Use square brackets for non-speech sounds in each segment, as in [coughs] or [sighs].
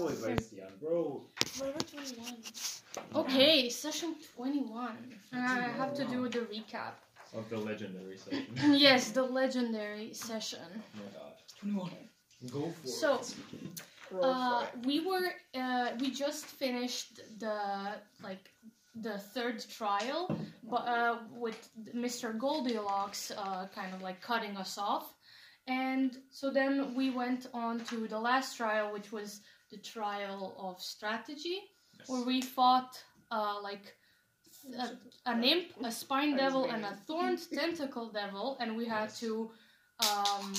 voll weißt, Jan, Bro. Forever 21. Okay, session 21. And I have to do the recap. Of the legendary session. [laughs] yes, the legendary session. Oh my god. 21. Go for So, it. Roll Uh, we were uh, we just finished the like the third trial, but uh, with Mr. Goldilocks uh, kind of like cutting us off, and so then we went on to the last trial, which was the trial of strategy, where we fought uh, like a, an imp, a spine devil, and a thorned [laughs] tentacle devil, and we had to um,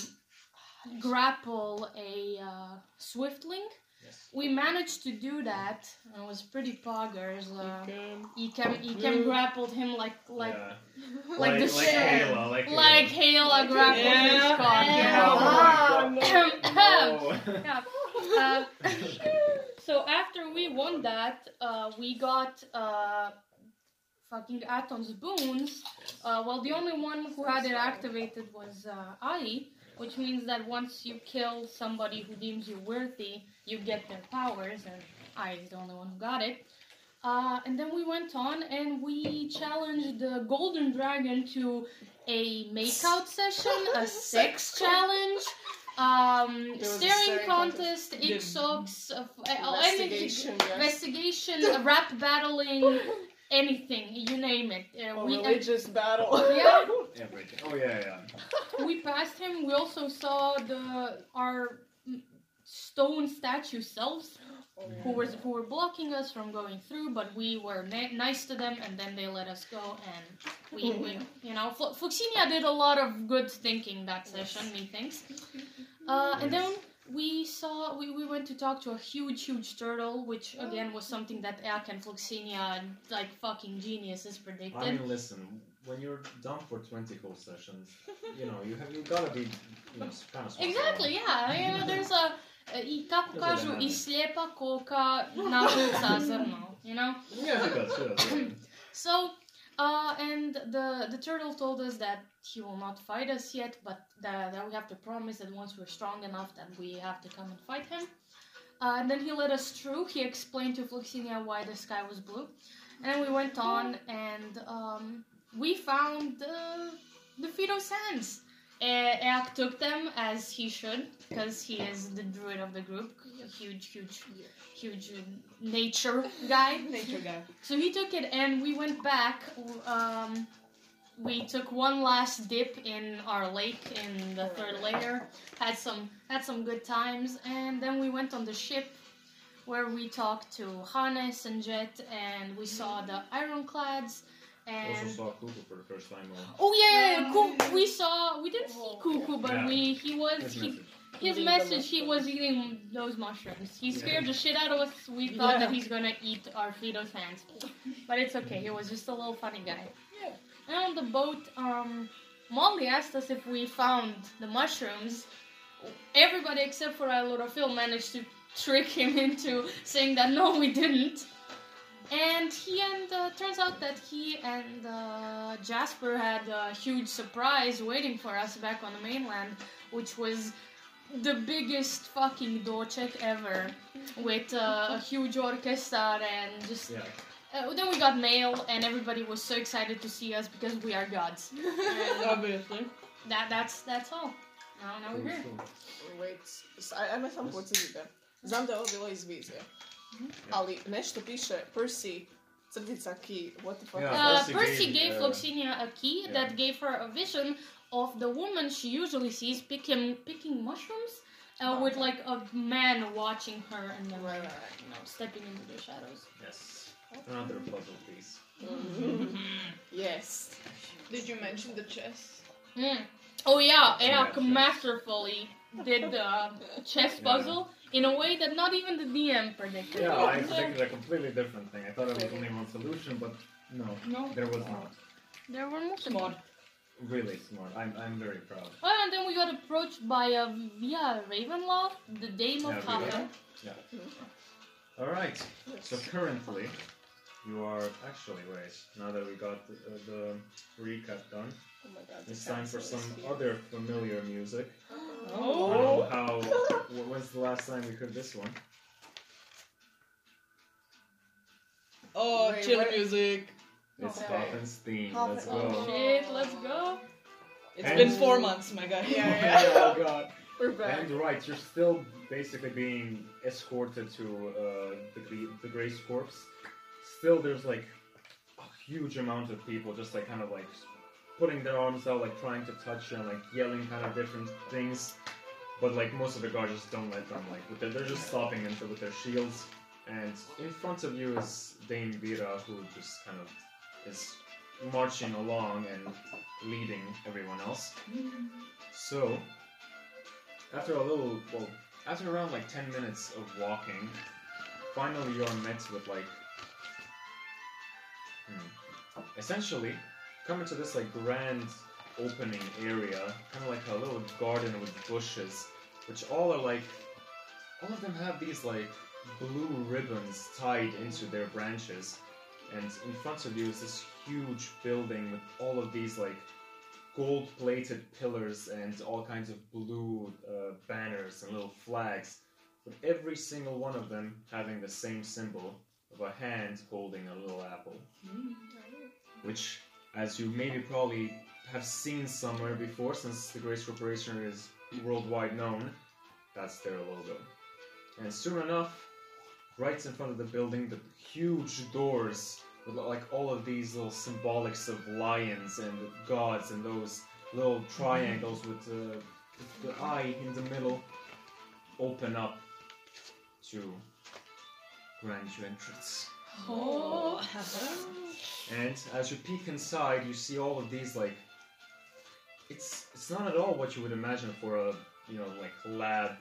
grapple a uh, swiftling. Yes. We managed to do that. It was pretty poggers. Uh, Good. Ekem, Ekem grappled him like like yeah. like, the like shit. Halo, like Like Halo. Halo grappled Yeah. his cock, you Yeah. know? Ah, [laughs] Oh. Yeah. [laughs] Uh, so after we won that, uh, we got uh, fucking Aton's boons. Uh, well, the only one who had it activated was uh, Ali, which means that once you kill somebody who deems you worthy, you get their powers, and I is the only one who got it. Uh, and then we went on and we challenged the Golden Dragon to a makeout session, a [laughs] sex challenge, um, There staring staring contest, contest. Ixox, uh, f- uh, anything, Investigation, yes. uh, rap battling, [laughs] anything, you name it. Uh, A we, uh, religious battle. [laughs] Yeah. Everything. Oh yeah, yeah. we passed him. We also saw the our mm, stone statue selves who were who were blocking us from going through, but we were na- nice to them, and then they let us go, and we, we you know, Fl- Fluxinia did a lot of good thinking that session, methinks. Uh, and then we saw we, we went to talk to a huge huge turtle, which again was something that Eak and Fluxinia like fucking geniuses predicted. I mean, listen. When you're done for 20 whole sessions, you know you have you gotta be you know kind of Exactly, yeah. You know, there's a i tako kažu i slijepa koka nađu zazrno, you know? So, uh, and the, the turtle told us that he will not fight us yet, but that, that we have to promise that once we're strong enough that we have to come and fight him. Uh, and then he led us through. He explained to Fluxinia why the sky was blue. And then we went on and um, we found the feet of sands. Uh, Eak took them as he should, because he is the druid of the group, a huge, huge, huge nature guy. [laughs] Nature guy. So he took it, and we went back. Um, we took one last dip in our lake in the third layer. Had some had some good times, and then we went on the ship, where we talked to Hannes and Jet, and we saw the ironclads. Also saw Kuku for the first time. on oh yeah, yeah, yeah, Ku- we saw we didn't see Kuku, but Yeah. we he was his he message. his Eating message, he was eating those mushrooms. He scared the shit out of us. We thought that he's gonna eat our Fido's hands. But it's okay, he was just a little funny guy. Yeah. And on the boat, um, Molly asked us if we found the mushrooms. Everybody except for Phil managed to trick him [laughs] into saying that no, we didn't. And he and uh, turns out that he and uh, Jasper had a huge surprise waiting for us back on the mainland, which was the biggest fucking dochek ever, with uh, a huge orchestra and just. Yeah. Uh, then we got mail, and everybody was so excited to see us because we are gods. [laughs] Obviously. that that's that's all. Now now we're here. Wait, s- aj- ajme samo podsjetite. Znam da je ovo bilo iz vizije. Ali nešto piše Percy, crtica key, what the fuck? Yeah. Uh, Percy Percy gave, gave uh, Fluxinia a key yeah. that gave her a vision of the woman she usually sees picking picking mushrooms, uh, with like a man watching her and then Right, right, right. you know stepping into the shadows. Yes. Another puzzle piece. Mhm. [laughs] Yes. Did you mention the chess? Mm. Oh yeah, Yeah, masterfully did the [laughs] chess Yeah. In a way that not even the DM predicted. Yeah, I expected a completely different thing. I thought it was only one solution, but no, No, there was not. there were multiple. Smart. Really smart. I'm, I'm very proud. Oh, and then we got approached by a via Ravenloft, the Dame of Yeah, we Haven. All right. So currently, you are actually wait. Now that we got the, uh, the recap done, Oh my god. it's time for some is other familiar music. [gasps] I Oh. don't know how. wh- When's the last time we heard this one? Oh, Wait, chill what? music. It's Okay. Dolphins theme. Dolphin- Let's Oh go. shit, let's go. It's And- been four months, my guy. Yeah, [laughs] yeah. oh god. We're back. And right, you're still basically being escorted to uh, the, Gre- the Grace Corpse. Still, there's like a huge amount of people just like kind of like putting their arms out, like trying to touch you and like yelling kind of different things. But like most of the guards just don't let them. Like they're just stopping them with their shields. And in front of you is Dame Vera, who just kind of is marching along and leading everyone else. So, after a little, well, after around like 10 minutes of walking, finally you're met with like, hmm, essentially, coming to this like grand opening area, kind of like a little garden with bushes, which all are like, all of them have these like blue ribbons tied into their branches. And in front of you is this huge building with all of these like gold plated pillars and all kinds of blue uh, banners and little flags, with every single one of them having the same symbol of a hand holding a little apple. Which, as you maybe probably have seen somewhere before, since the Grace Corporation is worldwide known, that's their logo. And soon enough, right in front of the building, the huge doors with like all of these little symbolics of lions and gods and those little mm-hmm. triangles with the, with the eye in the middle open up to grant you entrance. Oh. And as you peek inside, you see all of these like. It's it's not at all what you would imagine for a you know like lab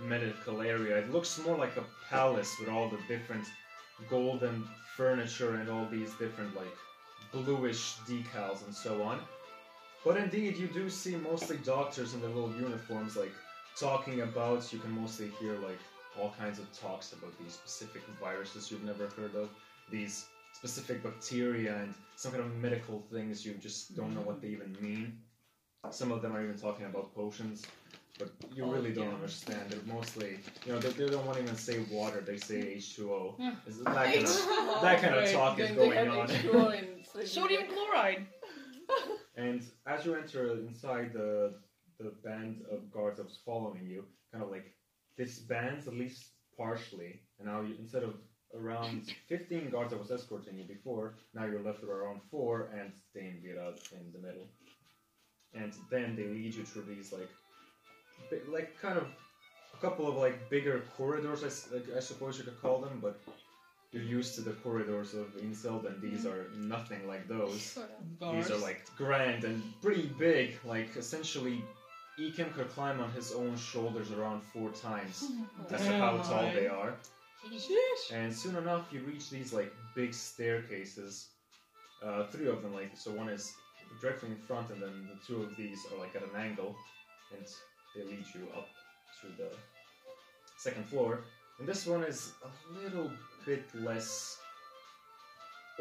medical area. It looks more like a palace with all the different golden furniture and all these different like bluish decals and so on. But indeed, you do see mostly doctors in their little uniforms like talking about. You can mostly hear like all kinds of talks about these specific viruses you've never heard of, these specific bacteria and some kind of medical things you just don't know what they even mean. Some of them are even talking about potions, but you Oh, really don't yeah. understand. They're mostly, you know, they, they don't want to even say water. They say H2O. Yeah. Hmm. It's that kind of, H2O. [laughs] that kind of Wait, talk is Then they going have on. H2O in [laughs] Sodium chloride. And as you enter inside the the band of guards that was following you, kind of like disbands at least partially, and now you, instead of around [laughs] 15 guards that was escorting you before, now you're left with around four and Dame Vera in the middle. And then they lead you through these like, bi- like kind of a couple of like bigger corridors, I, s- like, I suppose you could call them, but you're used to the corridors of Inseld, and these mm-hmm. are nothing like those. Sort of. These are like grand and pretty big. Like essentially, Ekin could climb on his own shoulders around four times. [laughs] That's Damn, how tall right. they are. Sheesh. And soon enough, you reach these like big staircases. Uh, three of them, like so, one is directly in front, and then the two of these are like at an angle, and they lead you up to the second floor. And this one is a little bit less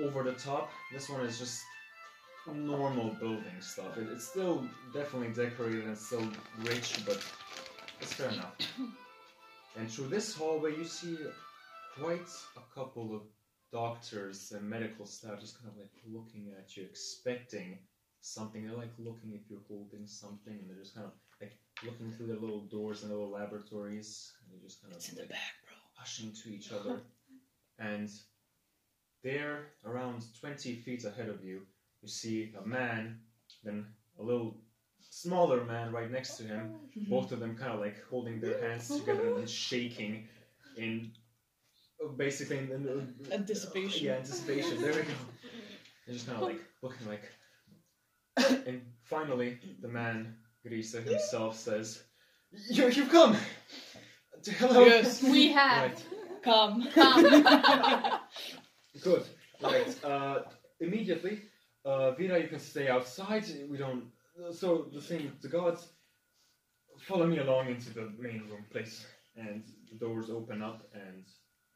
over the top. This one is just normal building stuff. It, it's still definitely decorated and still rich, but it's fair enough. [coughs] And through this hallway, you see quite a couple of doctors and medical staff just kind of like looking at you, expecting something. They're like looking if you're holding something, and they're just kind of like looking through their little doors and little laboratories, and they're just kind of It's in the like back, bro. hushing to each [laughs] other. and there, around 20 feet ahead of you, you see a man, then a little smaller man right next to him, both of them kind of like holding their hands together and shaking in uh, basically in, in, Anticipation. yeah, anticipation. There we go. They're just kind of like looking like. [laughs] And finally, the man, Grisa himself, says, you, You've come! Hello! Yes. We [laughs] have. Right. Come. Come. [laughs] Good. Right. Uh, immediately, uh, Vera, you can stay outside. We don't. So the same with the gods. Follow me along into the main room, please. And the doors open up, and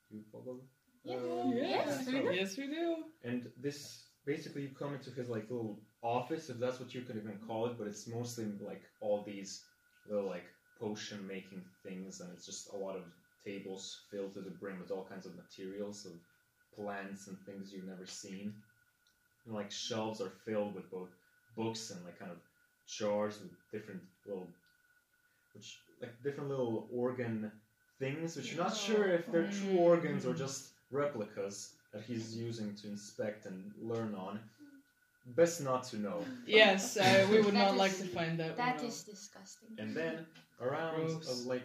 you follow. Yeah. uh, Yes, we so- do. Yes, we do. And this basically you come into his like little office, if that's what you could even call it, but it's mostly like all these little like potion making things, and it's just a lot of tables filled to the brim with all kinds of materials of plants and things you've never seen. And like shelves are filled with both books and like kind of jars with different little, which like different little organ things, which you're not sure if they're true organs or just replicas that he's using to inspect and learn on. Best not to know. [laughs] Yes, uh, we would That not like to find that. That one out. is disgusting. And then around uh, like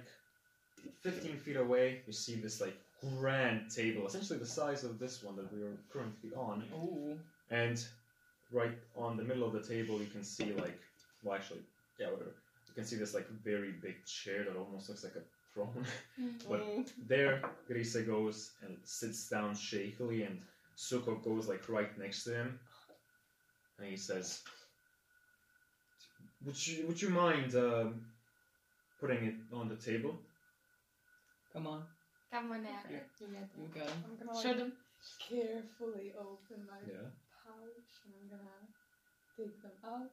15 feet away, you see this like grand table, essentially the size of this one that we are currently on. Ooh. And right on the middle of the table, you can see like, well, actually, yeah, whatever. You can see this like very big chair that almost looks like a throne. [laughs] But Mm. there, Grise goes and sits down shakily, and Suko goes like right next to him, and he says, "Would you would you mind um, putting it on the table?" Come on, Come on now. Yeah. You let you them. go. I'm gonna Show like, them. carefully open my Yeah. Pouch and I'm gonna take them out.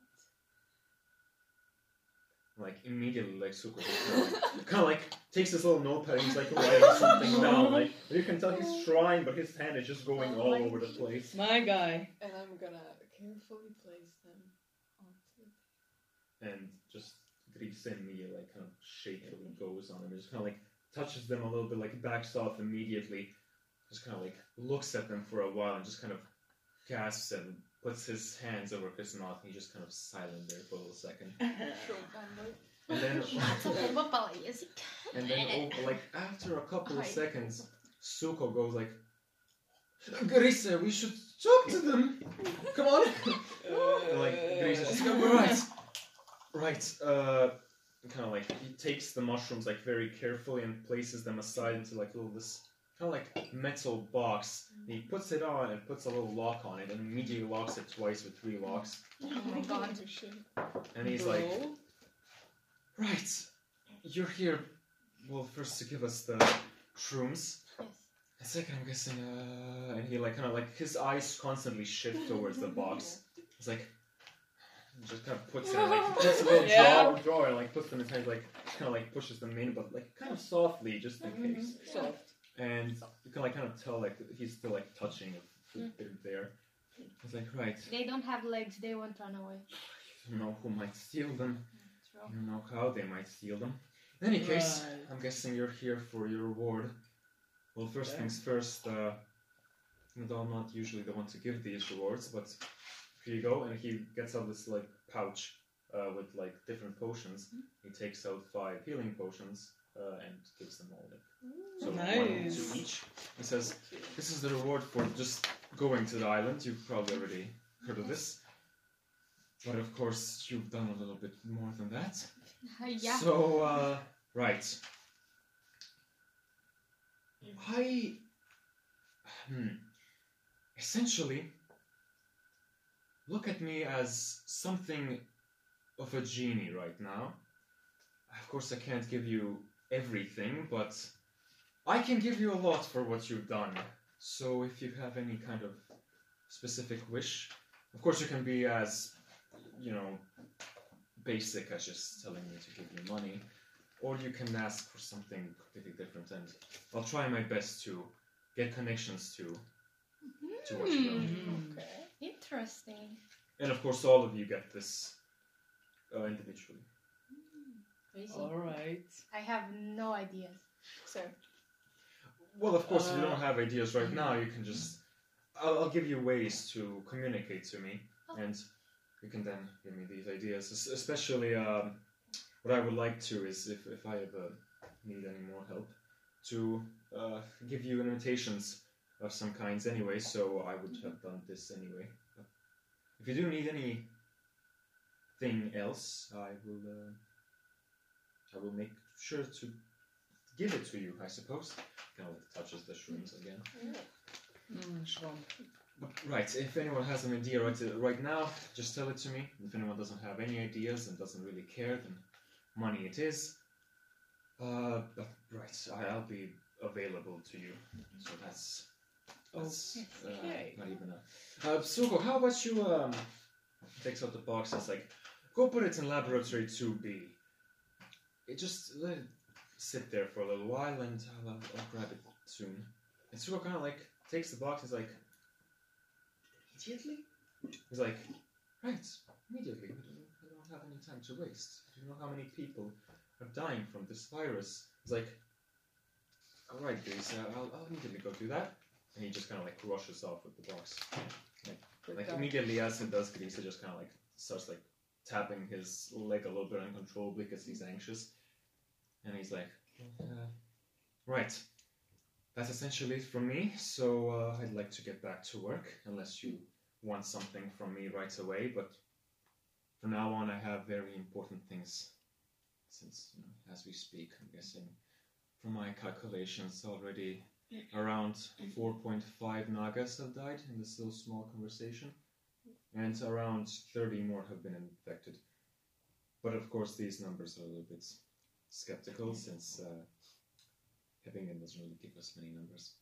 Like immediately, like Suko kind of like takes this little notepad and he's like writing [laughs] something down. Like you can tell he's trying, but his hand is just going oh all over the place. My guy. And I'm gonna carefully place them onto and just Grise immediately like kind of shakily goes on him and just kind of like touches them a little bit, like backs off immediately, just kind of like looks at them for a while and just kind of gasps and puts his hands over his mouth and he's just kind of silent there for a little second. [laughs] And then, [laughs] and then over, like after a couple of seconds, Suko goes like, Grise, we should talk to them. Come on. [laughs] And, like Grise just go right, right. Uh, kind of like he takes the mushrooms like very carefully and places them aside into like a little this kind of like metal box. And he puts it on and puts a little lock on it and immediately locks it twice with three locks. Oh my god. And he's like, right, you're here. Well, first to give us the shrooms. Yes. And second, I'm guessing, uh, and he like kind of like his eyes constantly shift towards the box. It's like he just kind of puts it in, like [laughs] just a little Yeah. drawer, drawer and like puts them inside, like kind of like pushes them in, but like kind of softly, just in case. Soft. And you can like kind of tell like he's still like touching it Mm. it there. It's like right, They don't have legs, they won't run away. you don't know who might steal them. True. You don't know how they might steal them. In any case, Right. I'm guessing you're here for your reward. Well, first Yeah. things first, uh, even though I'm not usually the one to give these rewards, but here you go. And he gets out this like pouch uh, with like different potions. He takes out five healing potions uh, and gives them all. Like, so one to each. He says, "This is the reward for just going to the island. You've probably already heard of this." But of course, you've done a little bit more than that. [laughs] Yeah. So, uh, right. I. Hmm. Essentially, look at me as something of a genie right now. Of course, I can't give you everything, but I can give you a lot for what you've done. So, if you have any kind of specific wish, of course, you can be as, you know, basic as just telling me to give you money, or you can ask for something completely different, and I'll try my best to get connections to to what you know. Hmm. Mm. Okay. Interesting. And of course, all of you get this uh, individually. Crazy. All right. I have no ideas. So, Well, of course, if you Uh, don't have ideas right now, you can just. I'll, I'll give you ways to communicate to me, Oh. and you can then give me these ideas. Es- Especially, um, what I would like to is if, if I ever need any more help, to uh, give you invitations of some kinds anyway, so I would have done this anyway. But if you do need anything else, I will. Uh, I will make sure to give it to you, I suppose. Kind of like touches the shrooms again. Mm. But, right, if anyone has an idea right, right now, just tell it to me. If anyone doesn't have any ideas and doesn't really care, then money it is. Uh, but right, I, I'll be available to you. So that's that's uh, Okay. not even a. Uh, Suko, how about you? Um, takes out the box and is like, go put it in laboratory two B. It just let it sit there for a little while, and I'll, I'll, I'll grab it soon. And Suko kind of like takes the box. He's like, immediately. He's like, right, immediately. We don't, have any time to waste. Do you know how many people are dying from this virus? He's like, all right, Grace, uh, I'll, I'll immediately go do that. And he just kind of like rushes off with the box. Like guy. immediately as it does, Grisa just kind of like starts like tapping his leg a little bit uncontrollably because he's anxious, and he's like, uh, "Right, that's essentially it from me. So uh, I'd like to get back to work, unless you want something from me right away. But from now on, I have very important things. Since you know, as we speak, I'm guessing from my calculations already." Around 4.5 Nagas have died in this little small conversation and around 30 more have been infected. But of course, these numbers are a little bit skeptical since uh, Hibbingen doesn't really give us many numbers.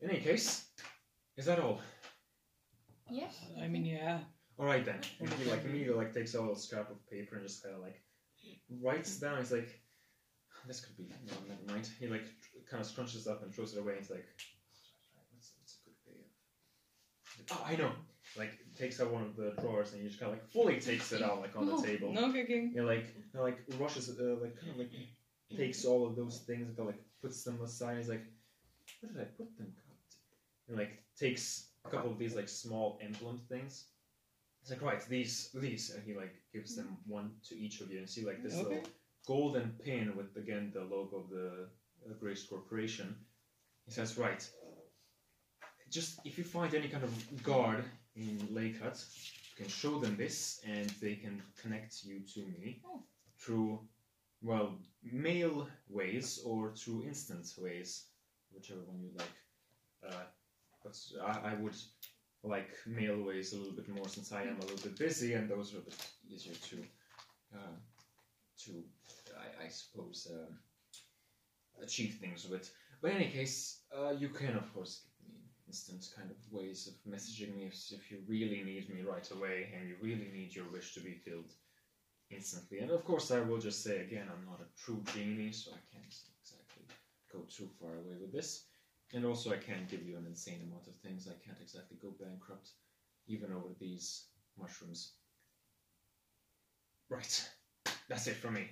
In any case, is that all? Yes. I mean, yeah. All right then. And he like immediately like takes a little scrap of paper and just kind of like writes down. He's like, this could be. No, never mind. He like kind of scrunches up and throws it away. And he's like, what's, what's a good way of? Oh, I know. Like takes out one of the drawers and he just kind of like fully takes it out like on the table. No kicking. He like he, like rushes uh, like kind of like takes all of those things and like puts them aside. He's like, where did I put them? God. And like takes a couple of these like small emblem things. He's like, right, these these, and he like gives them one to each of you, and see like this Okay. little golden pin with again the logo of the uh, Grace Corporation. He says, right, just if you find any kind of guard in Lakewood, you can show them this, and they can connect you to me Oh. through, well, mail ways or through instant ways, whichever one you like. Uh, but I, I would like mail ways a little bit more since I am a little bit busy, and those are a bit easier to, uh, to I, I suppose, um achieve things with. But in any case, uh, you can of course instant kind of ways of messaging me if, if you really need me right away and you really need your wish to be filled instantly. And of course, I will just say again, I'm not a true genie, so I can't exactly go too far away with this. And also, I can't give you an insane amount of things. I can't exactly go bankrupt, even over these mushrooms. Right, that's it for me.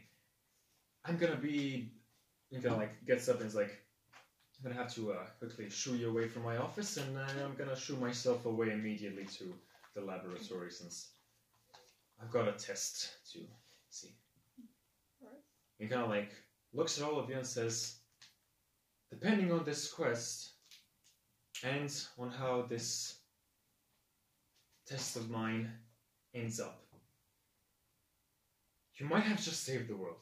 I'm gonna be. Kind of like gets up and is like, I'm gonna have to uh, quickly shoo you away from my office, and uh, I'm gonna shoo myself away immediately to the laboratory since I've got a test to see. Alright. He kind of like looks at all of you and says, depending on this quest and on how this test of mine ends up, you might have just saved the world.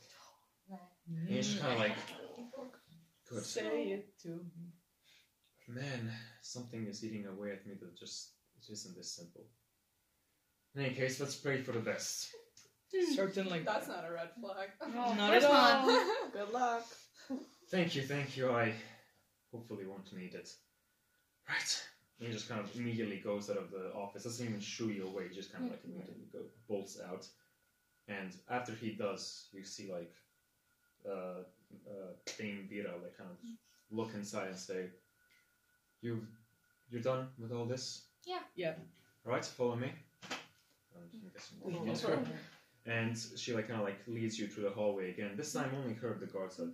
[gasps] And he's kind of like, good. Say it to me. Man, something is eating away at me that just it isn't this simple. In any case, let's pray for the best. Certainly. That's not a red flag. No, [laughs] Not at all. [laughs] Good luck. Thank you, thank you. I hopefully won't need it. Right. And he just kind of immediately goes out of the office. Doesn't even shoo you away. He just kind of like immediately go, bolts out. And after he does, you see like uh, uh, Dame Vera like kind of look inside and say, "You've you're done with all this. Yeah. Yeah. All right, follow me." I'm guessing we'll follow her. And she like kind of like leads you through the hallway again. This time only her of the guards have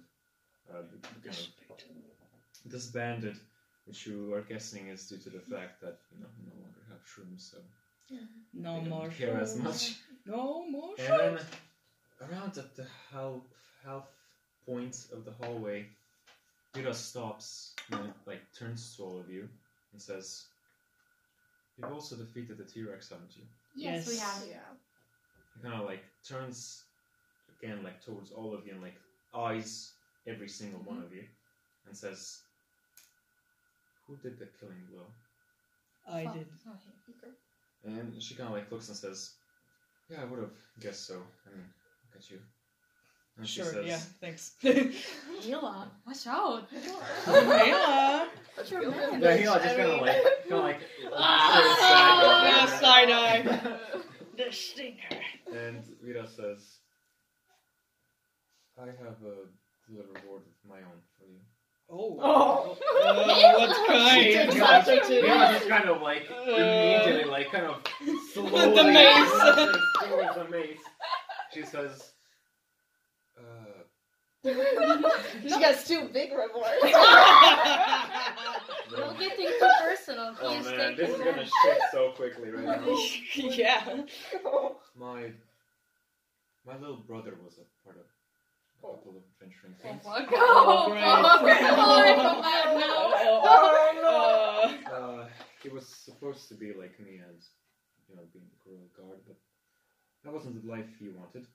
uh, kind of disbanded, which you are guessing is due to the fact that you know no longer have shrooms, so yeah. No they don't more. care as much. No more. And then around at the half half point of the hallway, Vera stops and like turns to all of you and says, "You've also defeated the T-Rex, haven't you?" Yes, we have. Yeah. He kind of like turns again like towards all of you and like eyes every single one of you and says, "Who did the killing blow?" I Fuck, did. it's not here. And she kind of like looks and says, "Yeah, I would have guessed so. I mean, look at you." And she Sure. says, Yeah. Thanks. [laughs] Hila, watch out. Hela. But You're you're. Yeah, he like, just kind of like, kind of [laughs] like, Ah! Side eye. The stinger. And Vida says, "I have a little reward of my own for you." Oh. Oh. Uh, [laughs] what kind? It's after two. Just kind of like immediately, like kind of slowly The mace. towards the mace. She says, uh, She gets two big rewards. [laughs] Don't get [laughs] things too personal. He Oh is man, this is gonna that. shift so quickly right now. [laughs] yeah. My my little brother was a part of a couple of adventuring Oh things. my god! Oh, Oh, great. oh, my no. Oh, no. Uh, he was supposed to be like me and you know being the royal guard, but that wasn't the life he wanted.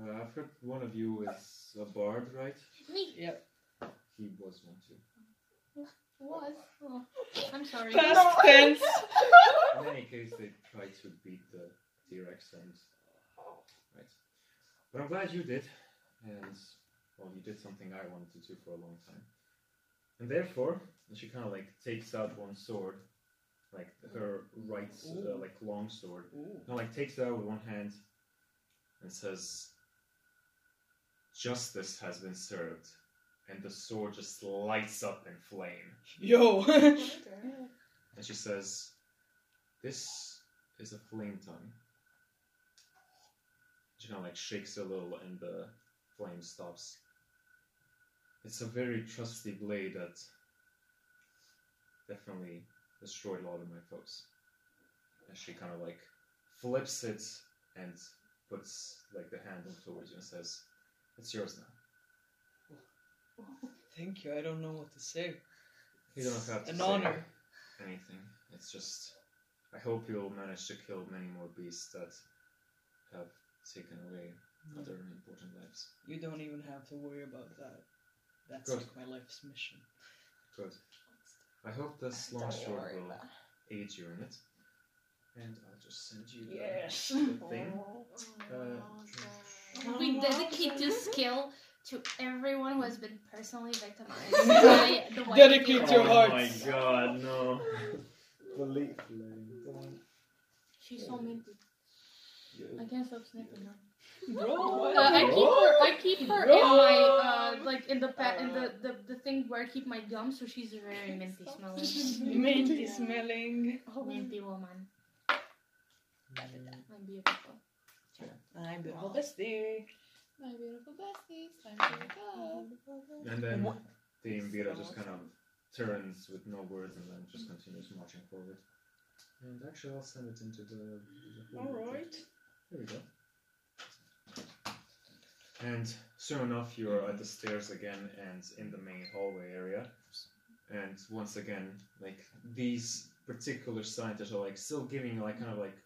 Uh, I've heard one of you is a bard, right? Me yep. He was one too. was. Oh, I'm sorry. Past [laughs] tense. In any case, they tried to beat the T-Rex and right. But I'm glad you did, and well, you did something I wanted to do for a long time. And therefore, she kind of like takes out one sword, like her right, uh, like long sword, Ooh. kind like takes it out with one hand, and says, "Justice has been served." And the sword just lights up in flame. Yo. [laughs] And she says, This is a flame tongue. She kind of like shakes a little and the flame stops. It's a very trusty blade that definitely destroyed a lot of my foes. And she kind of like flips it and puts like the handle towards you and says, It's yours now. [laughs] Thank you. I don't know what to say. You don't have to An say honor. anything. It's just, I hope you'll manage to kill many more beasts that have taken away other important lives. You don't even have to worry about that. That's Good. like my life's mission. Good. I hope this long sword will aid you in it. And I'll just send you the, Yes. the thing. [laughs] Uh, We dedicate this [laughs] skill to everyone who has been personally victimized [laughs] by the white Dedicate people. your oh hearts. my god, no. Believe me, don't. She's so mean. I can't stop sniffing her. Bro. Uh, I keep her. I keep her in my uh, like in the pa- in the, the the thing where I keep my gum, so she's very minty smelling. Minty smelling. minty woman. I'm beautiful. I'm beautiful bestie. My beautiful besties, time to wake up. And then What? the Invira just kind of turns with no words and then just continues marching forward. And actually, I'll send it into the. the Alright. Here we go. And soon enough, you're at the stairs again and in the main hallway area. And once again, like these particular scientists are like still giving like kind of like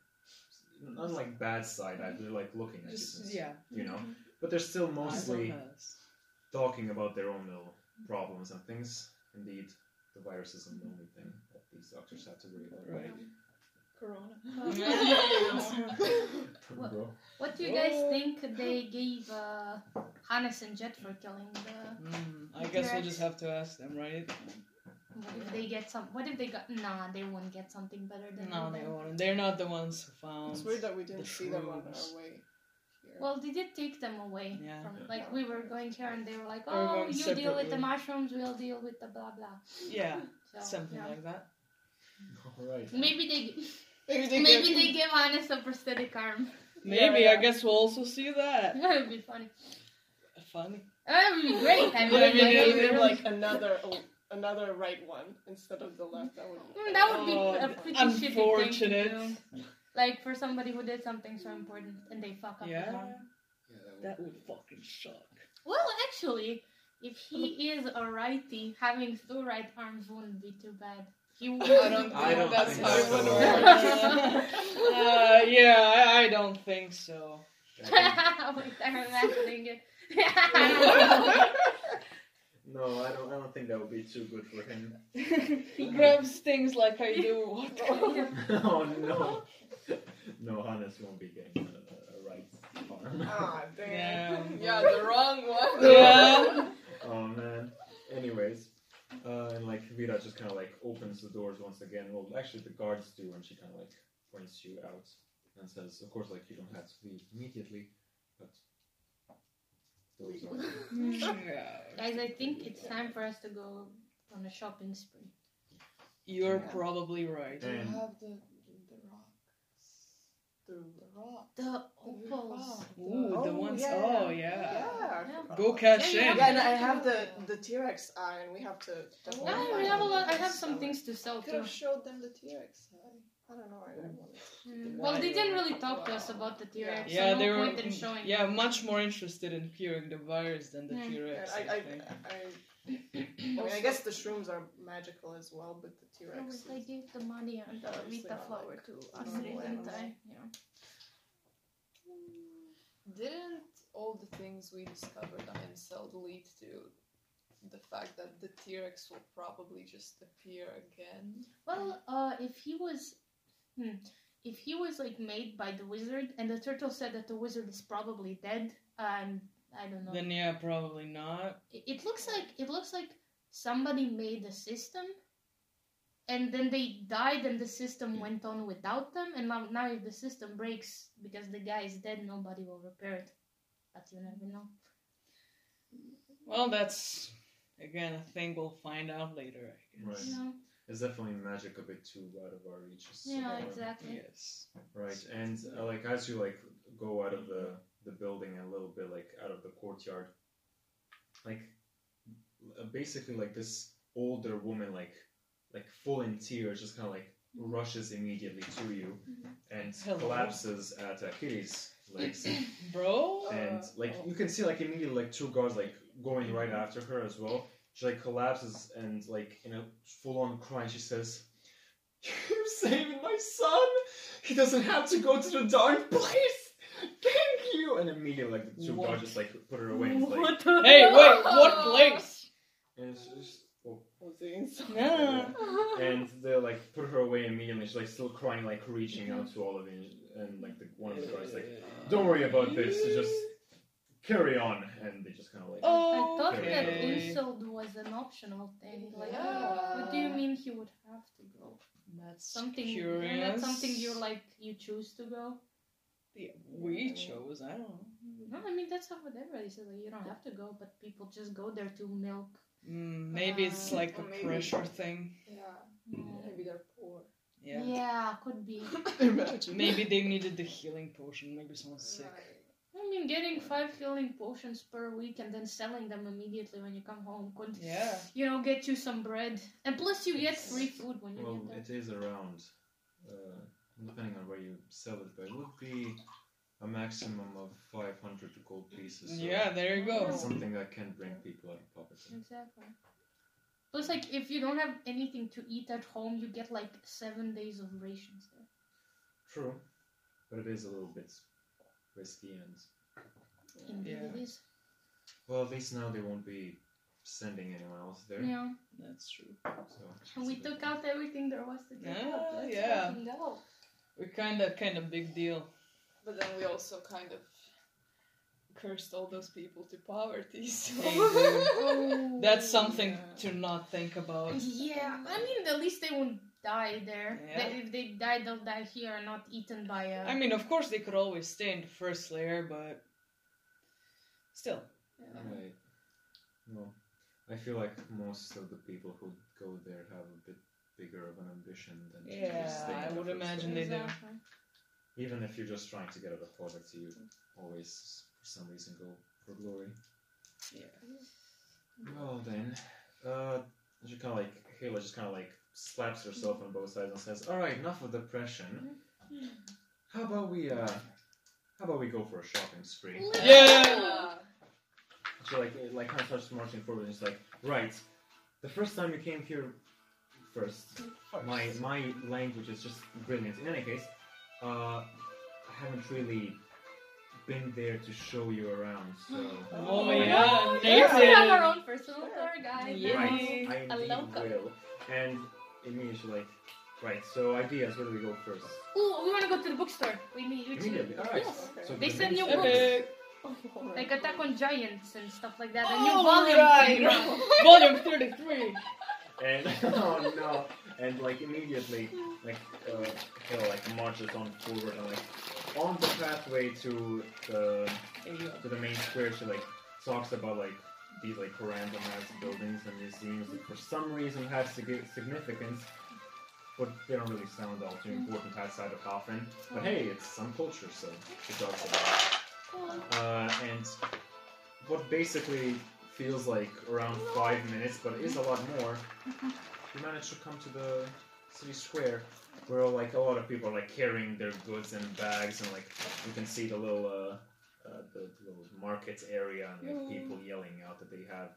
not like bad side eye, they're like looking at you, Just, since, yeah. you know. But they're still mostly Eyes on us. talking about their own little problems and things. Indeed, the virus isn't the only thing that these doctors have to worry about. Right. Corona. What? [laughs] What do you guys think they gave uh, Hannes and Jet for killing the? Mm, I guess we'll just have to ask them, right? What if they get some? What if they got? Nah, they won't get something better than. No, we they did. won't. They're not the ones who found. It's weird that we didn't The see them on our way here. Well, they did take them away. Yeah. From, Yeah. like we were going here, and they were like, We were "Oh, going you deal with the mushrooms, we'll deal with the blah blah." Yeah, [laughs] So, something yeah. like that. Alright. Maybe they [laughs] Maybe they maybe give- they give Hannes a prosthetic arm. [laughs] Maybe Yeah, I guess we'll also see that. That would be funny. Funny. That would be great. I mean, But if they yeah, gave yeah. him like another oh, another right one instead of the left, that would be Mm, that would be Oh, a pretty shitty thing to do. Like for somebody who did something so important and they fuck up his Yeah, arm. Yeah, that would fucking suck. Well, actually, if he is a righty, having two right arms wouldn't be too bad. He [laughs] would. I don't I think don't that's think how it so. would [laughs] uh, yeah, I, I don't think so. Wait, I'm imagining it. [laughs] no, I don't. I don't think that would be too good for him. [laughs] he grabs things like I do. [laughs] What? [laughs] oh no, no, Hannes won't be getting a, a right arm. Ah, Yeah. damn. Yeah, the wrong one. Yeah. oh man. Anyways, uh, and like Vita just kind of like opens the doors once again. Well, actually the guards do, and she kind of like points you out and says, "Of course, like you don't have to leave immediately, but." Those are yeah. Guys, I think it's time for us to go on a shopping spree. You're Yeah. probably right. Do you And- have the the rocks? The rock. The opals. Ooh, the Oh, ones. yeah. Oh yeah. Yeah. Yeah. Go about cash Yeah, in. Yeah, and I have the the T Rex eye, and we have to. definitely Yeah, we have a lot. I have some sell it. things to sell Could too. have showed them the T Rex. I don't know. I don't want Mm, Well, they didn't really talk to us about the T-Rex. Yeah, so they no were. in showing. Yeah, much more interested in curing the virus than the Yeah. T Yeah, Rex. I, I, I. I, I [clears throat] mean, I guess the shrooms are magical as well, but the T Rex. but I gave the money and the Vita flower to normal Astrid, didn't animals. I? Yeah. Didn't all the things we discovered on Incel lead to the fact that the T Rex will probably just appear again? Well, uh, if he was, hmm, if he was like made by the wizard, and the turtle said that the wizard is probably dead, and I don't know. Then yeah, probably not. It, it looks like it looks like somebody made a system, and then they died, and the system went on without them. And now, now if the system breaks because the guy is dead, nobody will repair it. But you never know. Well, that's again a thing we'll find out later. I guess. Right. You know? It's definitely magic a bit too out of our reaches. Yeah, so, exactly. Yes. Right, and uh, like as you like go out of the the building a little bit like out of the courtyard, like uh, basically like this older woman like like full in tears just kind of like rushes immediately to you and Hello. collapses at Kitty's legs [clears throat] Bro? and like oh. you can see like immediately like two guards like going right after her as well. She like collapses and like in a full on cry she says, "You're saving my son. He doesn't have to go to the darn place. Thank you." And immediately like the two What? guards just like put her away. And, it's, like, the? Hey, wait, what place? and, it's just, oh. Was the Incel. Nah. [laughs] and they like put her away immediately. She's like still crying, like reaching out to all of you, and like the, one of the guards like, "Don't worry about this. It's just carry on." And they just kind of like. Oh, I thought that okay. insult was an optional thing. Like, Yeah. what do you mean he would have to go? That's Something, curious. isn't that something you're like, you choose to go? Yeah, we chose. I don't know. No, I mean, that's how what everybody says. Like, you don't have to go, but people just go there to milk. Mm, maybe it's Uh, like a or maybe- pressure thing. Yeah, maybe they're poor. Yeah. Yeah, could be. [laughs] Imagine. Maybe they needed the healing potion. Maybe someone's sick. I mean, getting five healing potions per week and then selling them immediately when you come home could, Yeah. you know, get you some bread. And plus, you get free food when you Well, get there. it is around, uh, depending on where you sell it, but it would be a maximum of 500 gold pieces. So Yeah, there you go. It's something that can bring people out of poverty. Exactly. Plus, like, if you don't have anything to eat at home, you get like seven days of rations there. True, but it is a little bit risky and. Indeed, Yeah. it is. Well, at least now they won't be sending anyone else there. Yeah. That's true. So And we it's a took out everything there was to take Ah, out. Let's yeah. go. We're kind of kind of big deal. But then we also kind of cursed all those people to poverty. [laughs] So. Oh. That's something Yeah. to not think about. Yeah, I mean, at least they won't die there. Yeah. They, if they die, they'll die here not eaten by a. I mean, of course they could always stay in the first layer, but still. Right. Well, I feel like most of the people who go there have a bit bigger of an ambition than to Yeah, just stay in I the would first imagine they do. Exactly. Even if you're just trying to get out of poverty, you always, for some reason, go for glory. Yeah. Well then, uh, she kind of like Halo just kind of like slaps herself on both sides and says, "All right, enough of depression. How about we uh, how about we go for a shopping spree?" Yeah. She like like kind of starts marching forward and it's like, "Right, the first time you came here, first, my my language is just brilliant. In any case, uh, I haven't really." Been there to show you around, so [gasps] Oh, yeah. yeah, Yes, we have our own personal tour guide. Yeah. Right, Yay. I A indeed local. will. And immediately like, right, so ideas, where do we go first? Oh, we want to go to the bookstore. We need you Immediately, alright. Yes. So They send you books. Epic. Like Attack on Giants and stuff like that. A new Oh, volume right. out. Volume [laughs] 33. And [laughs] oh no, and like immediately, like uh, Hale like marches on forward and like on the pathway to the There you go. to the main square. She like talks about like these like random ass buildings and museums that for some reason have sig- significance. but they don't really sound all too important outside the coffin. But hey, it's some culture, so it talks about it. Uh, and what basically feels like around five minutes, but is a lot more, you manage to come to the city square where like a lot of people are like carrying their goods in bags and like you can see the little uh, uh, the little market area and like people yelling out that they have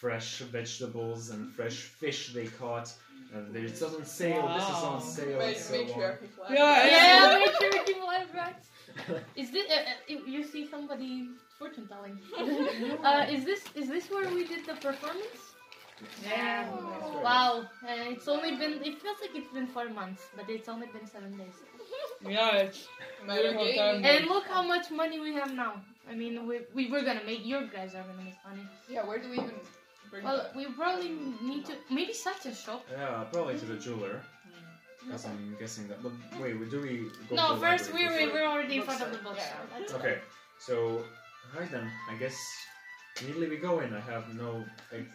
fresh vegetables and fresh fish they caught and it's on sale this is on sale Ma- and so on. matriarchy. Yeah, Yeah, make sure we keep alive, right? [laughs] Is this? Uh, uh, you see somebody fortune telling? [laughs] uh, is this? Is this where we did the performance? Yeah. Wow, uh, it's only been. It feels like it's been four months, but it's only been seven days. [laughs] Yeah, it's Beautiful time. And look how much money we have now. I mean, we we were gonna make. Your guys are gonna make money. Yeah, where do we even bring Well, that? we probably need to maybe such a shop. yeah probably to the jeweler because I'm guessing that but wait do we go to No, the first we library were, we're already in front of the bookstore. yeah. That's Okay, so right then, I guess immediately we go in. I have no like,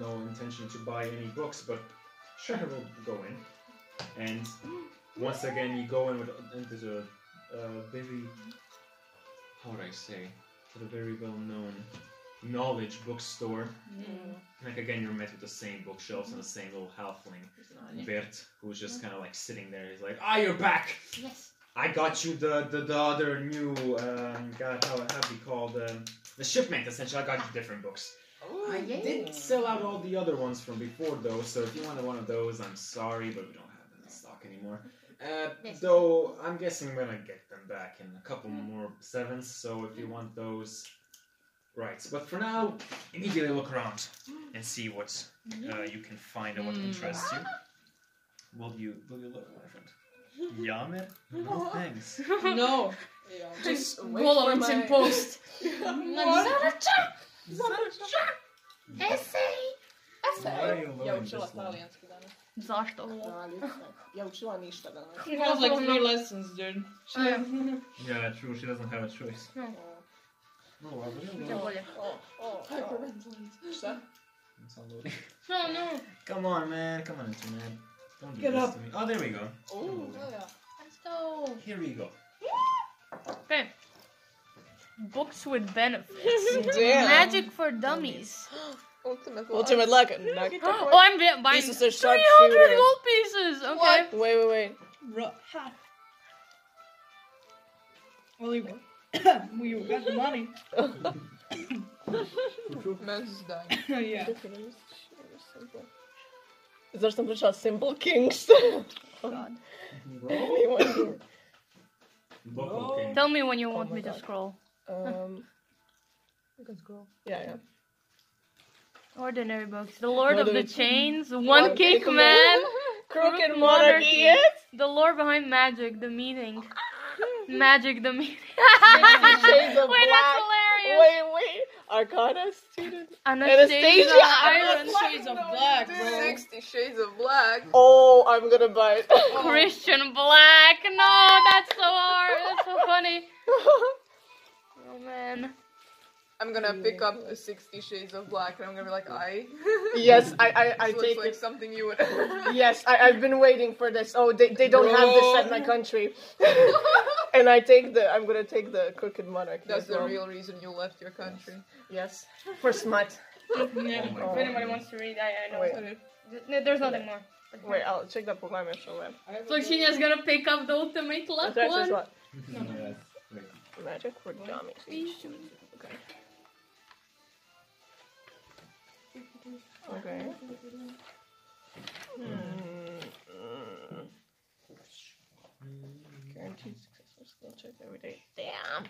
no intention to buy any books, but sure we'll go in. And once again, you go in with into the uh, very how would I say to the very well known knowledge bookstore. Like again, you're met with the same bookshelves and the same little halfling Bert, who's just kind of like sitting there. He's like, "Ah, you're back." Yes. I got you the the, the other new um, God how how do you call the the shipment essentially. I got you different books. I did sell out all the other ones from before though, so if you wanted one of those, I'm sorry, but we don't have them in stock anymore. Uh, Yes. though I'm guessing I'm gonna get them back in a couple more sevens. So if you want those, right. But for now, immediately look around and see what uh, you can find and what Mm. interests you. Will you will you look, my friend? [laughs] Yammer? No [laughs] thanks. no. Yeah. Just wait Gollum for it's in my- post. [laughs] Why are you Ja learning učila this one? talijanski danas. Zašto? Ali, Ja učila ništa danas. She has like three lessons, dude. Oh, yeah. Yeah, true. She doesn't have a choice. No. No, I really Te bolje. O, o, o. Šta? No, no. Come on, man. Come on, internet. Don't do Get this up. to me. Oh, there we go. Oh, ja. Let's go. Here we go. Okay. Books with benefits. [laughs] Damn. Magic for dummies. Ultimate Ultimate luck. Nugget. [laughs] [gasps] oh, I'm buying This is a 300 sharpshooter. gold pieces. Okay. Wait, wait, wait. Ru- ha. Well, you, [coughs] you got the money. [coughs] Mens [coughs] is dying. yeah. Zašto sam pričala Simple Kings? [laughs] God. Anyone? Book No. Tell me when you want my me to God. scroll. Um, [laughs] yeah, yeah. Ordinary books. The Lord of the Ordinary- Chains. One One Kick Kick Man. Crooked Monarchy. Monarchy. The lore behind magic. The meaning. Magic. The meaning. [laughs] Shades of Wait, Black. that's hilarious. Wait, wait. Arcana student. Anastasia. Anastasia, Iron. Shades of black, bro. Sixty Shades of Black. Oh, I'm gonna buy it. [laughs] Christian Black. No, that's so hard. That's so funny. [laughs] Oh man. I'm gonna pick up the Sixty Shades of Black and I'm gonna be like, I. [laughs] yes, I, I, I this looks take like it. something you would. [laughs] Yes, I, I've been waiting for this. Oh, they, they don't have this at my country. [laughs] and I take the, I'm gonna take the Crooked Monarch. That's the well. real reason you left your country. Yes, for smut. Yeah. Oh. If anybody wants to read, I, I know. Wait, Th- There's nothing more. wait, I'll check the Pokemon show web. So Shinya's gonna pick up the ultimate luck That's one. what? Yes. Magic for dummies. Okay. Hmm. Guaranteed successful skill check every day. Damn.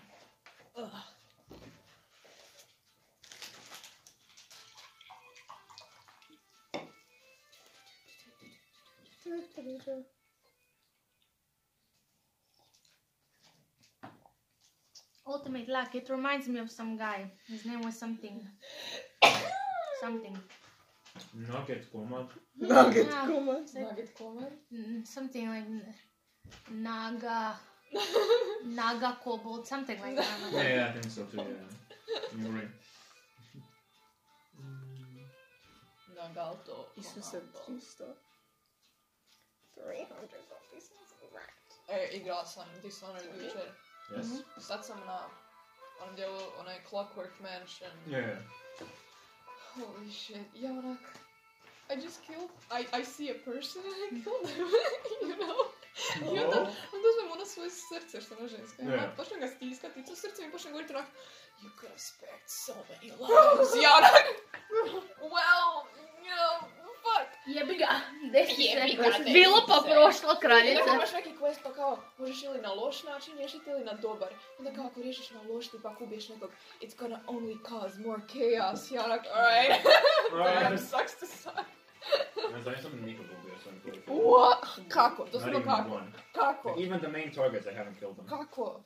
Ultimate luck. It reminds me of some guy. His name was something. [coughs] something. Nugget coma. Nugget Yeah. Kuma. Nugget Coleman? Mm, Something like n- Naga. [laughs] Naga Kobold. Something like that. [laughs] Yeah, yeah, I think so too. Yeah. You're mm. right. Nagalto. Isuse Commando. Cristo. 300 zombies. E, igrala sam Dishonored jučer. Yes. Sad sam na onom dijelu, onaj Clockwork Mansion. Yeah. Holy shit, ja onak... I just killed, I, I see a person and I mm. killed him, [laughs] you know? I onda, onda uzmem ono svoje srce što ono žensko. I Yeah. onak počnem ga stiskati i to srce mi počne govoriti onak You could have spared so many lives. ja onak... [laughs] Well, you know, fuck. Jebi ga, desi Jebi ga, se. desi Bilo pa prošlo, I kraljice. onda imaš neki quest pa kao, možeš ili na loš način riješiti ili na dobar. Onda kao ako riješiš na loš, ti pak ubiješ nekog, it's gonna only cause more chaos. Ja onak, alright. [laughs] Damn, sucks to suck. Ne znam, nisam nikog ubio sam koliko. What? Kako? Not Doslovno even kako? one. Kako? Even the main targets, I haven't killed them. Kako?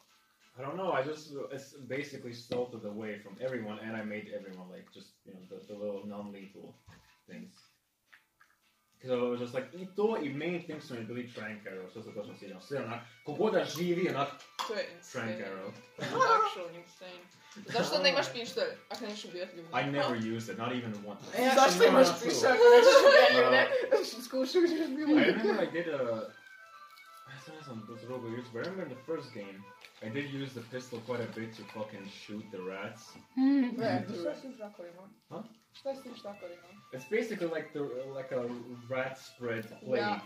I don't know. I just it's basically salted away from everyone, and I made everyone like just you know the, the little non-lethal things. So it was just like i to i main things su mi bili Trank Arrow, što se točno sjećam. Sve onak, kogoda živi onak To je Trank insane. Arrow. Actually insane. Zašto ne imaš pištolj? Ako nećeš ubijati ljudi? I never used it, not even once. E, Zašto imaš pištolj ako nećeš ubijati ljude? Skušu ćeš bilo. I remember I did a. I thought some those robo use, but I remember in the first game, I did use the pistol quite a bit to fucking shoot the rats. Mm. Ne, šta je s tim? Huh? Šta je s tim štakorima? It's basically like the like a rat spread plague. Yeah.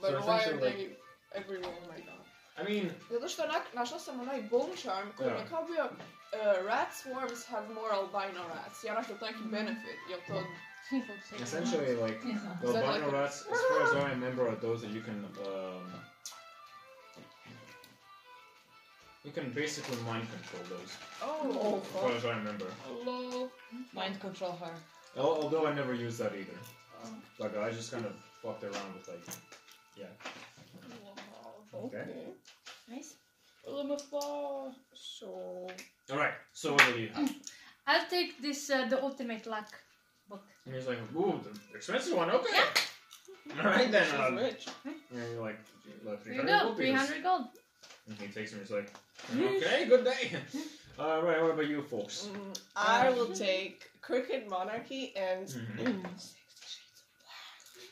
So But why are essentially, like, they everywhere? Oh my god. I mean, Zato što onak, našla sam onaj bone charm koji mi Da. je kao bio uh, rat swarms have more albino rats. Ja onak je to neki benefit, jel to... [laughs] essentially, like [laughs] the albino like rats, as far as I remember, are those that you can um, you can basically mind control those. Oh, As far as I remember. hello. Mind control her. Al- Although I never used that either. Like I just kind of fucked around with like, yeah. Okay. Nice. So... All right. So what do you have? [clears throat] I'll take this, uh, the ultimate luck book. And he's like, ooh, the expensive one. Okay. Yeah. All right then. She's Um, rich. and you're like, like Here you 300 go, rupees. 300 gold. And he takes him. He's like, okay, good day. All right. What about you folks? Mm, I will take Crooked Monarchy and Mhm.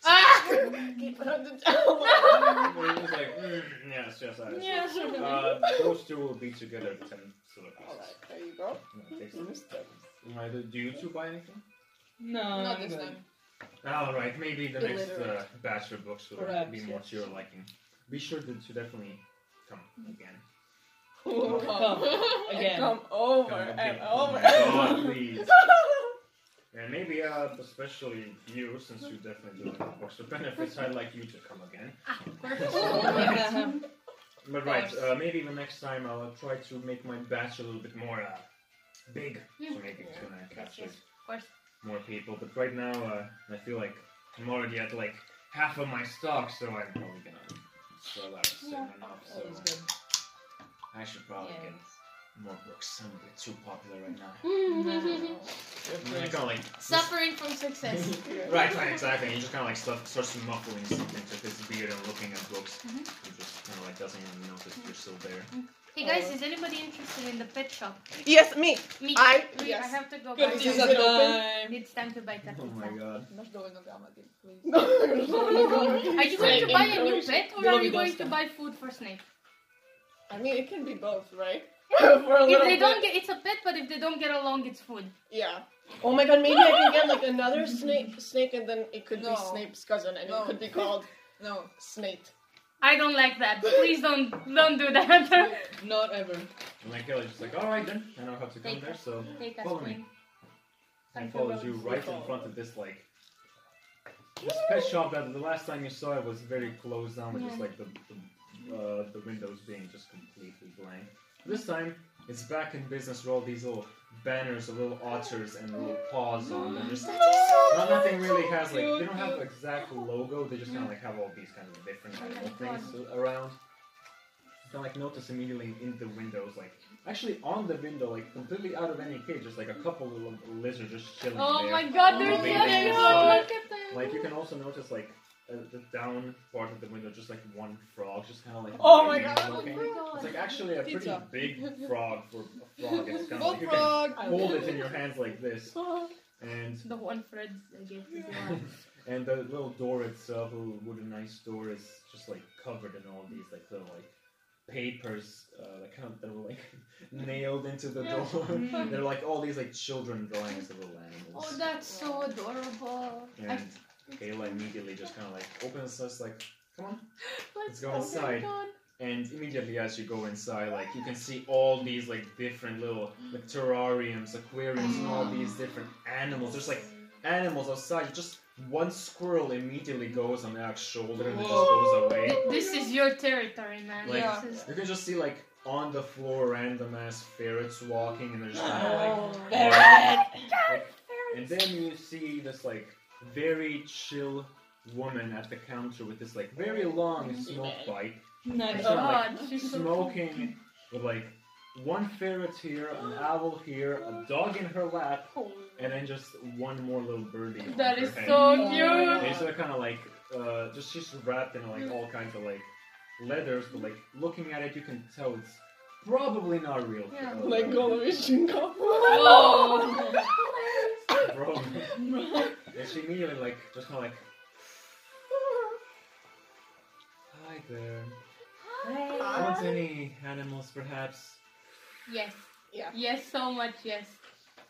Ah! [laughs] keep it on the [laughs] And he's like, mm, yes, yes, I Yeah. Uh, those two will be together at 10 silver pieces. Alright, there you go. Yeah, takes them. Uh, do- do you two buy anything? No, Not this time. All right, maybe the next uh, batch of books will Perhaps, be more yes. to your liking. Be sure to, to definitely come again. Come again. Come over Come and over. Oh my God, please. [laughs] And maybe, uh, especially you, since you definitely do like books with benefits, I'd like you to come again. Ah. [laughs] But right, uh, maybe the next time I'll try to make my batch a little bit more uh, big, so maybe Yeah. can uh, capture Of course. more people. But right now, uh, I feel like I'm already at like half of my stock, so I'm probably gonna sell out soon Yeah. enough. That So good. I should probably get more books. I'm a bit too popular right now. Mm-hmm. I'm kind of like Suffering from success. [laughs] right, right, exactly. And he just kind of like stuff, starts muffling something to his beard and looking at books. Mhm. He just kind of like doesn't even notice you're still there. Hey guys, is anybody interested in the pet shop? Yes, me. Me. I- we, yes. I have to go Good buy Is use some. it open? time. It's time to buy Oh my god. Imaš dovoljno gamadi, please. Are you going to buy a new pet or are you going to buy food for Snape? I mean, it can be both, right? [laughs] For a If they bit. don't get, it's a pet, but if they don't get along, it's food. Yeah. Oh my god, maybe I can get like another snake, snake, and then it could No. be Snape's cousin, and No. it could be called [laughs] No. Snape. I don't like that. Please don't don't do that. [laughs] Not ever. And like Kelly's just like, all right then, I know how to come Take there, so Take us, Follow me. Queen. and follows you right in front of this like this pet shop that the last time you saw it was very closed down with just Yeah. like the the, uh, the windows being just completely blank. This time it's back in business with all these little banners of little otters and little paws on them. Just not, nothing really has like they don't have the exact logo. They just kind of like have all these kind of different animal things around. You can like notice immediately in the windows, like actually on the window, like completely out of any cage, just like a couple little lizards just chilling Oh there. my god, they're so cute. so- Look at them. Like you can also notice like uh, the down part of the window, just like one frog, just kind of like Oh my god, and Oh looking. my god. It's like actually a pretty Pizza. big frog for a frog. It's kind of like you Bullfrog! can hold it in your hands like this, [laughs] and The one Fred gave to Zilla. [laughs] and the little door itself, a wooden nice door, is just like covered in all these like little like papers uh, that kind of that were like [laughs] nailed into the Yeah. door. Mhm. They're like all these like children drawings of little animals. Oh, that's so adorable. I- and Kayla immediately just kind of like opens us like, come on. [gasps] let's go go inside. on. And immediately as you go inside, like you can see all these like different little like terrariums, aquariums, and all [gasps] these different animals. There's like animals outside. Just one squirrel immediately goes on Alex's shoulder and then just goes away. This is your territory, man. Like Yeah. You can just see like on the floor random ass ferrets walking and they're just kind of like, Oh, like and then you see this like very chill woman at the counter with this like very long smoke pipe Nice. It's not like she's smoking with like one ferret here, an owl here, a dog in her lap, and then just one more little birdie. That is That her is head. so And cute. it's kind of like uh, just she's wrapped in like all kinds of like leathers, but like looking at it, you can tell it's probably not real. Yeah. Like all the vision come. Whoa. Bro. [laughs] [laughs] and she immediately like just kind of like. Hi there. Want any animals, perhaps? yes. Yeah. Yes, so much. Yes.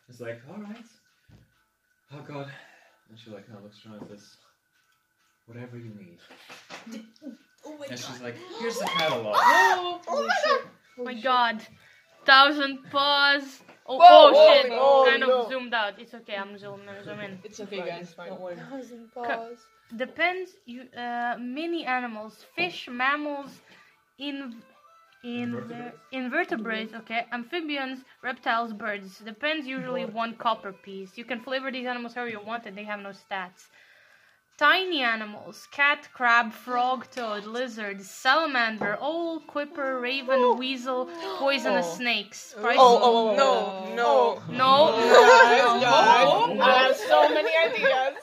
It's like, all right. Oh God. And she like kind of looks around and says, whatever you need. Oh my And she's like, here's the catalog. [gasps] Oh my god! Oh my God. Thousand paws. Oh, Whoa, oh shit. no, kind no. of zoomed out. It's okay. I'm zooming. I'm zooming. It's okay, guys. fine. Don't worry. Thousand paws. Depends. You uh, many animals, fish, mammals, in. In Invertebrates? invertebrates, okay, amphibians, reptiles, birds. Depends usually one copper piece. You can flavor these animals however you want, and they have no stats. Tiny animals: cat, crab, frog, toad, lizard, salamander, owl, quipper, raven, oh. weasel, poisonous Oh. snakes. Oh, oh Price- oh, oh, no, no. No. Guys, No. guys, I have so many ideas.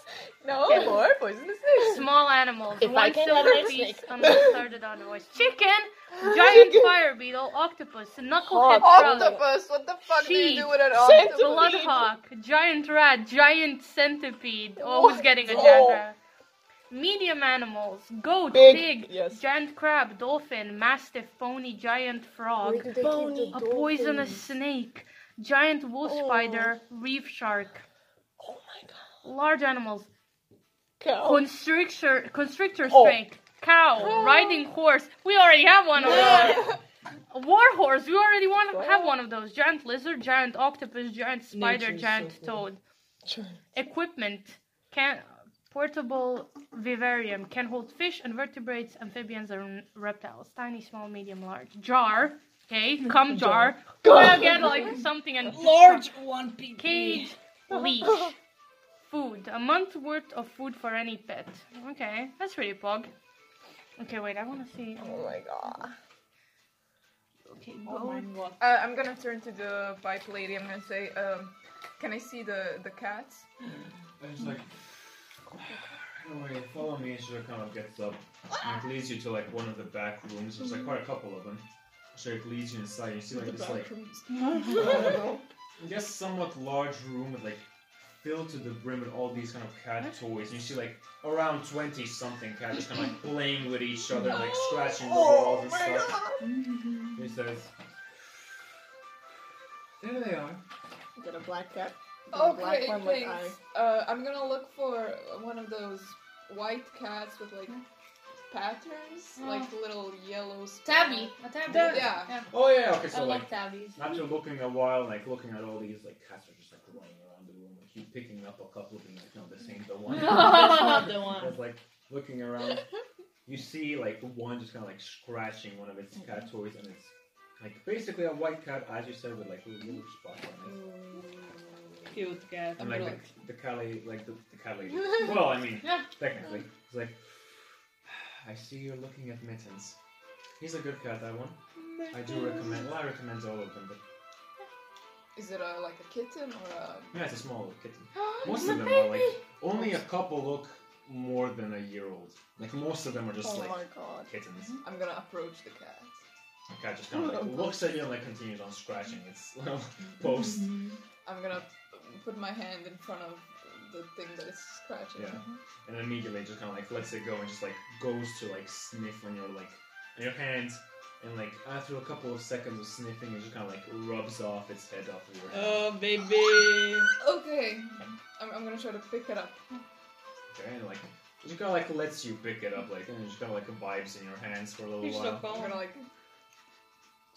No, Okay. more poisonous snakes. Small animals. If one I can silver have a piece snake. unless started otherwise. Chicken, giant fire beetle, octopus, knucklehead frog, Octopus, what the fuck do you Sheep. do with an Centipede. octopus? bloodhawk, giant rat, giant centipede. Oh, who's getting a Oh. giant rat? Medium animals: goat, Big, pig, yes. giant crab, dolphin, mastiff, pony, giant frog, Where do they keep the a poisonous dolphins? snake, giant wolf Oh. spider, reef shark. Oh my god. Large animals: Cow. constrictor, constrictor Oh. snake, cow, [gasps] riding horse. We already have one of those. A [laughs] war horse. We already want to have one of those. Giant lizard, giant octopus, giant spider, Nature's giant so cool. toad. Equipment can portable vivarium can hold fish, invertebrates, amphibians, and reptiles. Tiny, small, medium, large. Jar. Okay, [laughs] come [laughs] jar. Well, get like something and Large one PP. cage, leash, food. A month worth of food for any pet. Okay, that's pretty pog. Okay, wait, I want to see. Oh my god. Okay, Oh go. my god. Uh, I'm gonna turn to the pipe lady. I'm gonna say, um, can I see the the cats? And it's like, anyway, follow me. And she kind of gets up and it leads you to like one of the back rooms. There's like quite a couple of them. So it leads you inside. You see like this like I guess somewhat large room with like filled to the brim with all these kind of cat toys. And you see like around twenty something cats just kind of like [laughs] playing with each other, like scratching the oh walls and stuff. He says, "There they are." Got a black cat. Got black Okay, one with eye. thanks. Uh, I'm gonna look for one of those white cats with like patterns, Oh. like little yellow. Tabby. A tabby. Yeah. Oh yeah, okay. So love like tabbies. after looking a while, like looking at all these like cats are just like running around the room, like you picking up a couple, being like, no, this ain't the [laughs] one. That's not the one. Just like looking around, you see like one just kind of like scratching one of its cat toys, and it's like basically a white cat, as you said, with like little yellow spots on it. Cute cat. And I'm like gonna- the, the Cali, like the, the Cali. [laughs] well, I mean, Yeah. technically, it's like, I see you're looking at Mittens. He's a good cat, that one. I do recommend. Well, I recommend all of them, but Is it a like a kitten or a? yeah, it's a small kitten. [gasps] Most of them are like only a couple look more than a year old. Like most of them are just Oh like my god. kittens. I'm gonna approach the cat. The cat just kind of like looks at you and like continues on scratching its little [laughs] post. I'm gonna p- put my hand in front of the thing that is scratching. Yeah. And then immediately just kind of like lets it go and just like goes to like sniff on your like on your hands. And like after a couple of seconds of sniffing, it just kind of like rubs off its head off of your hand. Oh, baby. Okay, I'm, I'm gonna try to pick it up. Okay, and like it just kind of like lets you pick it up, like and it just kind of like vibes in your hands for a little You're so while. I'm gonna like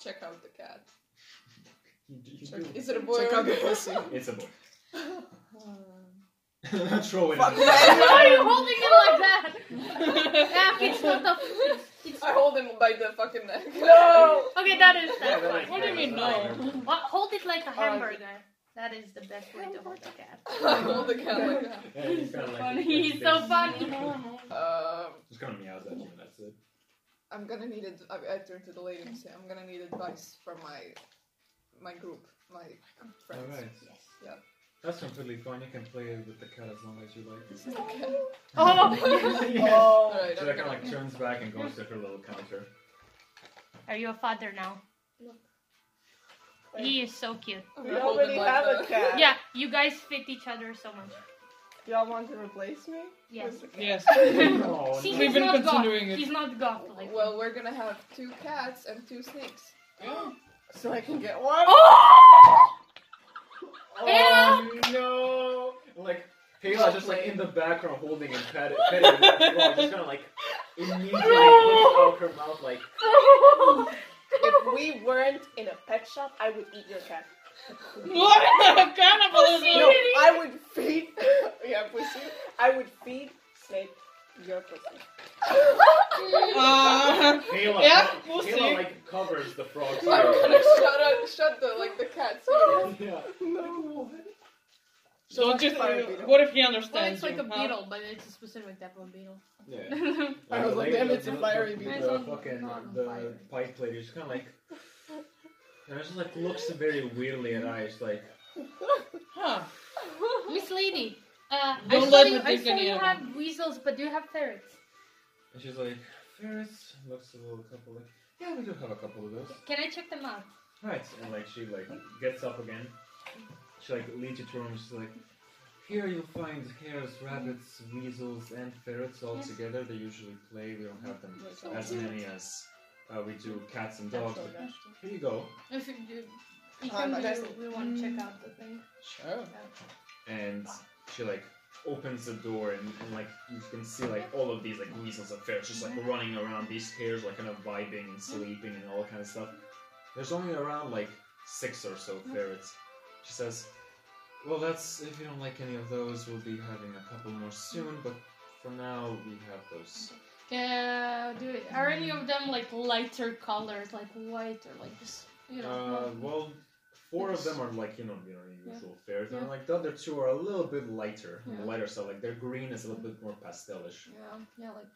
check out the cat. You do- you Check, do- is it a boy Check or a out the girl? pussy. It's a boy. Um, Throw it. Fuck in. Why are you holding it like that? [laughs] Yeah, it's not the. It's, I hold him by the fucking neck. No! okay, that is Yeah, that's that fine. is What do you fair, mean, that's no? fair. What, hold it like a Oh, okay. hamburger. That is the best way to hold a cat. [laughs] I hold the cat like that. Yeah, he's kind of like Funny, like he's so this. funny. Um, Just kind of meows at you. and That's it. I'm gonna need it. I, I turn to the lady and say, I'm gonna need advice from my my group, my friends. All right. Yes. That's completely fine. You can play with the cat as long as you like. Okay. Oh, [laughs] yeah. Oh. Alright, She I'm like, kind gonna- of like turns back and goes to her little counter. are you a father now? No. He is so cute. I'm We already him like have a cat. Yeah, you guys fit each other so much. Y'all want to replace me? Yes. with? Yes. [laughs] Oh, [laughs] See, no. We've been not considering goth. it. He's not goth like. Well, we're gonna have two cats and two snakes. [gasps] So I can get one? [gasps] Oh! Oh no! Like Kayla just like in the background holding and petting, petting that just kind of like immediately puts out her mouth like. [laughs] If we weren't in a pet shop, I would eat your cat. what? Cannibalism. No, I would feed. [laughs] yeah, pussy. I would feed Snake your pussy. Uh, Kayla, Yeah, we'll Kayla see. like covers the frog's I'm gonna shut up, shut the like the cat's [laughs] yeah. No. so Like just, a what if he Well, understands it's like you, a huh? beetle, but it's a specific type of beetle. Yeah. I was [laughs] like, damn, it's a fiery beetle. The It's on- fucking the pipe lady just kind of like. And just like looks very weirdly at eyes, like. Huh. Miss Lady, uh, I Don't saw you, I saw you have weasels, but do you have ferrets? And she's like, ferrets. Looks a little couple like, yeah, we do have a couple of those. Can I check them out? Right, and like she like gets up again. She like leads you to her room. She's like, here you'll find hares, rabbits, weasels, and ferrets all Yes. together. They usually play. We don't have them So as cute. many as uh, we do cats and dogs. But here you go. If you do, you Hi, can my do, we want to check out the thing. Sure. And she like opens the door and, and like you can see like all of these like weasels and ferrets just like mm-hmm. running around. These hares like kind of vibing and mm-hmm. sleeping and all kind of stuff. There's only around like six or so mm-hmm. ferrets. She says, "Well, that's if you don't like any of those, we'll be having a couple more soon. But for now, we have those." Yeah, do it. Are any of them like lighter colors, like white or like this? You know. Uh, well, four of them are like you know you know the usual ferrets, and like the other two are a little bit lighter, on the Yeah. lighter side. Like their green is a little bit more pastelish. yeah, yeah, like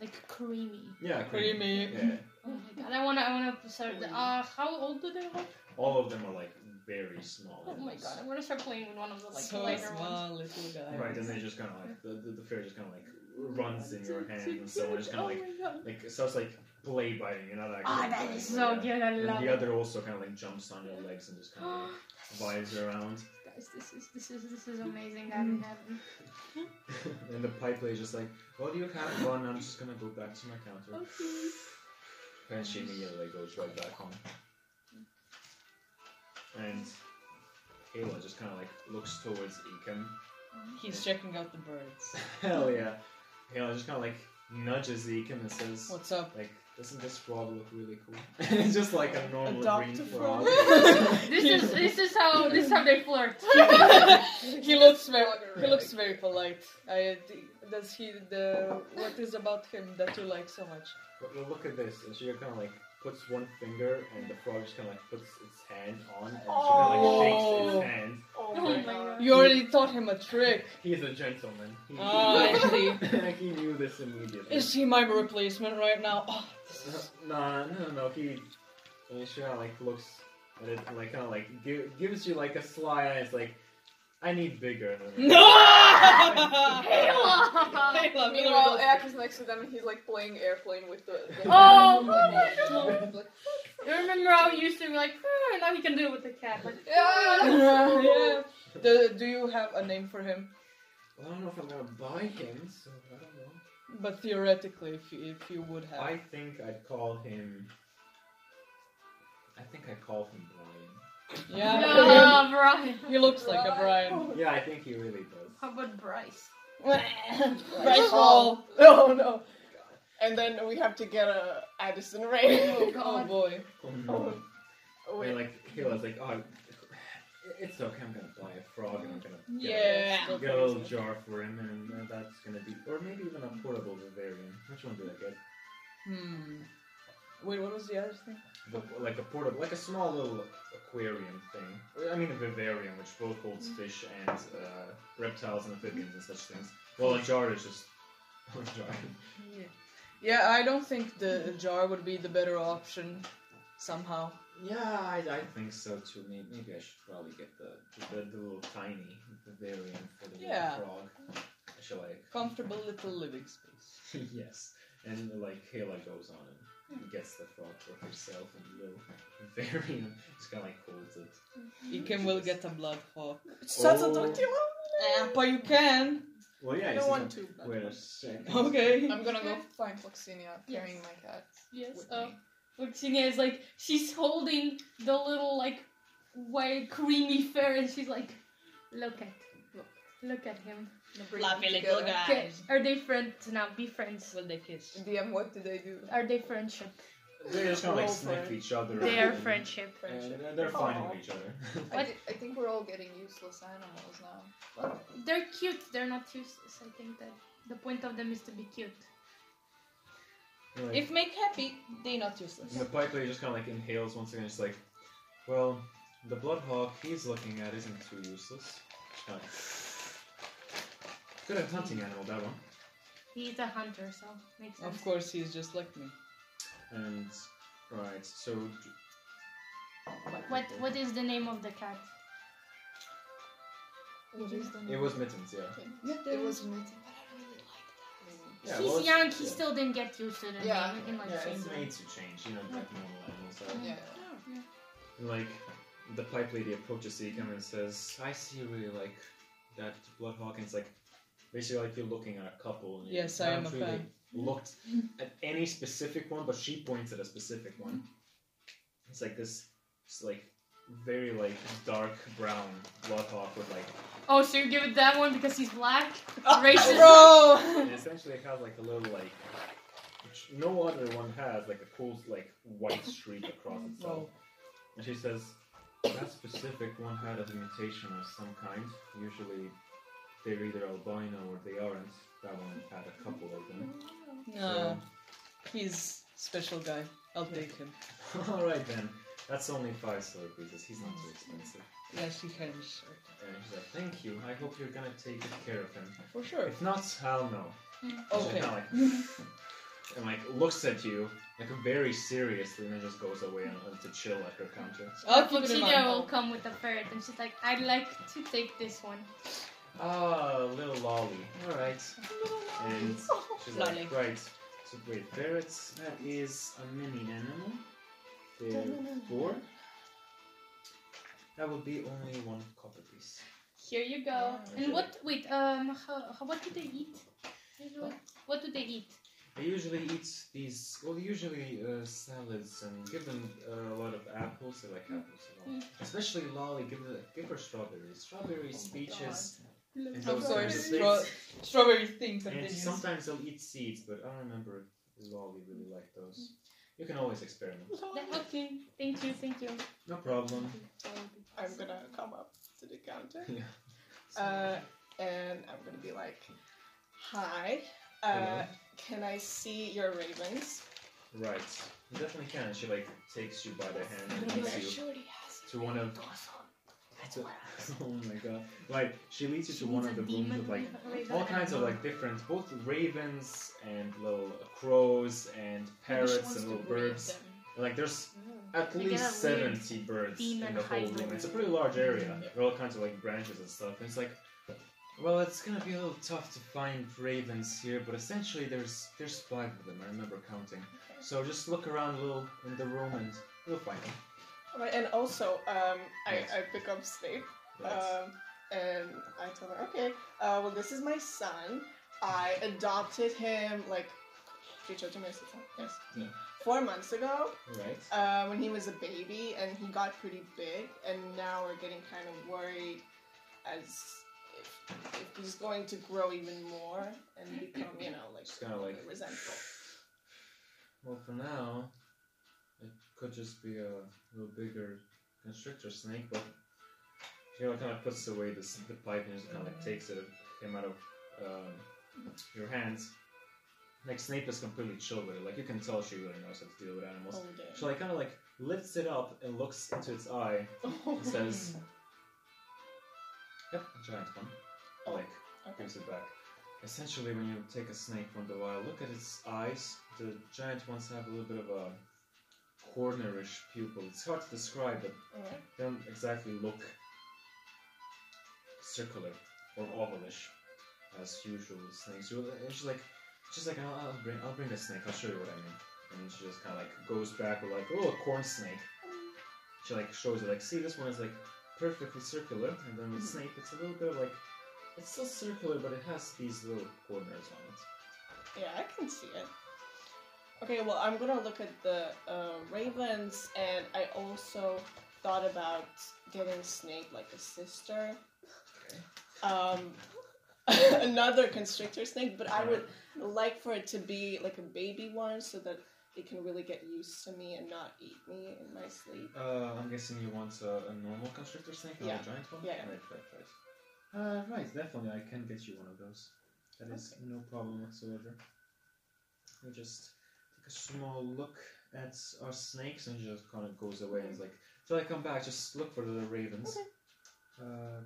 like creamy. Yeah, Creamy. Yeah, Oh my god, I wanna, I wanna start. The, uh, how old do they look? all of them are like very small. Oh my god, I'm gonna start playing with one of the like so lighter ones. little guy. Right, and they just kind of like the, the, the ferret just kind of like runs in your [laughs] hand, and so on, just kind oh of like my god. like starts like play biting. You're not actually. Oh, that biting, is so yeah. good. I And love the it. other also kind of like jumps on your legs and just kind of like [gasps] vibes around. Guys, this is this is this is amazing. I'm in heaven. and the pipe lady is just like, oh, well, you have fun. I'm just gonna go back to my counter. Okay. And she immediately goes right back home. And Kayla just kind of like looks towards Ecom. He's checking out the birds. [laughs] Hell yeah. Kayla just kind of like nudges Ecom and says, What's up? like, doesn't this frog look really cool? [laughs] [laughs] it's just like a normal Adopt green a frog. [laughs] This is this is how this is how they flirt. he looks very he looks very polite. I uh, does he the what is about him that you like so much? But well, look at this. And she kind of like puts one finger and the frog just kind of like puts its hand on and she kind of like shakes Oh. its hand. Oh Oh my my god. You already taught him a trick. He's a gentleman. He, Oh, I see. he knew this immediately. Is he my replacement right now? Oh, this No, no, no. He, and she kind of like looks at it and like kind of like gi- gives you like a sly eye. It's like, I need bigger. [laughs] No! Ayla! Ayla, Meanwhile, Ayla. Is next to them and he's like playing airplane with the. the Oh, Like, Like, You remember how you used to be like, "Ah," now he can do it with the cat. Like, [laughs] yeah. [laughs] yeah. Do, do you have a name for him? I don't know if I'm gonna buy him, so I don't know. But theoretically, if you, if you would have. I think I'd call him. I think I'd call him Brian. Yeah. no, [laughs] Brian. He looks like a Brian. Yeah, I think he really does. How about Bryce? [laughs] Bryce Hall. [laughs] Oh no. And then we have to get a Addison Rae. Oh Oh god. boy. Oh no. oh, And wait. like he was like, oh, it's okay. I'm gonna buy a frog and I'm gonna get, Yeah. a, get a little jar for him, and uh, that's gonna be, or maybe even a portable vivarium. Which one did I get? Hmm. Wait, what was the other thing? The, like a portable, like a small little aquarium thing. I mean a vivarium, which both holds fish and uh, reptiles and amphibians and such things. Well, a jar is just [laughs] a jar. Yeah. Yeah, I don't think the jar would be the better option somehow. Yeah, I, I think so too. Maybe, maybe I should probably get the the, the little tiny vivarium for the Yeah. little frog. I should like Comfortable [laughs] little living space. yes, and like Kayla goes on and gets the frog for herself and the little [laughs] vivarium just kind of like holds it. Iken will get a blood hawk. Such a Oh. dirty Eh, but you can. Well, yeah, I you don't want to. Wait a second. Okay. I'm gonna go [laughs] find Fluxinia carrying Yes. my cat. Yes. with Oh, me. Fluxinia is like she's holding the little like white creamy fur, and she's like, look at, Look. look at him. Gonna Fluffy little together. Okay, guys. are they friends now? Be friends. Will they kiss? DM, what do they do? Are they friendship? They're just kind of like sniff for each other. They are and- friendship. And they're fine Aw. with each other. I, What? I think we're all getting useless animals now. They're cute. They're not useless. I think that the point of them is to be cute. Like- If make happy, they not useless. And the pipe lady just kind of like inhales once again. It's like, well, the bloodhawk he's looking at isn't too useless. Kind of good at hunting animal, that one. He's a hunter, so makes sense. Of course, he's just like me. And right, so What What is the name of the cat? What is the it was mittens, yeah. It was Mitten, Yeah, He's well, young. He yeah. still didn't get used to the Yeah. name. We can like Yeah, change it's made to change, you know, like normal animals are. Yeah. And like the pipe lady approaches Seacom and says, "I see you really like that bloodhawk." And it's like basically like you're looking at a couple. And you Yes, I am haven't a really fan. Looked at any specific one, but she points at a specific one. It's like this, it's like very like dark brown bloodhawk with like Oh, so you give it that one because he's black? [laughs] Oh, Racist. Bro! and essentially it has like a little like which no other one has like a cool like white streak across itself. Bro. And she says that specific one had a mutation of some kind. Usually they're either albino or they aren't. That one had a couple of them. No. He's special guy. I'll take him. [laughs] Alright then. That's only five silver pieces. He's not too mm. expensive. Yes, he can be short. And she's like, Thank you. I hope you're gonna take good care of him. For sure. If not, I'll know. She Okay. kinda like [laughs] and like looks at you like very seriously and then just goes away and, and to chill at her counter. I'll keep it in Fluxinia will come with a ferret, and she's like, "I'd like to take this one." Ah, little lolly. Alright. And [laughs] she's Lolly. like, right. So wait, ferrets, that is a mini animal. Therefore, that would be only one copper piece. Here you go. And what? Wait. Um. How, how, what do they eat? Usually? What do they eat? They usually eat these, well, usually uh, salads and give them uh, a lot of apples. They like apples a lot. Mm. Especially Lolly, give, her give her strawberries. Strawberries, Oh peaches, and Of those kinds course, of straw- things. And sometimes they'll eat seeds, but I don't remember if Lolly really liked those. You can always experiment. Okay. Thank you. Thank you. No problem. I'm gonna come up to the counter. [laughs] Yeah. Uh, and I'm gonna be like, "Hi, uh, can I see your ravens?" Right. You definitely can. She like takes you by the hand and Really? leads you to one of. To- [laughs] oh my god! Like she leads you to one of the rooms with like all kinds of like different, both ravens and little crows and parrots and little birds. Like there's Mm. at They least 70 birds in the whole room. It's a pretty large area. Yeah. There are all kinds of like branches and stuff. And it's like, well, it's gonna be a little tough to find ravens here, but essentially there's there's five of them. I remember counting. So just look around a little in the room and you'll find them. Right, and also, um, I, Yes. I pick up Snape, Right. um, and I tell her, okay, uh, well, this is my son. I adopted him like, yes, Yeah. four months ago. right. uh, when he was a baby and he got pretty big and now we're getting kind of worried as if, if he's going to grow even more and become you know like kinda like- resentful Well, for now, could just be a little bigger constrictor snake, but you know, kind of puts away this the pipe and just kind of like takes it him out of um, your hands. Like Snape is completely chill with it. Like you can tell she really knows how to deal with animals. oh. She like kind of like lifts it up and looks into its eye [laughs] and says, "Yep, a giant one." Oh, Like okay. gives it back. Essentially, when you take a snake from the wild, look at its eyes. The giant ones have a little bit of a cornerish pupil. It's hard to describe, but Alright. they don't exactly look circular or ovalish as usual with snakes. And she's like, she's like, I'll, I'll bring, I'll bring the snake. I'll show you what I mean. And she just kind of like goes back with like, oh, a corn snake. She like shows it like, see, this one is like perfectly circular, and then with mm-hmm. Snape, it's a little bit of like, it's still circular, but it has these little corners on it. yeah i can see it okay well i'm gonna look at the uh, ravens and i also thought about getting snape like a sister um [laughs] another constrictor snake but i would like for it to be like a baby one so that it can really get used to me and not eat me in my sleep. Uh, I'm guessing you want uh, a normal constrictor snake, not Yeah. a giant one? Yeah. Right, right, right. Uh, right, definitely, I can get you one of those. That is no problem whatsoever. We just a small look at our snakes and just kind of goes away and is like, till I come back, just look for the ravens. Okay. Uh,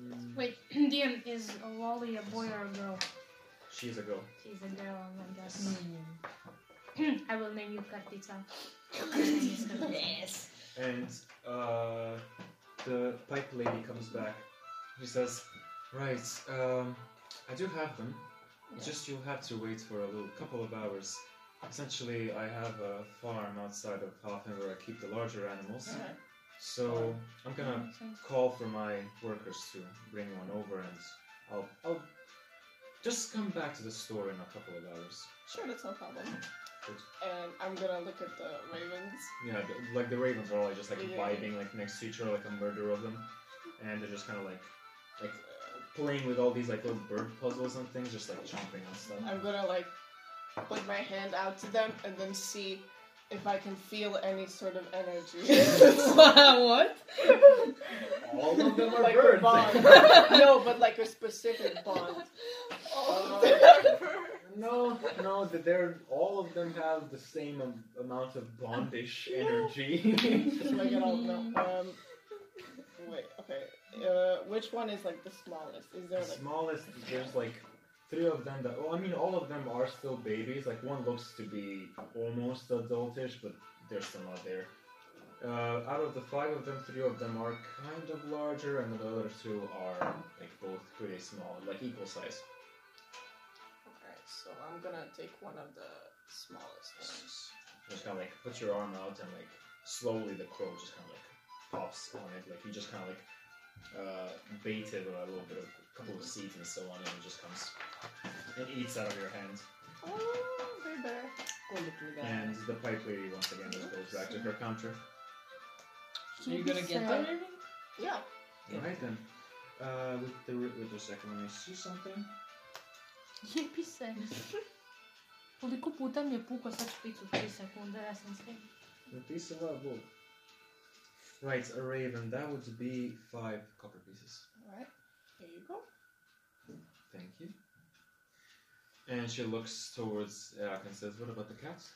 Mm, Wait, [clears throat] DM is a lolly a boy or a girl? She's a girl. She's a girl, I guess. Hmm. [clears throat] I will name you Kartica. Yes. And uh, the pipe lady comes back. She says, "Right, um, I do have them. It's just you'll have to wait for a little couple of hours. Essentially, I have a farm outside of Hoffen where I keep the larger animals. So I'm gonna call for my workers to bring one over, and I'll I'll just come back to the store in a couple of hours. Sure, that's no problem. Good. And I'm gonna look at the ravens. Yeah, the- like the ravens are all like, just like Yeah. vibing like next to each other, like a murder of them, and they're just kind of like like playing with all these like little bird puzzles and things, just like chomping on stuff. I'm gonna like put my hand out to them and then see if I can feel any sort of energy. [laughs] what? All of them are like a birds. bond. [laughs] no, but like a specific bond. [laughs] no, no, that they're all of them have the same am- amount of bondish energy. like I don't know. Um, wait, okay. Uh, which one is like the smallest? Is there the like smallest, there's like three of them that. Well, I mean, all of them are still babies. Like one looks to be almost adultish, but they're still not there. Uh, out of the five of them, three of them are kind of larger, and the other two are like both pretty small, like equal size. Okay, so I'm gonna take one of the smallest ones. Just kind of like put your arm out, and like slowly the crow just kind of like pops on it. Like you just kind of like uh, bait it with a little bit of a couple of seeds and so on, and it just comes and eats out of your hand. Oh, baby. Poor little guy. And the pipe lady once again just goes back to her counter. So you gonna get them? Yeah. Alright then. Uh, with the with the second, let me see something. Jebi se. Koliko puta mi je pukao sad špicu 3 sekunde, ja sam sve. Napisala book. Right, a raven. That would be five copper pieces. Alright. Here you go. Thank you. And she looks towards Eric and says, "What about the cats?"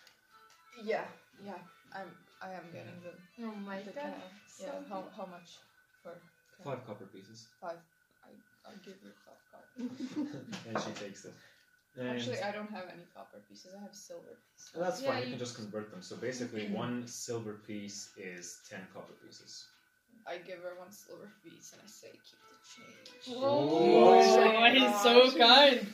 Yeah, yeah. I'm I am getting them. Oh my The god. cat. Yeah, how how much for cat? Five copper pieces. Five. I I'll give you five copper. [laughs] and she takes it. And Actually, I don't have any copper pieces. I have silver pieces. Well, that's Yeah, fine. You you- can just convert them. So basically, [clears throat] one silver piece is ten copper pieces. I give her one silver piece and I say, keep the change. Oh, he's so kind.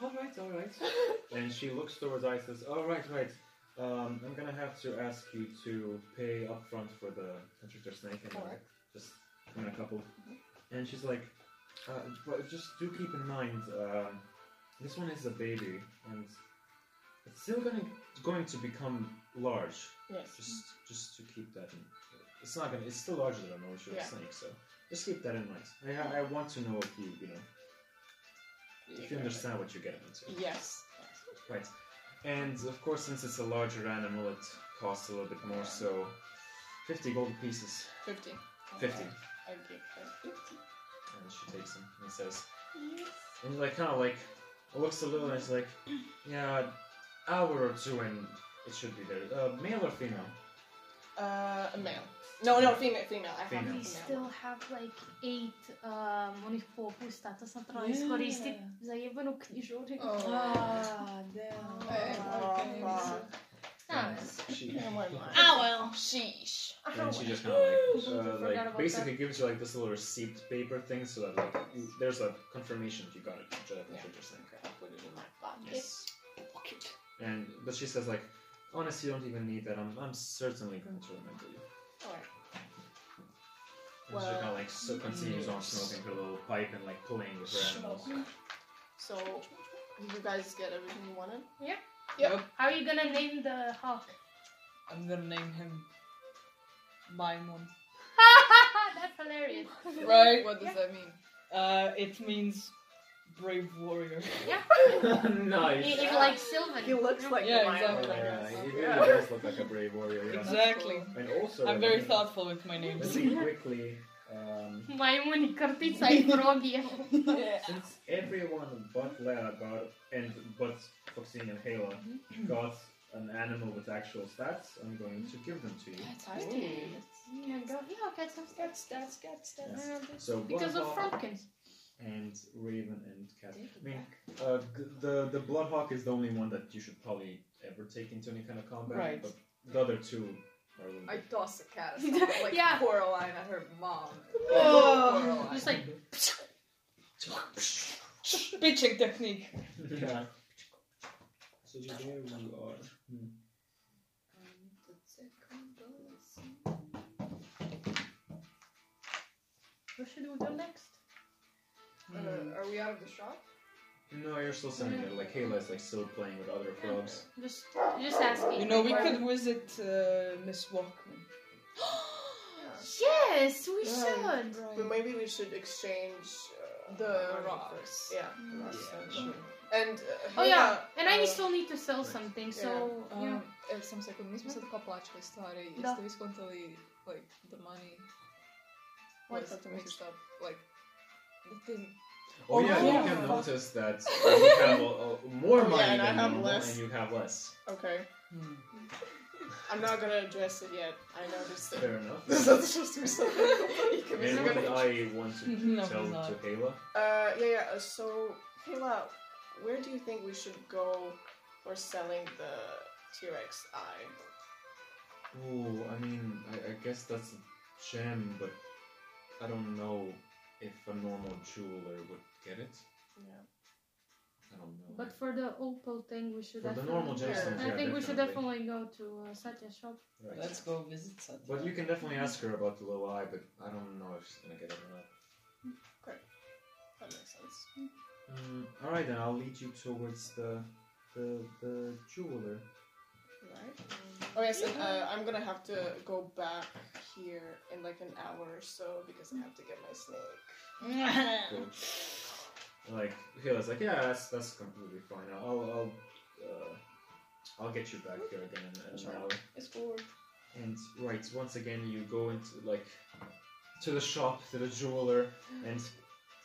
All right, all right. [laughs] and she looks towards I says, "All right, right. Um, I'm gonna have to ask you to pay upfront for the constrictor snake and Alright. just come in a couple." And she's like, uh, "But just do keep in mind, um, this one is a baby, and it's still gonna going to become large. Yes. Just just to keep that in. It's not gonna. It's still larger than a normal Yeah. snake, so just keep that in mind. I, I want to know if you you know if you understand what you're getting into. Yes. Right. And of course, since it's a larger animal, it costs a little bit more, so 50 gold pieces. 50. 50. I give her 50. And she takes them and says, and like, kind of like, looks a little and it's like, yeah, hour or two and it should be there. Uh, male or female? Uh, a male. No, no, female, female. I have Female. We female. still have like eight um, onih popustata sam trebala iskoristiti za jebenu knjižurinu. Oh. Ah, damn. Hey, Oh, okay. fuck. Ah, She, [laughs] Ah well. Sheesh. and she just kind of like, uh, like basically gives you like this little receipt paper thing so that like you- there's a confirmation if you got it. Which I think Yeah. you're just. I'll put it in my pocket. Yes. And but she says like, honestly, you don't even need that. I'm I'm certainly going to remember you. Alright. And she Well, kind of like so continues on smoking her little pipe and like playing with her animals. So, did you guys get everything you wanted? Yep. How are you gonna name the hawk? I'm gonna name him Maimon. [laughs] That's hilarious. Right. What does that mean? Uh, it means brave warrior. Yeah. [laughs] [laughs] nice. If you like Sylvan. He looks like Yeah, exactly. I Yeah, guess. he really Yeah. does look like a brave warrior. Yeah. Exactly. And also, I'm very let me- thoughtful with my names. me quickly. Um, Majmun i krtica i frogije. since everyone but Lea got and but Foxine and Hela got an animal with actual stats, I'm going to give them to you. Yeah, go. Yeah, get some stats. Stats, stats, stats, Yeah. stats. So Because of Bloodhawk Frumpkins. and Raven and Cat. I mean, uh, g- the the Bloodhawk is the only one that you should probably ever take into any kind of combat. Right. But the other two are a little I toss a cat at [laughs] someone, like Yeah. Coraline at her mom. Oh. Coraline. Just like, [laughs] bitching technique. yeah. So there you are. Hmm. what should we do next? Uh, are we out of the shop? No, you're still sending it. Like Hela is like still playing with other frogs. Just, just asking. You know, we could visit uh, Miss Walkman. [gasps] Yes, we Yeah, should. But maybe we should exchange uh, The money rocks. first. Yeah. the rocks. Yeah, sure. And uh, Oh yeah, Hela, and I uh, still need to sell something, so Um, yeah. e, sam sekund, nismo sad kao plaćali stvari, Da. jeste vi skontali, like, the money What was got mixed up, like, the thing. Oh yeah, Oh, you yeah. can notice that [laughs] you have uh, uh, more Oh, yeah, money and I than have normal, less. and you have less. Okay. Hmm. I'm not gonna address it yet. I noticed it. Fair enough. [laughs] That's just me something. and what did I want to [laughs] No, tell not. to Hela? Uh, yeah, yeah. uh, So, Hela, where do you think we should go for selling the T-Rex eye? Ooh, I mean, I, I guess that's a gem, but I don't know if a normal jeweler would get it. Yeah. I don't know. But for the opal thing, we should For the definitely. normal gemstones, I yeah, think we should definitely. definitely go to uh, Satya's shop. Right. Let's go visit Satya. But you can definitely ask her about the little eye, but I don't know if she's gonna get it or not. Okay, that makes sense. Mm, all right, then I'll lead you towards the the the jeweler. Right. Oh yes, and uh, I'm gonna have to go back here in like an hour or so because I have to get my snake. [laughs] Cool. Like Hela's like, yeah, that's that's completely fine. I'll I'll uh, I'll get you back here again in, in an hour. It's forward. And right, once again, you go into like to the shop, to the jeweler, and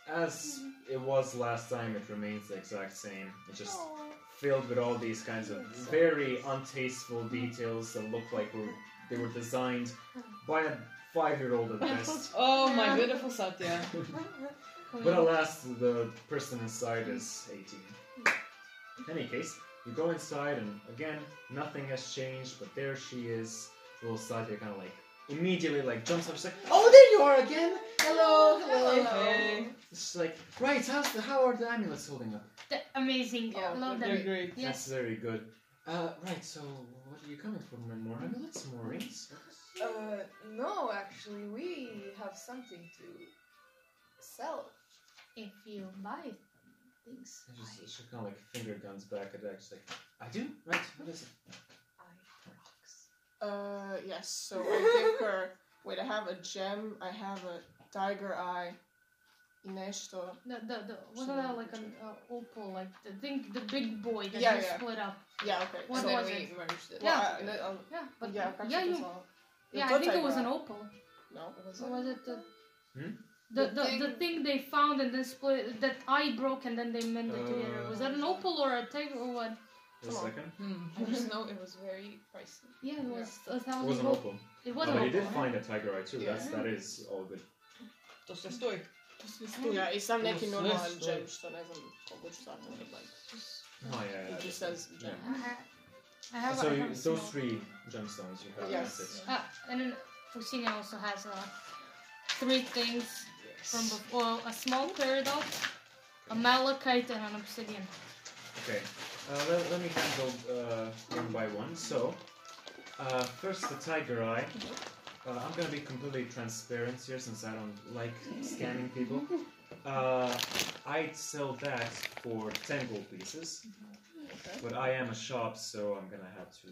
as it was last time, it remains the exact same. It's just filled with all these kinds of very untasteful details that look like were, they were designed by a five-year-old at [laughs] best. Oh, my beautiful Satya. [laughs] But alas, the person inside is 18. In any case, you go inside, and again, nothing has changed, but there she is. A little side there, kind of like immediately like jumps up. She's like, "Oh, there you are again! Hello, hello." Hey. It's like, right? How's the how are the amulets holding up? Th- amazing. Yeah, Love They're them. great. Yes. That's very good. Uh, right. So, what are you coming for? More amulets? More rings? Uh, no, actually, we have something to sell. If you buy things. I just, she kind of like finger guns back at that. She's like, I do? Right, what is it? I rocks. Uh, yes. So I give [laughs] her. Wait, I have a gem. I have a tiger eye. I nešto. The the the wasn't that like an uh, opal like the thing the big boy that Yeah, you yeah. split up? Yeah. Okay. What so so, was then we it? merged it. Yeah. Well, I- I- I'll- Yeah, but yeah, yeah, yeah, you yeah I think it was tiger an opal. No. It was Or it? was it the Hmm? The, The the, the thing- thing they found and then split that eye broke and then they mended together? Was that an Uh, opal or a tiger or what? Wait a second. Hmm. I just know it was very pricey. Yeah, it was a thousand. It was an opal. It was Oh, an but opal. you did find a tiger eye too. Yeah. That's that is all good. To se stoji. Ja, i sam neki To sve normalan stoji. gem, što ne znam koliko ću sad nekad, like, Oh yeah. yeah. it just says gem. Yeah. I have, so I you, those small- three gemstones you have. Yes. Uh, and then Fluxinia also has uh, three things from before well, a small peridot, a malachite, and an obsidian. Okay. Uh, let, let me handle uh, one by one. So, uh, first the tiger eye. Uh, I'm gonna be completely transparent here since I don't like scanning people. Uh, I'd sell that for 10 gold pieces. Okay. But I am a shop, so I'm gonna have to,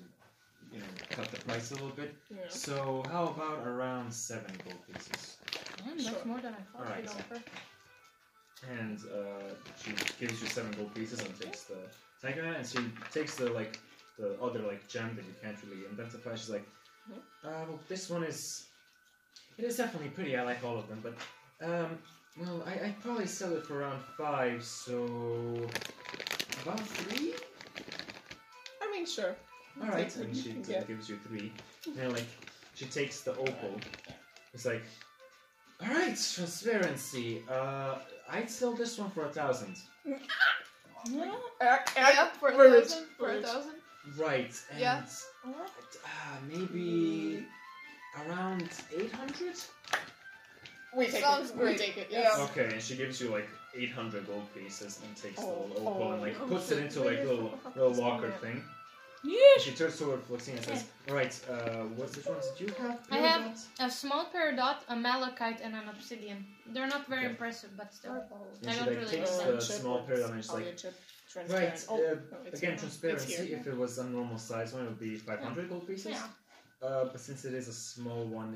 you know, cut the price a little bit. Yeah. So how about around seven gold pieces? Man, that's Sure. more than I thought Alright. you'd offer. And uh, she gives you seven gold pieces and takes the tiger eye, and she takes the like the other like gem that you can't really identify. She's like, Mhm. uh, well, this one is, it is definitely pretty. I like all of them, but um, well, I I'd probably sell it for around five. So about three. I mean, sure. All right, and she you uh, get. gives you three. And like, she takes the opal. It's like, all right, transparency. Uh, I'd sell this one for a thousand. [laughs] Yeah. Yeah, for a Rude. thousand. For a Rude. thousand. Right, and Yeah. uh, maybe around eight hundred. We take Sounds it. great. We take it. Yes. Yeah. Okay, and she gives you like eight hundred gold pieces and takes the Oh, little opal and like oh, puts it into like weird. little [laughs] little locker Yeah. thing. Yeah. She turns toward Fluxine and says, "All right, uh, what which ones did you have? I have- got?" A small peridot, a malachite, and an obsidian. They're not very Okay. impressive, but still. And I she don't like really takes know the that. small peridot and she's like, yeah. Right, Oh, uh, no, again, here. transparency, It's here. if it was a normal size one, it would be 500 gold pieces. Yeah. Uh, but since it is a small one,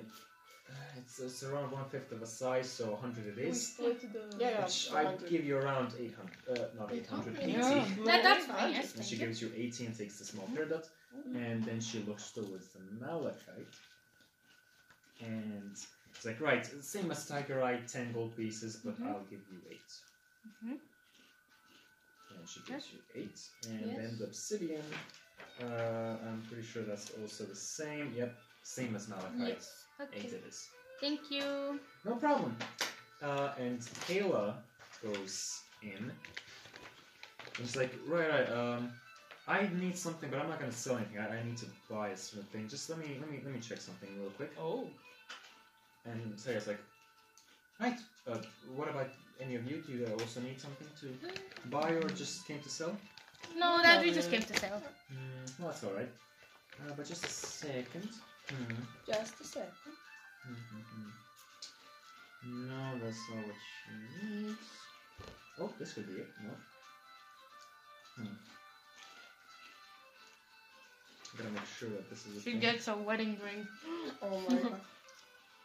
it's, it's around one fifth of a size, so 100 it We split the. Yeah, yeah. Which I'd 100. give you around 800, uh, not 800, 80. Yeah. That, that's fine, yes, And thank she you. gives you 80 and takes the small peridot. And then she looks towards the malachite. And it's like, right, same as Tiger Eye, 10 gold pieces, but Mhm. I'll give you 8. Mhm. And she gives you 8. And Yes. then the obsidian, uh, I'm pretty sure that's also the same. Yep, same as malachite. Yes. 8 Okay. it is. Thank you. No problem. Uh, and Kayla goes in. And she's like, right, right, um, I need something, but I'm not gonna sell anything. I, I need to buy a certain thing. Just let me, let me, let me check something real quick. Oh. And Sarah's like, right. Uh, what about any of you? Do you also need something to buy, or just came to sell? No, that we just came to sell. Hmm, well, that's all right. Uh, but just a second. Hmm. Just a second. Mm-hmm. No, that's not what she needs. Oh, this could be it. No. Hmm. I gotta make sure that this is She thing. gets a wedding ring. [gasps] Oh my god.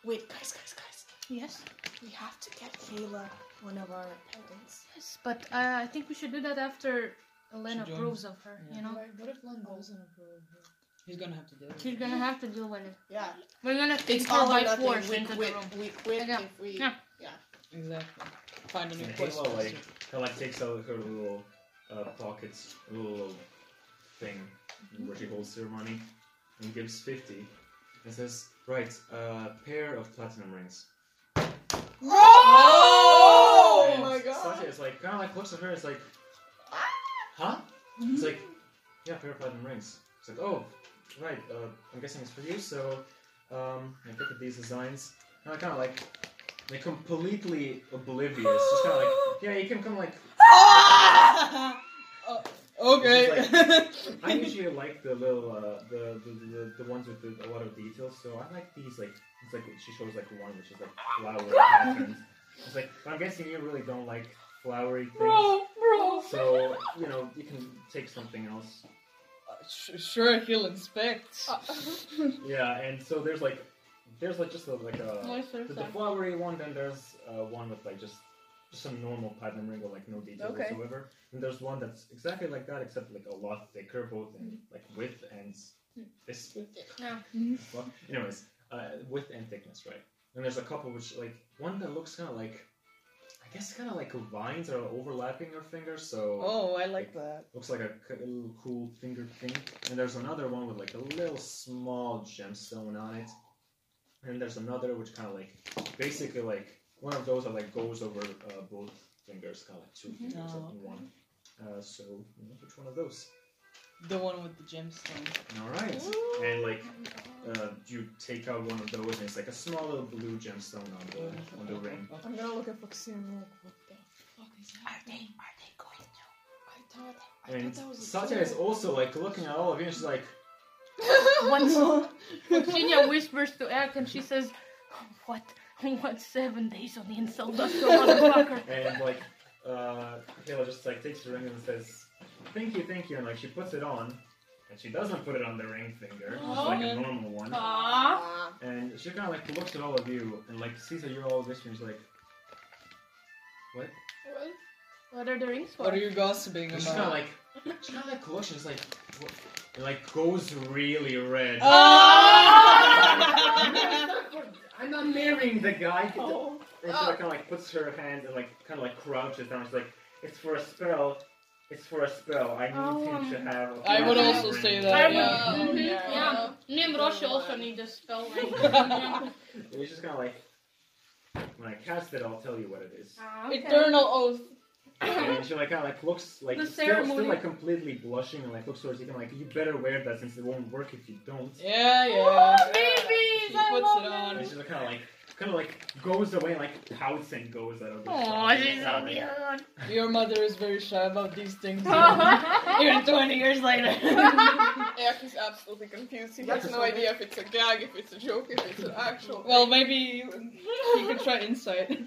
Wait, guys, guys, guys. Yes. We have to get Kayla one of our pendants. Yes, but uh, I think we should do that after Elena approves of her. Yeah. You know, What if Len doesn't approve? He's gonna have to do it. she's gonna have to deal with it. Yeah. We're gonna take It's her all by nothing. force We into quit. the room. We quit Yeah. if we. Yeah. Exactly. Find a new And quest. Like, kind of like takes out her little uh, pocket, a little thing where she holds her money, and gives 50. And says, right, a pair of platinum rings. Oh, And my god. Satya is like, kind of like looks at her, is like, huh? It's like, yeah, pair of platinum rings. It's like, oh, right. Uh, I'm guessing it's for you. So, um, I look at these designs, and I kind of like, like completely oblivious. Just kind of like, [gasps] yeah, you can come like. Oh, okay. I usually like the little, uh, the, the, the the ones with the, a lot of details. So I like these like, it's like she shows like one which is like flower [laughs] patterns. It's like, I'm guessing you really don't like flowery things. bro, bro. So you know you can take something else. Uh, sh- sure, he'll inspect. [laughs] Yeah, and so there's like there's like just a, like a Nice, there's the nice. flowery one. Then there's uh, one with like just just a normal platinum ring with like no detail Okay. whatsoever. And there's one that's exactly like that except like a lot thicker, both in like width and this. Yeah. Well, anyways, uh, width and thickness, right? And there's a couple which like one that looks kind of like I guess kind of like vines are overlapping your fingers, so Oh, I like that. looks like a little cool finger thing. And there's another one with like a little small gemstone on it. And there's another which kind of like basically like one of those that like goes over uh, both fingers, kind of like two fingers Oh, in one. Uh, so you know, which one of those? The one with the gemstone. All right. And like uh, you take out one of those, and it's like a small little blue gemstone on the on the ring. I'm gonna look at Foxy and be like, what the fuck is happening? Are they going to? I thought, I And thought that was a Satya is joke. also like looking at all of you, and she's like, [laughs] Once Virginia whispers to Eric and she says, What? What seven days on the insult dust, you motherfucker? and like uh Kayla just like takes the ring and says thank you thank you and like she puts it on and she doesn't put it on the ring finger just like a Oh. normal one Aww. And she kind of like looks at all of you and like sees that you're all whispering she's like what What? What are the rings for? What are you gossiping and she's kind of like she kind of like looks and she's like what? and like goes really red oh! [laughs] I'm not marrying the guy Oh. And she like, kind of like puts her hand and like kind of like crouches down. She's like, "It's for a spell. It's for a spell. I need Oh. him to have." a I would also ring." say that. I would- yeah. Mhm, yeah. yeah. Me and Roshi also need a spell ring. yeah. And it's just kind of like, when I cast it, I'll tell you what it is. Ah, okay. Eternal oath. And she like kind of like looks like The still, still like completely blushing and like looks towards you and like, "You better wear that since it won't work if you don't." Yeah, yeah. Oh, yeah. babies! She I puts love it on. And she's kind of like, kind of like goes away like pouts and goes out of the Oh, shop. she's so cute. [laughs] Your mother is very shy about these things. [laughs] yeah, Even 20 years later. [laughs] Yeah, he's absolutely confused. He has no idea if it's a gag, if it's a joke, if it's an actual. well, maybe you, you could try insight.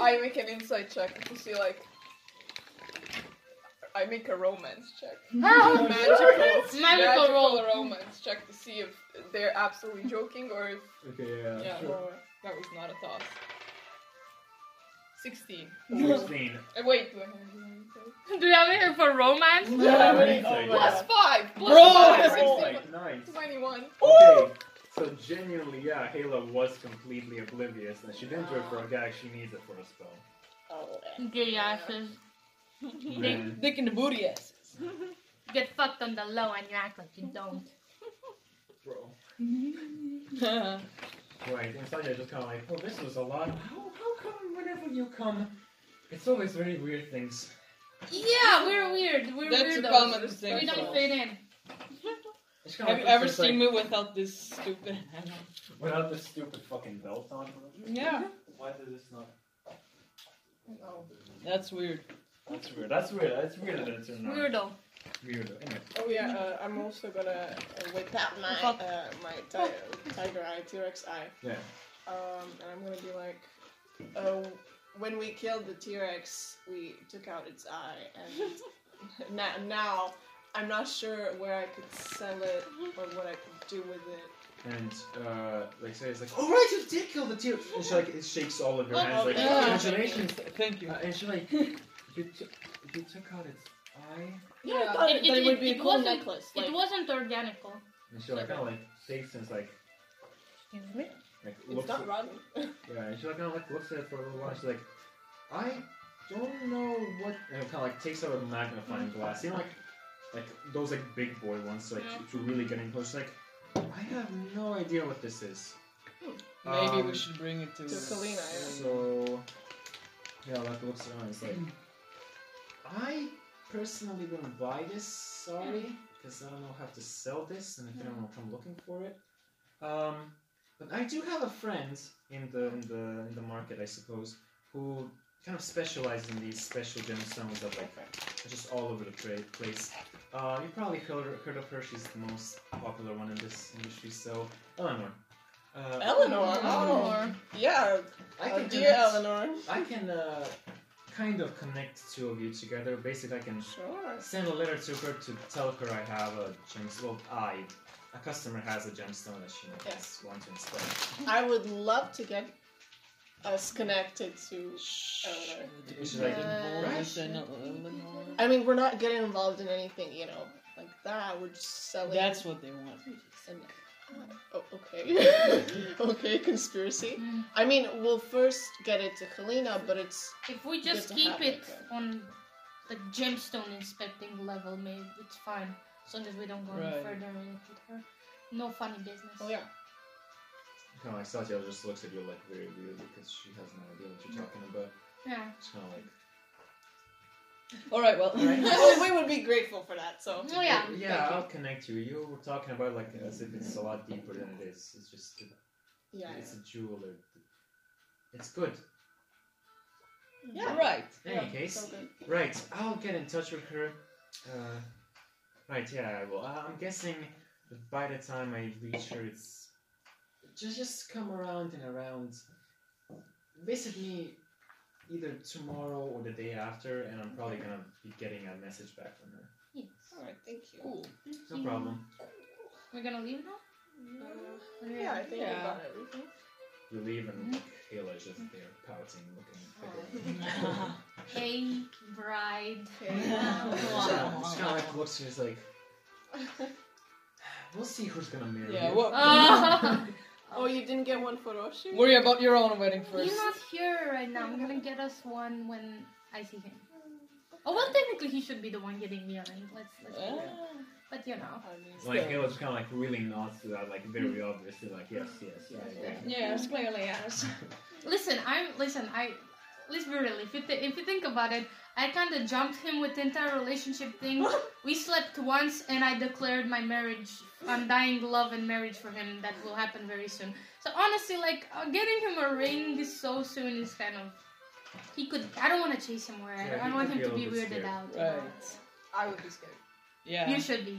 I make an insight check to see like. I make a romance check. [laughs] Oh, magical, Magical roll. romance check to see if they're absolutely joking or if Okay, yeah. yeah, sure. or that was not a thought. Sixteen. Sixteen. Uh, wait, do I have any Do you have anything for romance? Yeah, insight? insight. Plus five. Plus Bro! five. Insight, nice. Twenty-one. Okay, so genuinely, yeah, Halo was completely oblivious, and she didn't do it for a gag. She needs it for a spell. Oh. Gay asses. Man. Dick in the booty asses. Get fucked on the low and you act like you don't. Bro. Right, and Satya just kind of like, well, this was a lot. How, how come whenever you come, it's always very weird things? Yeah, we're weird. We're That's a weirdos. common thing. We don't fit in. It's kinda Have you like- ever it's seen like, me without this stupid hammer? Without this stupid fucking belt on? bro? Yeah. Why does this not? No. That's weird. That's weird. That's weird. That's weird that it's not. Weirdo. Weird. Anyway. Oh yeah, uh, I'm also gonna uh, whip out my uh, my ti- tiger eye, T-Rex eye. Yeah. Um, and I'm gonna be like, uh, when we killed the T-Rex, we took out its eye, and [laughs] now, now I'm not sure where I could sell it or what I could do with it. And uh, like say it's like, oh right, you did kill the tear. And she like it shakes all of her Oh, hands like, yeah. congratulations. Thank you. Uh, and she like, you, took you took out its eye. Yeah, I Yeah. thought It- it, it- it, it- would be it a cool wasn't- necklace. Like, It wasn't organical. And she like kind of like shakes and it's like, Excuse me? like it's looks. not at, rotten. [laughs] yeah, and she like kind of like looks at it for a little while. She's like, I don't know what. And kind of like takes out a magnifying glass. You know, like like those like big boy ones, so, like Yeah. to really getting close. She's like, I have no idea what this is. Maybe Um, we should bring it to. To Kalina, yeah. So, yeah, like looks around. It's like, I personally wouldn't buy this. Sorry, because I don't know how to sell this, and if anyone will come looking for it. Um, but I do have a friend in the in the in the market, I suppose, who kind of specializes in these special gemstones that like are just all over the tra- place. Uh, you probably heard, heard of her. She's the most popular one in this industry. So, Eleanor. Uh, Eleanor. Oh, Eleanor. yeah. I uh, can dear connect- Eleanor. I can uh, kind of connect two of you together. Basically, I can Sure. send a letter to her to tell her I have a gemstone. Well, I, a customer has a gemstone that she might Yes. want to install. I would love to get us connected to Eleanor. Like, right? I mean, we're not getting involved in anything, you know, like that. We're just selling. That's what they want. And, oh, okay. [laughs] okay, conspiracy. Mm. I mean, we'll first get it to Helena, but it's If we just keep it it, on the gemstone inspecting level, maybe it's fine. As long as we don't go any Right. further with her. No funny business. oh yeah. Kind of like Satya just looks at you like very weirdly because she has no idea what you're talking about. Yeah. It's kind of like, All right, well. Right. [laughs] well, we would be grateful for that. So Oh yeah. yeah, I'll connect you. You were talking about like as if it's a lot deeper than it is. It's just yeah. it's a jeweler. It's good. Yeah. Right. In yeah, any case, so right, I'll get in touch with her. Uh, right, yeah, I will. Uh, I'm guessing that by the time I reach her, it's just just come around and around. Visit me either tomorrow or the day after, and I'm probably gonna be getting a message back from her. Yes. All right, thank you. Cool. No problem. We're gonna leave now? Uh, yeah, I think Yeah. we got everything. You leave and like, Kayla is just there pouting, looking. figuring. [laughs] Hey, bride. Okay. Just kind of like looks and is like, [laughs] we'll see who's gonna marry Yeah, you. what? [laughs] Uh, oh, you didn't get one photo shoot? Worry about your own wedding first. he's not here right now. I'm gonna get us one when I see him. Oh well, technically he should be the one getting me a ring. Let's let's be real. Ah. But you know. I mean, Like Kayla's kind of like really nods to that, like very obviously, like yes, yes, yes. Yeah. Yes, clearly, yes. Listen, I'm listen. I let's be real. If you th- if you think about it, I kind of jumped him with the entire relationship thing. [laughs] we slept once, and I declared my marriage, undying love and marriage for him. That will happen very soon. So honestly, like uh, getting him a ring so soon is kind of. He could. I don't want to chase him where. I- Yeah, I he don't want could him be a to be little bit weirded scared. out. you know. Right. I would be scared. Yeah. You should be.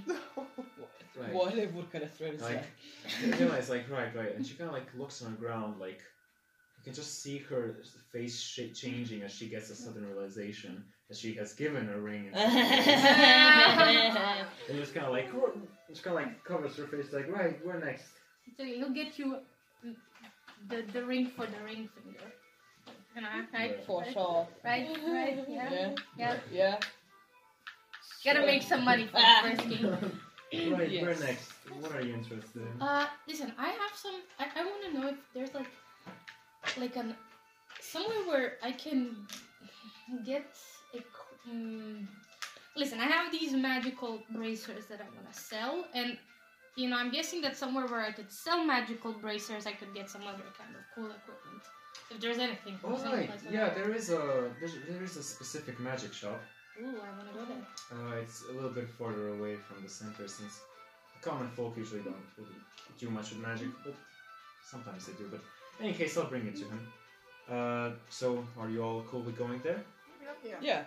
Right. [laughs] What, what kind of threat is Like, that? Kayla is like right, right, and she kind of like looks on the ground, like you can just see her face sh- changing as she gets a sudden realization that she has given a ring. [laughs] [laughs] And, and just kind of like, just kind of like covers her face, like right, where next? So he'll get you the the ring for the ring finger. You know, right? For right? sure. Right, right, yeah. Yeah. Yeah. Yeah. Gotta make some money for the first game. [laughs] Right, where Yes. next? What are you interested in? Uh, listen, I have some. I, I want to know if there's like, like an somewhere where I can get a. mm listen, I have these magical bracers that I'm gonna sell, and you know, I'm guessing that somewhere where I could sell magical bracers, I could get some other kind of cool equipment. If there's anything. Oh right, like yeah, there is a there's, there is a specific magic shop. Ooh, I wanna go there. Uh, it's a little bit farther away from the center since common folk usually don't really do much with magic, but sometimes they do. But any case, I'll bring it to him. Uh, so are you all cool with going there? yeah. Yeah.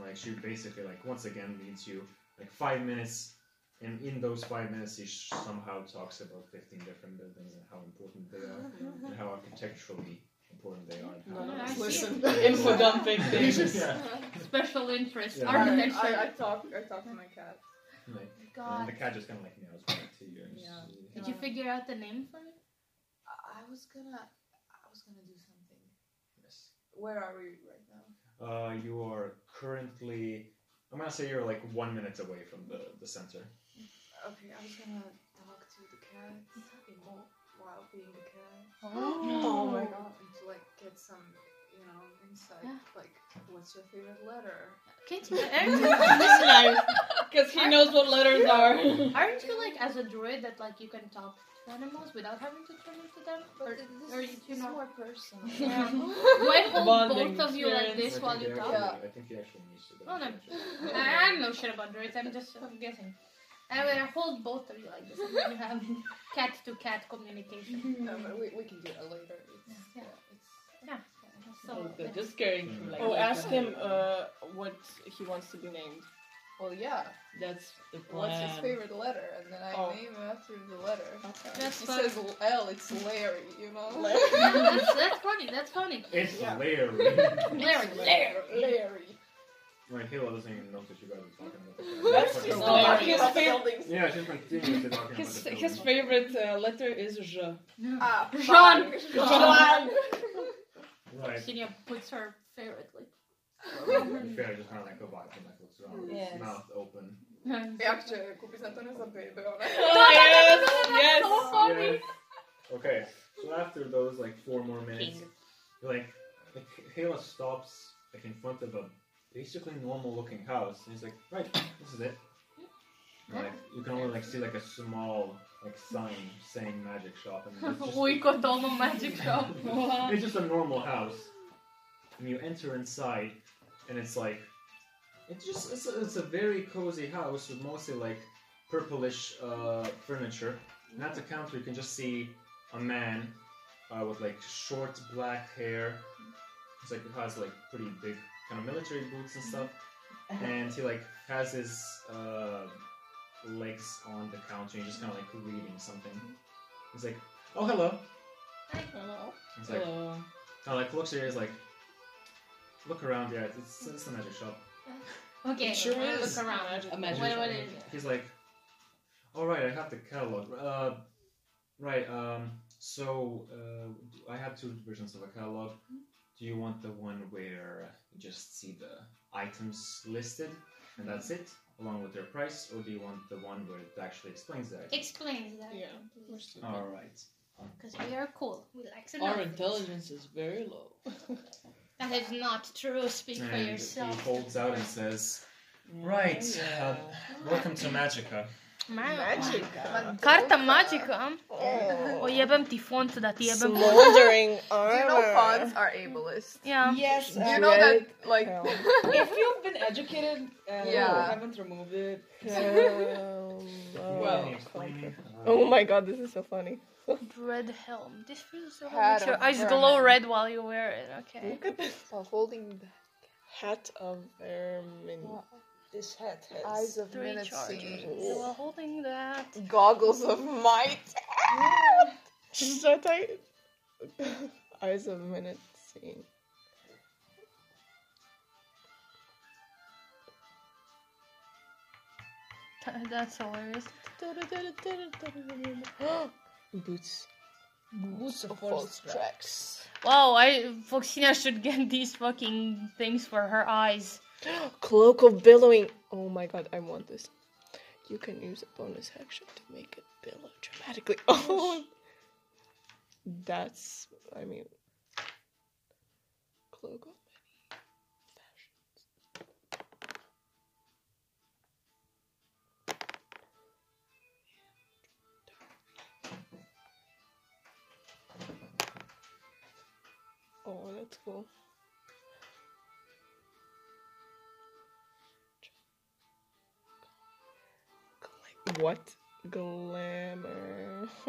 Like she basically like once again leads you like five minutes, and in those five minutes she somehow talks about fifteen different buildings and how important they are and how architecturally important they are. and how None of I see listen. [laughs] Info dumping [laughs] things. yeah. Special interest, Yeah. Architecture. I, I talk. I talk to my cat. Like, God. and the cat just kind of like meows back to you. And Yeah. just- Did you figure out the name for it? I, I was gonna. I was gonna do something. yes. Where are we right now? Uh, you are currently. I'm gonna say you're like one minute away from the, the center. Okay, I was gonna talk to the cat while- while being the cat. [gasps] Oh my god. And to like get some, you know, insight. Yeah. Like, what's your favorite letter? Can't you? Aren't you, This nice. Because he knows what letters are. aren't you [laughs] like as a druid that like you can talk animals without having to turn into them? Or, this or is you know- more personal. [laughs] Yeah. [laughs] Do I hold Bonding both of you like this while you he talk? actually- I think he actually needs to. Oh, no. [laughs] I, I'm no shit about druids. I'm just I'm guessing. I will hold both of you like this. And then you have cat to cat communication. no, but we, we can do it later. It's, Yeah. yeah. it's, So Oh, just caring for like. Oh, like ask a- him uh, what he wants to be named. Well, yeah. That's the plan. What's his favorite letter? And then I Oh. name after the letter. Okay. That's He fun. says L, it's Larry, you know? Yeah, [laughs] that's, that's funny. That's funny. It's Yeah. Larry. [laughs] Larry, Larry. Larry. right, Halo doesn't even know what you guys are talking about. That's That's just No, his About favorite- buildings. Yeah, she's continuously talking His about the his favorite uh, letter is J. Ah, Jean. fuck. Jean. Right. Senior puts her favorite like. Fair, just kind of like go by and like looks around with Yes. his mouth open. Jak cię na to nie zabijmy. Oh yes, yes. So funny. Yes. Okay, so after those like four more minutes, you're like, like Halo stops like in front of a basically normal looking house, and he's like, right, this is it. And, like you can only like see like a small like sign saying magic shop, and it's just, Oikotomo magic shop. it's just a normal house. And you enter inside, and it's like, it's just it's a, it's a very cozy house with mostly like purplish uh, furniture. And at the counter, you can just see a man uh, with like short black hair. It's like he has like pretty big kind of military boots and stuff, and he like has his uh, legs on the counter. and He's just kind of like reading something. He's like, "Oh, hello." Hi. Hello. He's like, Hello. kind of like looks at you. He's like, "Look around, yeah, it's it's a magic shop." Okay, It sure look is. around. A magic What, what is it? He's like, "All right, I have the catalog. Uh, right. Um, so uh, I have two versions of a catalog. Do you want the one where you just see the items listed and that's it, along with their price, or do you want the one where it actually explains the item? Explains that. Yeah. We're. All right. Because we are cool. We like to know Our things. intelligence is very low. [laughs] That is not true. Speak for And he holds out and says, "Right. Uh, welcome to Magica." Magic. Karta Magica? Oh. O jebem ti font da ti jebem. Smoldering Do [laughs] armor. you know fonts are ableist? Ja. Yes. Do you know that, like, Hell. [laughs] if you've been educated and Yeah. haven't removed it, Hell. [laughs] Well, Can you explain me? Oh my god, this is so funny. Dread helm. This feels so Hat Your of eyes glow red while you wear it. Okay. Look at this while holding the hat of um, vermin. This hat has eyes of Three minute charges. scene. You are holding that. Goggles of night. so tight. Eyes of minute seeing. [laughs] That's hilarious. Boots. boots of False false tracks. Wow, I Foxina should get these fucking things for her eyes. [gasps] Cloak of billowing. Oh my god, I want this. You can use a bonus action to make it billow dramatically. [laughs] Oh, that's. I mean, cloak of cool. Gla- What? Glamour. [laughs]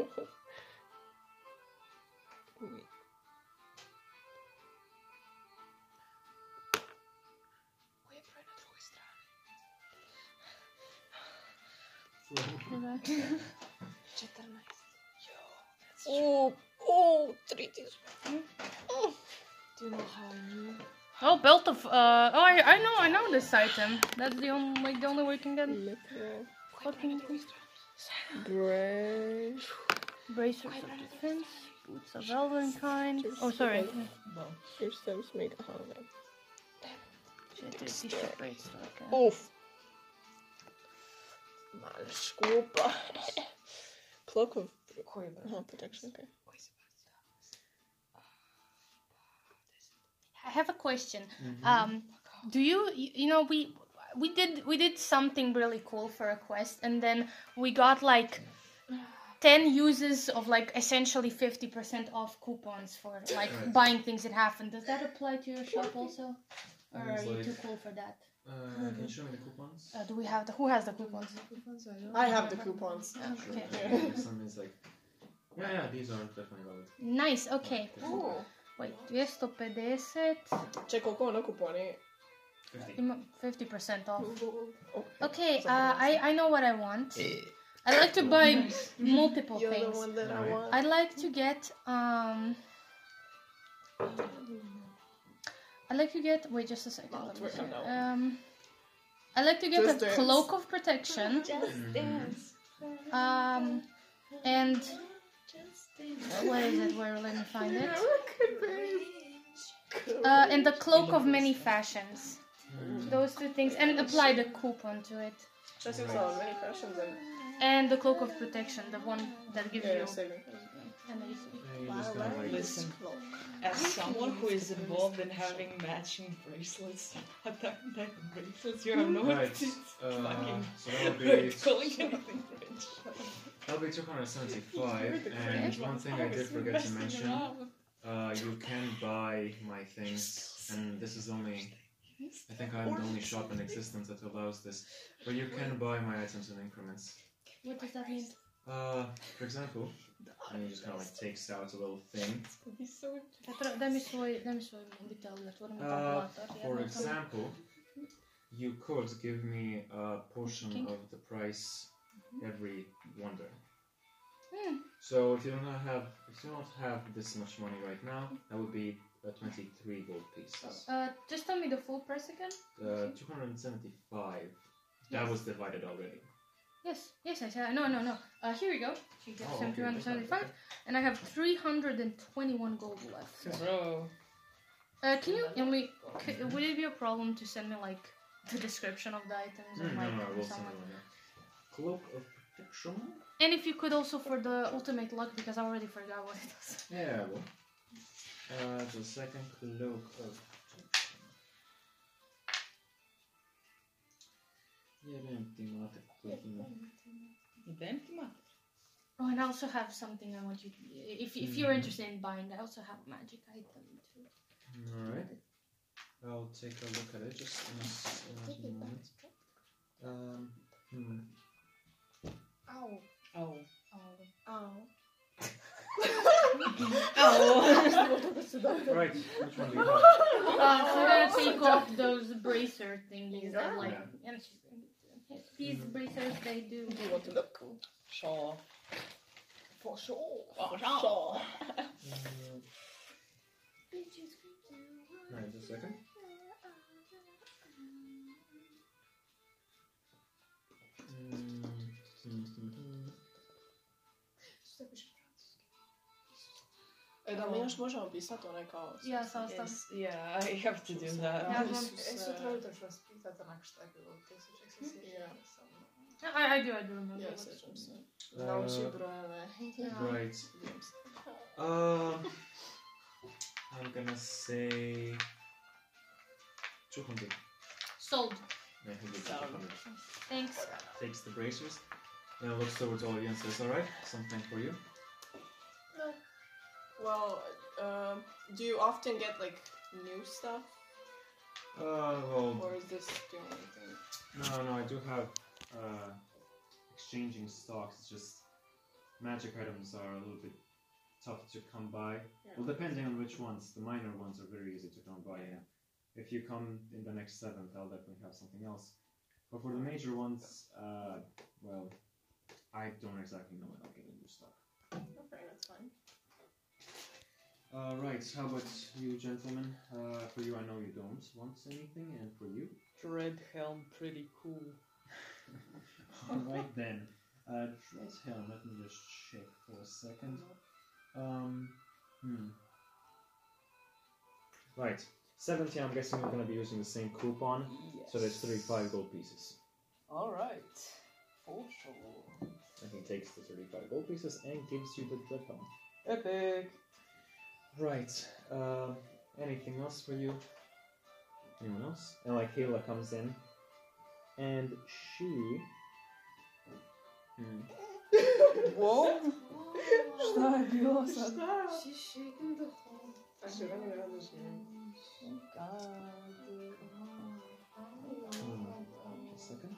Wait. Oh, oh, 3D. Oh. Do you know how I knew? Oh, belt of. Uh, oh, I, I know, I know this item. That's the only, like, the only way you can get Literal. fucking Brush. bracers of defense, boots of elven kind. Oh, sorry. Your steps make a hollow. Shit, dude, these shit rates like. Oof. Mal scopa. [laughs] Cloak of oh, protection. Okay. I have a question. Mhm. Um, do you, you you know, we we did we did something really cool for a quest, and then we got like ten uses of like essentially fifty percent off coupons for like Right. buying things in half. And does that apply to your shop also, or are you like- too cool for that? Uh, can you show me the coupons? Uh, do we have the who has the coupons? I have the coupons. Sure. Okay. Yeah. [laughs] Some is like. Yeah, yeah, these are definitely valid. Nice. Okay. Oh. Wait, 250... Će koliko ono kuponi? 50%, off. Okay, uh, I, I know what I want. Eh. I like to buy [laughs] multiple You're things. The one that I want. I'd like to get um I'd like to get wait just a second. Um I'd like to get just a dance. cloak of protection. Just mm-hmm. dance. Um and where is it? Where let me find it? Uh, and the cloak of many fashions. Those two things, and apply the coupon to it. Just use on many fashions and And the cloak of protection, the one that gives yeah, you. saving. Amazing. Yeah, you just gotta like. Listen, as someone who is involved in having matching bracelets, [laughs] attack type bracelets, you have no Right. [laughs] idea. Uh, Fucking so that'll be calling anything rich. That'll be 275. And one thing I did forget to mention, uh, you can buy my things, and this is only. I think I'm the only shop in existence that allows this, but you can buy my items in increments. What does that mean? Uh, for example, and he just kind of like takes out a little thing. Petro, daj mi svoj, daj mi svoj mobitel, da otvorim Uh, kalkulator. For example, you could give me a portion of the price every wonder. Hmm. So if you don't have if you don't have this much money right now, that would be uh, 23 gold pieces. Uh, just tell me the full price again. Uh, 275. That was divided already. Yes, yes, I said. No, no, no. Uh, here we go. She gives Oh, him okay, 275, okay. and I have 321 gold left. Bro. Uh, can you, and we, c- would it be a problem to send me like the description of the items Mm, and no, like no, we'll send someone? it on there. Cloak of protection. And if you could also for the ultimate luck because I already forgot what it does. Yeah, well. Uh, the second cloak of protection. Yeah, empty matter. Event matter. Oh, and I also have something I want you. To, if if you're Mhm. interested in buying, I also have a magic item too. Alright. I'll take a look at it just in a, s- in a moment. Um, hmm. Ow. Oh. Ow. Oh. [laughs] [laughs] Right, which one do you have? Uh, so we're gonna take off those bracer thingies that like Yeah. and these bracers they do. Do you want to look cool? Sure. For sure. For sure. Mm, right, just a second. Da mi još možemo pisati onaj kao... Ja sastav. Yes, yeah, [laughs] I have to do that. Ja znam. Isuse. E, sutra ujutro ću vas pitat onak šta je bilo u tisućeg se sjećam samo. I, I do, I do remember. Ja sjećam se. Nauči brojeve. Right. Uh, [laughs] I'm gonna say 200. Sold. Yeah, he'll give you Sound. 200. Thanks. Takes the bracers. Now looks towards all and says, Alright, something for you. Well, um, do you often get like new stuff? Uh, well, Or is this the only thing? no, no, I do have uh, exchanging stocks. It's just magic items are a little bit tough to come by. Well, depending on which ones. The minor ones are very easy to come by. And if you come in the next seventh, I'll definitely have something else. But for the major ones, uh, well, I don't exactly know when I'll get a new stock. Okay, that's fine. Uh, right, how about you, gentlemen? Uh, for you, I know you don't want anything, and for you? Dread helm, pretty cool. [laughs] Alright then. Uh, Dread Helm, let me just check for a second. Um, hmm. Right, 70, I'm guessing we're gonna be using the same coupon, Yes. so there's 35 gold pieces. Alright. For sure. And he takes the 35 gold pieces and gives you the Dread Helm. Epic. Right, um, anything else for you? Anyone else? And like Kayla comes in, and she. Hmm. Wow. Šta je bilo sad? She's shaking the whole. A što meni radiš ne? Hmm. A second.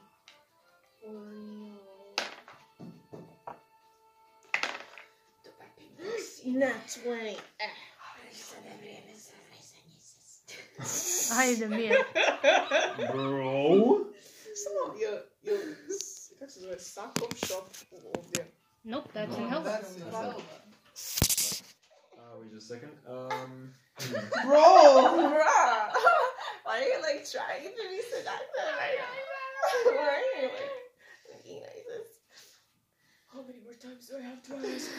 Not 20. Ajde, mir. Bro. Samo je, je, kako se zove, Sakom shop ovdje. Nope, that No, didn't help. That's That's Zelda. Uh, wait just a second. [laughs] Um. Bro! [laughs] Bruh! [laughs] Why are you like trying to be seductive right now? Why are you like thinking like this? How many more times do I have to ask?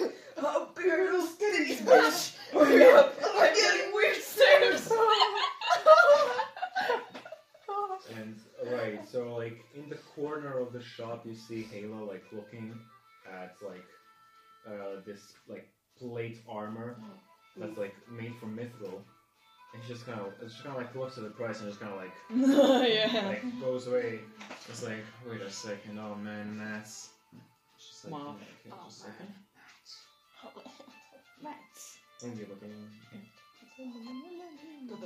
How big are those titties, bitch? Hurry up! I'm getting weird stares! And right, so like in the corner of the shop, you see Halo like looking at like uh, this like plate armor that's like made from mithril, and she just kind of it's just kind of like looks at the price and just kind of like [laughs] yeah. like goes away. It's like wait a second, oh man, that's. She's like, Wow. okay, Oh, just a second. Mats. Don't give up anyone.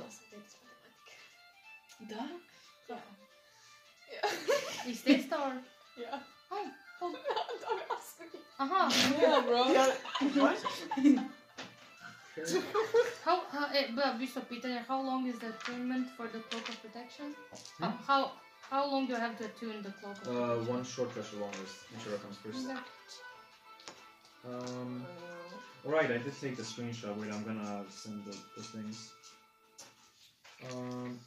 Da? Yeah. Is this or? Yeah. Oh, oh. Don't ask me. Aha. Yeah, bro. What? Okay. How, uh, eh, but just a pitanje, how long is the attunement for the cloak of protection? How, how, how long do I have to attune the cloak of protection? Uh, one short rest or longest, whichever comes first. Okay. Um. Alright, I did take the screenshot. Wait, I'm gonna send the, the things. Um.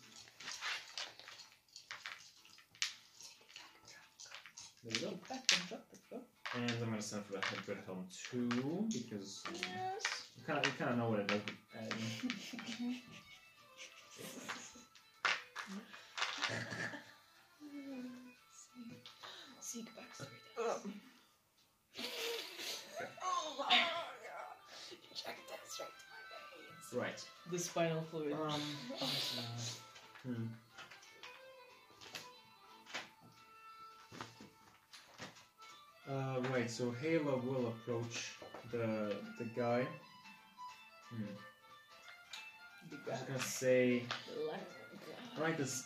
There we go. And I'm gonna send for the Dread helm 2 because um, you kind of you kind of know what it does. with. [laughs] Seek backstory. Right. The spinal fluid. Um. Hmm. Uh, right, so Halo will approach the the guy. Hmm. The I was gonna say, guy. right, this,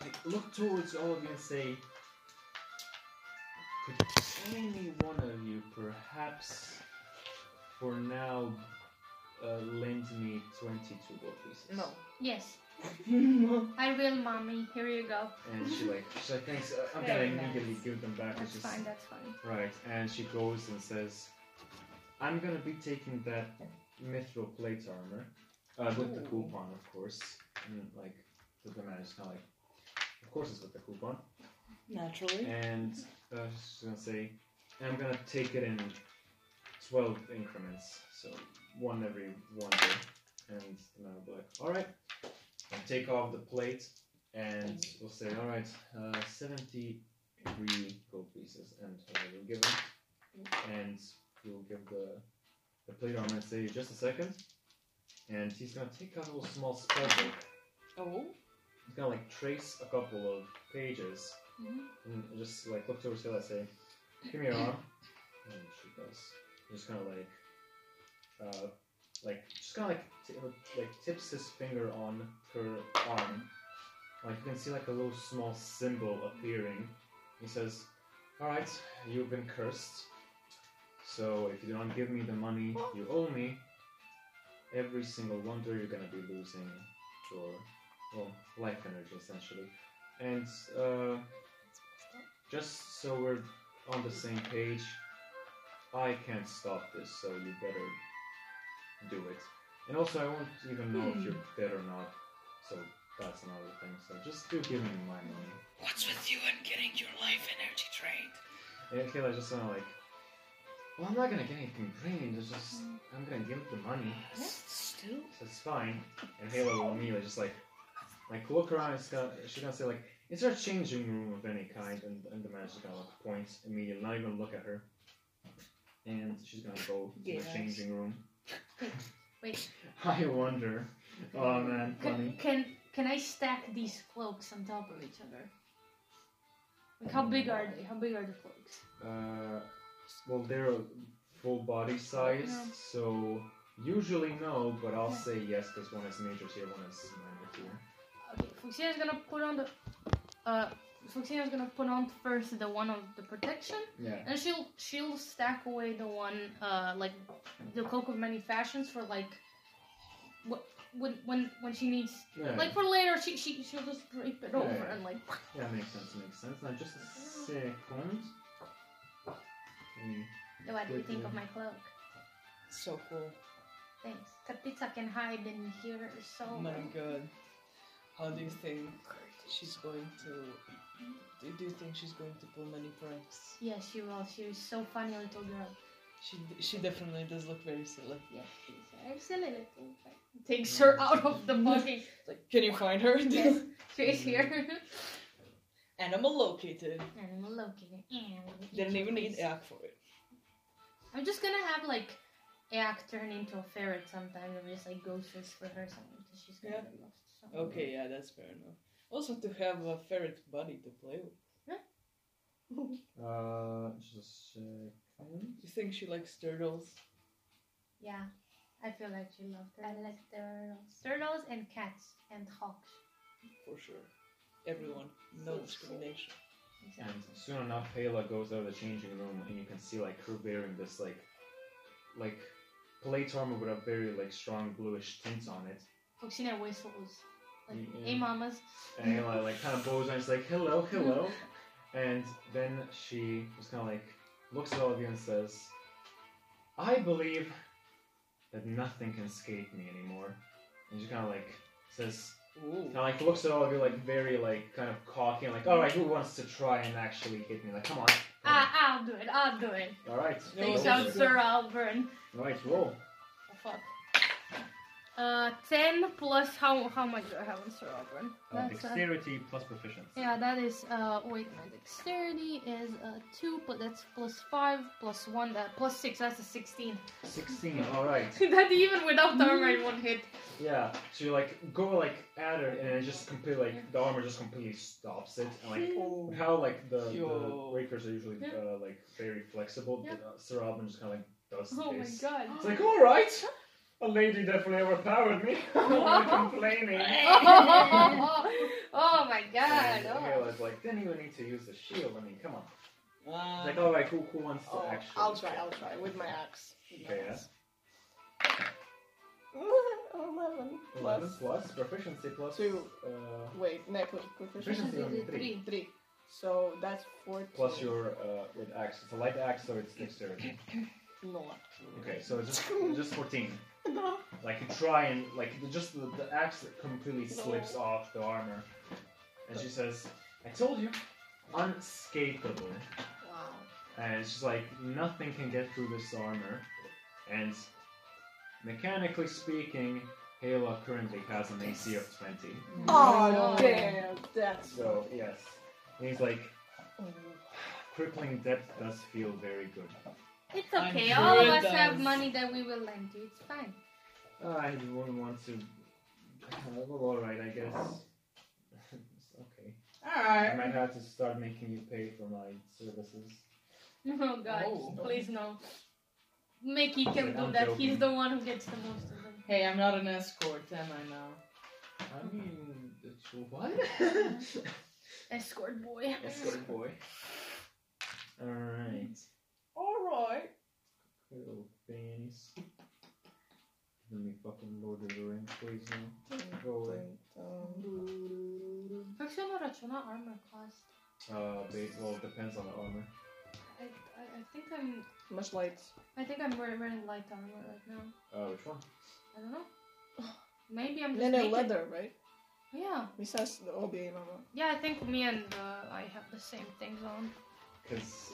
like, look towards all of you and say, could any one of you perhaps, for now, uh, lend me 22 gold pieces? No. Yes, [laughs] I will, mommy. Here you go. And she like, she's like, thanks, uh, I'm gonna immediately nice. give them back. That's It's just, fine, that's fine. Right, and she goes and says, I'm gonna be taking that mithril plate armor, uh, with the Ooh. coupon, of course. And like, the, the man is kind of like, of course it's with the coupon. Naturally. And uh, she's gonna say, I'm gonna take it in 12 increments, so one every one day. And man will be like, alright. And take off the plate, and we'll say, alright, uh, 73 gold pieces, and uh, we'll give him. And we'll give the, the plate armor and say, just a second. And he's gonna take out a little small spell book. Oh. He's gonna like trace a couple of pages Mhm. and just like look towards Hila and say, Give me your arm. And she does. Just kind of like, uh, like, just kind of like, t- like tips his finger on her arm. Like you can see like a little small symbol appearing. He says, Alright, you've been cursed. So if you don't give me the money you owe me, every single wonder you're gonna be losing your well, life energy essentially. And uh, just so we're on the same page, I can't stop this, so you better do it. And also, I won't even know if hmm. you're dead or not, so that's another thing. So just do give me my money. What's with you and getting your life energy drained? And Kayla just kind of like, well, I'm not gonna get anything drained. It's just hmm. I'm gonna give the money. Still? So it's fine. And Halo will immediately just like, like look around. It's gonna, she's gonna say like, is there a changing room of any kind? And, and the man is gonna like point immediately, not even look at her. And she's gonna go to Yes. the changing room. Wait, [laughs] I wonder. Oh man, can, funny. can can I stack these cloaks on top of each other? Like how big are they? How big are the cloaks? Uh, well, they're full body size, Yeah. so usually no, but I'll Yeah. say yes because one is major tier, one is minor tier. Okay, Fluxinia's gonna put on the. Uh, Fluxinia's gonna put on first the one of the protection, Yeah. and she'll she'll stack away the one uh like the cloak of many fashions for like. wh- When when when she needs Yeah. like for later she she she'll just drape it Yeah, over yeah. and like yeah, makes sense. Makes sense. Now just a second. Mm, what do you think yeah. of my cloak? So cool. Thanks. Kapitza can hide in here so Oh my god. How do you think she's going to. Do, do you think she's going to pull many pranks? Yes, she will. She is so funny little girl. She she definitely does look very silly. Yeah, she's a silly little thing. Takes her out of the buggy. [laughs] Like, can you find her? yes, [laughs] she's here. Animal located. Animal located. And Didn't even need egg for it. I'm just gonna have like Ack turn into a ferret sometime and just like go search for her somewhere because she's gonna Yeah. get lost. somewhere. Okay, yeah, that's fair enough. Also to have a ferret buddy to play with. [laughs] Uh, just a second. You think she likes turtles? Yeah, I feel like she loves turtles. I like turtles. Turtles and cats and hawks. For sure. Everyone. No discrimination. And soon enough, Hela goes out of the changing room, and you can see like her wearing this like, like plate armor with a very like strong bluish tint on it. Fluxinia whistles. Like, Yeah. hey mamas. And Hela like kind of bows and she's like, "Hello, hello," [laughs] and then she just kind of like looks at all of you and says, "I believe that nothing can escape me anymore." And she kind of like says, kind of like looks at all of you like very like kind of cocky and like, "All right, who wants to try and actually hit me?" Like, come on. on." Ah, I'll do it. I'll do it. All right. Thanks out. Sir Alburn. All right, roll. Oh, fuck. Uh, 10 plus how how much do I have on Sir Alburn? Uh, That's, uh, dexterity plus proficiency. yeah, that is, uh, wait, my dexterity is, uh, 2, but that's plus 5, plus 1, that, plus 6, that's a 16. 16, alright. [laughs] that even without the armor, I won't hit. Yeah, so you like go like at her and it just completely like the armor just completely stops it and like Oh. how like the, the Yo. breakers are usually Yeah. uh, like very flexible, Yeah. but uh, Sir Alban just kind of like does Oh my this. god. It's like alright, [gasps] [laughs] a lady definitely overpowered me. [laughs] I'm not complaining. [laughs] oh my god. And Oh. Hela's like, then you need to use the shield. I mean, come on. Uh, It's like, alright, who, who wants to Oh, actually? I'll try, I'll try with my axe. With my Okay, yeah. axe. [laughs] 11 11 plus plus proficiency plus Two. uh, Wait, no, proficiency. Proficiency only three. Three. Three. So that's 14. plus your uh, with axe. It's a light axe, so it's dexterity. [clears throat] No. Okay, so it's just just 14. No. [laughs] Like you try and like the, just the, the axe completely slips No. off the armor, and she says, "I told you, unscapable." Wow. And she's like, nothing can get through this armor, and mechanically speaking, Hela currently has an AC of 20. Oh, No. damn. That's So yes, and he's like, Oh. crippling depth does feel very good. It's I'm okay. sure All of it us have does. money that we will lend you. It's fine. I wouldn't want to. Well, alright, I guess. It's [laughs] okay. Alright. I Alright. might have to start making you pay for my services. Oh god, Oh. please no. Mickey can Like, do I'm that. joking. He's the one who gets the most of them. Hey, I'm not an escort, am I now? I mean, it's what? [laughs] [laughs] Escort boy. Escort boy. Alright. Alright. Cool beans. Let me fucking Lord of the Rings, please. No. Go away. Actually, no, that's not armor class. Uh, base, well, it depends on the armor. I, I, I think I'm. Much light. I think I'm wearing, wearing light armor right now. Uh, which one? I don't know. Maybe I'm just. Then a leather, right? Yeah. Besides the OBA armor. Yeah, I think me and uh, I have the same things on. Because. [laughs]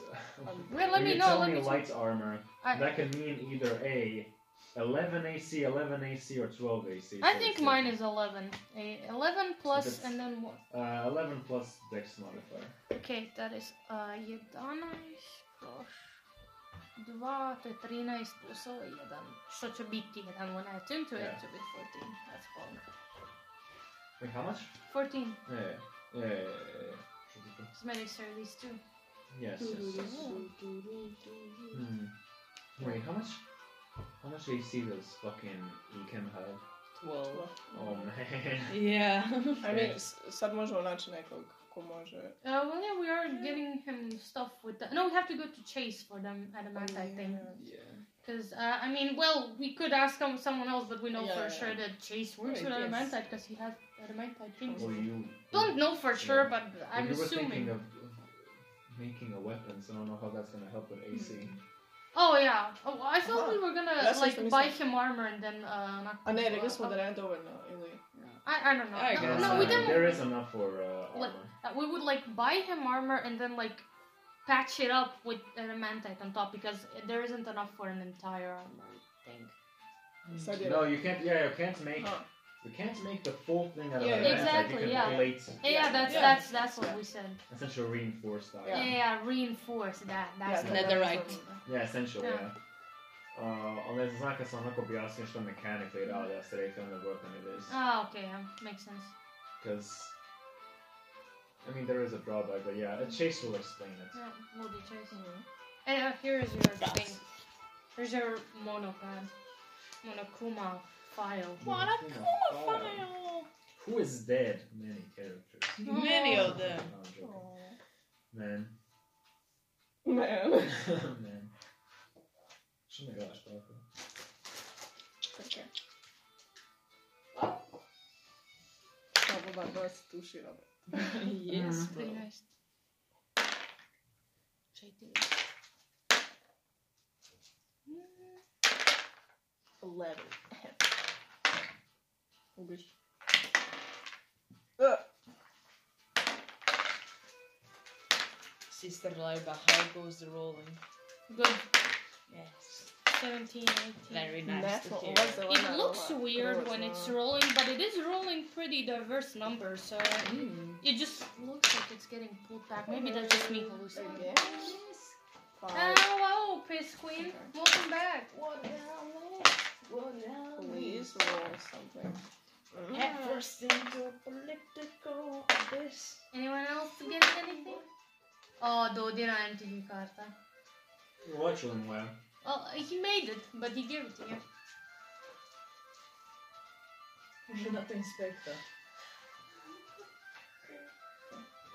Well, [laughs] let me you know, Tell let me me light armor. I- That can mean either a 11 AC, 11 AC, or 12 AC. I so think it's, mine is 11. A 11 plus it's- and then what? Uh, 11 plus Dex modifier. Okej, that is uh, 11 plus 2, to je 13 plus 1, što će biti 1 when I attune to it Yeah. to be 14. That's fine. Wait, how much? 14. Yeah, yeah, yeah. yeah, yeah, yeah. Because my dexterity is 2. Yes, yes, yes. Hmm. Wait, how much? How much AC does fucking Ekem have? Twelve. Oh man. [laughs] Yeah. I mean, s- sad možemo naći nekog ko može... Uh, well, yeah, we are giving him stuff with the. No, we have to go to Chase for them adamantite thing. yeah. Because, uh, I mean, well, we could ask some, someone else, but we know Yeah, for yeah. sure that Chase works Right, with yes. adamantite because he has adamantite things. Well, you Don't know for sure, Yeah. but I'm you were assuming. thinking of of making a weapon, so I don't know how that's gonna help with AC. Oh yeah. Oh, I thought Aha. we were gonna Ja like buy mislila. him armor and then uh. knock A ne, him rekli up. smo da nema dovoljno, ili... I, I don't know. I no, guess no, so. we Uh, didn't. There is enough for uh, Like- armor. Uh, we would like buy him armor and then like patch it up with adamantite on top because there isn't enough for an entire armor thing. Sad je... No, you can't. Yeah, you can't make. Aha. You can't make the full thing out of Yeah, adamantite. exactly, You yeah. plate, Yeah, yeah, that's Yeah. that's that's what Yeah. we said. essentially reinforce that. Yeah, Yeah. yeah, reinforce that. That's Ja, the Netherite. Yeah, essentially, Yeah. yeah. Uh, ali ne znam kad sam onako objasnio što mechanically radi, ja ste rekli onda weapon it is. Ah, okay, yeah, makes sense. Because, I mean, there is a drawback, but yeah, a Chase will explain it. Yeah, we'll be chasing. Mhm. And uh, here is your thing. Here's your monopad, monokuma file. Monokuma file. Who is dead? Many characters. Many of them. No, I'm joking. Man. Man. Man. Što ne gledaš tako? Čekaj. Samo bar da se tušira. yes, uh-huh. bro. 13. 14. Eleven. Ubiš. Uh, Sister Laiba, how goes the rolling? Good. Yes. 17, 18. Very nice Netko, to hear. It looks weird when it's rolling, but it is rolling pretty diverse numbers, so Mm. it just looks like it's getting pulled back. Maybe that's just me hallucinating. Again? Oh, Five. wow, Piss Queen. Okay. Welcome back. What the hell, man? What the hell? Please roll something. Head first into political abyss. Anyone else get anything? Oh, Dodina MTV karta. Watching well. Well, he made it, but he gave it to you. Not inspector.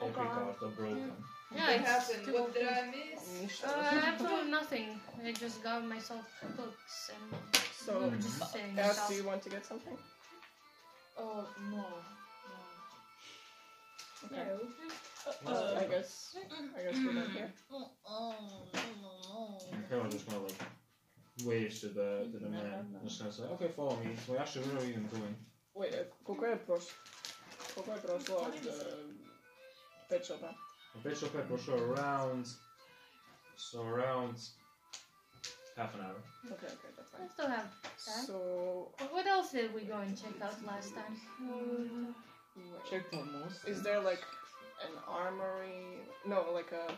Every card are broken. Yeah, what it's happened? What did. I miss? Ništa. Uh, absolutely nothing. I just got myself books and So, we're just sitting Eric, stuff. do you want to get something? Oh no, no. Okay. Uh, Uh, I guess. I guess we're not here. [clears throat] Okay, I'm just gonna like wave to the to the No, man. no, no. Just gonna say, okay, follow me. So actually, where are we even going? Wait, uh, koliko je prošlo? Koliko je prošlo od uh, pet shopa? The bishop had pushed around, so around half an hour. Okay, okay, that's I fine. still have time. So, But what else did we go and check out last time? wait. Check for most. is there like an armory? No, like a.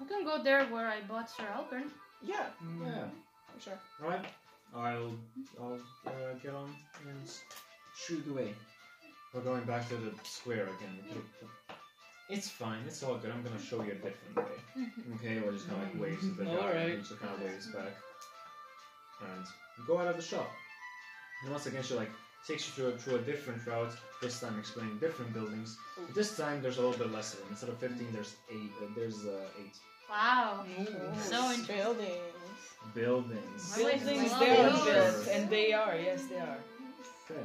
We can go there where I bought Sir Alpern. Yeah, Yeah. I'm sure. Alright. I'll I'll uh, get on and shoot away. We're going back to the square again. It's fine. It's all good. I'm gonna show you a different way. Okay, we're just gonna like waves to the guy Alright. and just kind of waves back. And go out of the shop. And once again, she like takes you through a, through a different route. This time explaining different buildings. But this time there's a little bit less of them. Instead of 15, there's eight. Uh, there's uh, eight Wow. So in- buildings. buildings. Buildings they are built, and they are, yes, they are. Okay.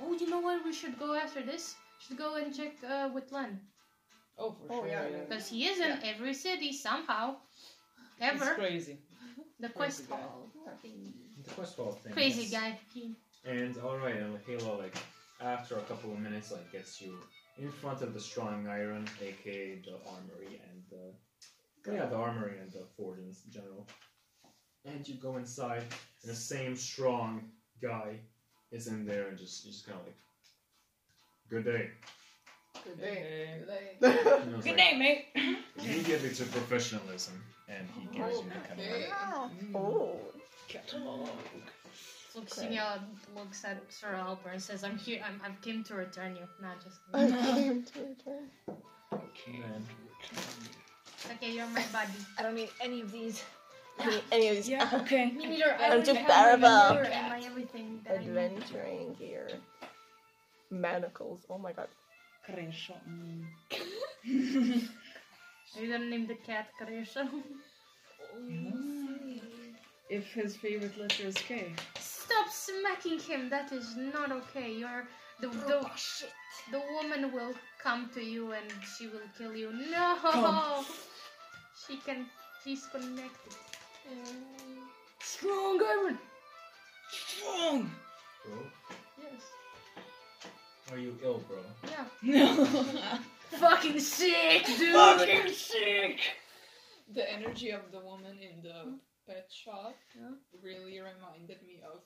Oh, you know what? We should go after this. Should go and check uh, with Len Oh, for Oh, sure. yeah, yeah. yeah. because he is in every city somehow. Ever. It's Ever crazy. The quest guy. hall. thing. The quest hall thing. Crazy yes. guy. He, And oh, alright, and Halo, like, after a couple of minutes, like, gets you in front of the strong iron, aka the armory and the. Yeah, the armory and the fort in general. And you go inside, and the same strong guy is in there and just, just kind of like. Good day. Good day. Hey. They- [laughs] And I was Good like, day, mate. Immediately to professionalism, and he gives you the oh, kind of Okay. Ah, mm, oh. Catalog. so Okay. Xenia looks at Sir Alpern and says, "I'm here. I'm, I've came to return you." Not just. I came to return. man. Okay, you're my buddy. I don't need any of these. Any, any of these. Yeah, ah. okay. Me neither. I I'm already too have terrible. my gear everything. that I need. Adventuring gear. Manacles. Oh my god. Crenshaw. [laughs] Are you gonna name the cat Karesha? Mm-hmm. If his favorite letter is K. Stop smacking him. That is not okay. You're the oh, the, oh, the woman will come to you and she will kill you. No. Come. She can. She's connected. Strong Iron. Strong! Bro, Yes. are you ill, bro? Yeah. No! [laughs] [laughs] Fucking sick, dude. Fucking sick! The energy of the woman in the pet shop Yeah. really reminded me of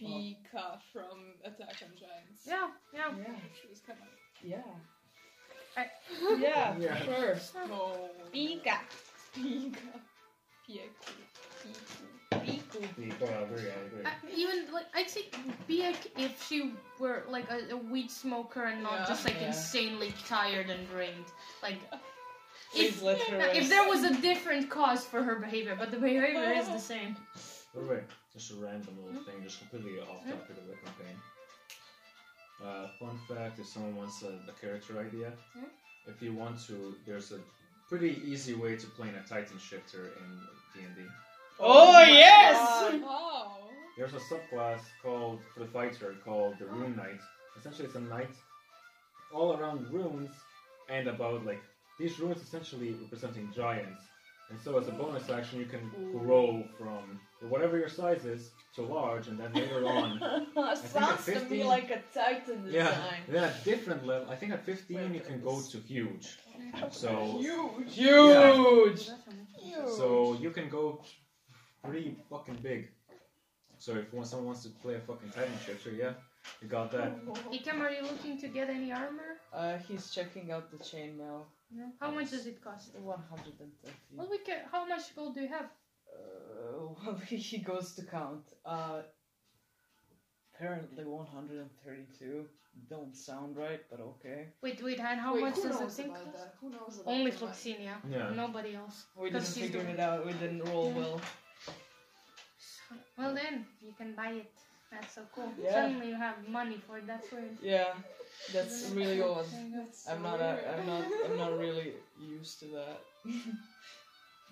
Pika from Attack on Giants. Yeah. Yeah. Yeah, She was kind of yeah. I- yeah, Yeah. for sure. no Pika. Pika. Pieku. Piku. Yeah, I agree, I agree. I, even like I'd say Biek if she were like a, a weed smoker and not Yeah. just like Yeah. insanely tired and drained. Like Please [laughs] if, let if there was a different cause for her behavior, but the behavior is the same. By the way, just a random little thing, just completely off topic of the campaign. Uh, fun fact: if someone wants a, a character idea, Hmm? if you want to, there's a pretty easy way to play in a Titan shifter in D and D. Oh, oh yes! Wow. There's a subclass called for the fighter called the Rune Knight. Essentially, it's a knight all around runes and about like these runes essentially representing giants. And so, as a bonus action, you can grow from whatever your size is to large, and then later [laughs] on, Sounds to me 15 like a Titan yeah, design. then at different level, I think at 15 you can go to huge. So, Huge. Huge! so you can go pretty fucking big. So if someone wants to play a fucking Titan shifter, yeah, you got that. Ikam, are you looking to get any armor? Uh, he's checking out the chainmail. No. How much does it cost? 130. Well, we can. How much gold do you have? Uh, [laughs] well, he goes to count. Uh, apparently 132. Don't sound right, but okay. Wait, wait, and how Wait, much does the knows thing about cost? Who knows about Only the money? Fluxinia. Yeah. Nobody else. We didn't Because figure it out. We didn't roll Yeah. well. Well then, you can buy it. That's so cool. Yeah. Suddenly you have money for that weird. Yeah, that's really odd. There you go. I'm not. A, I'm not. I'm not [laughs] really used to that.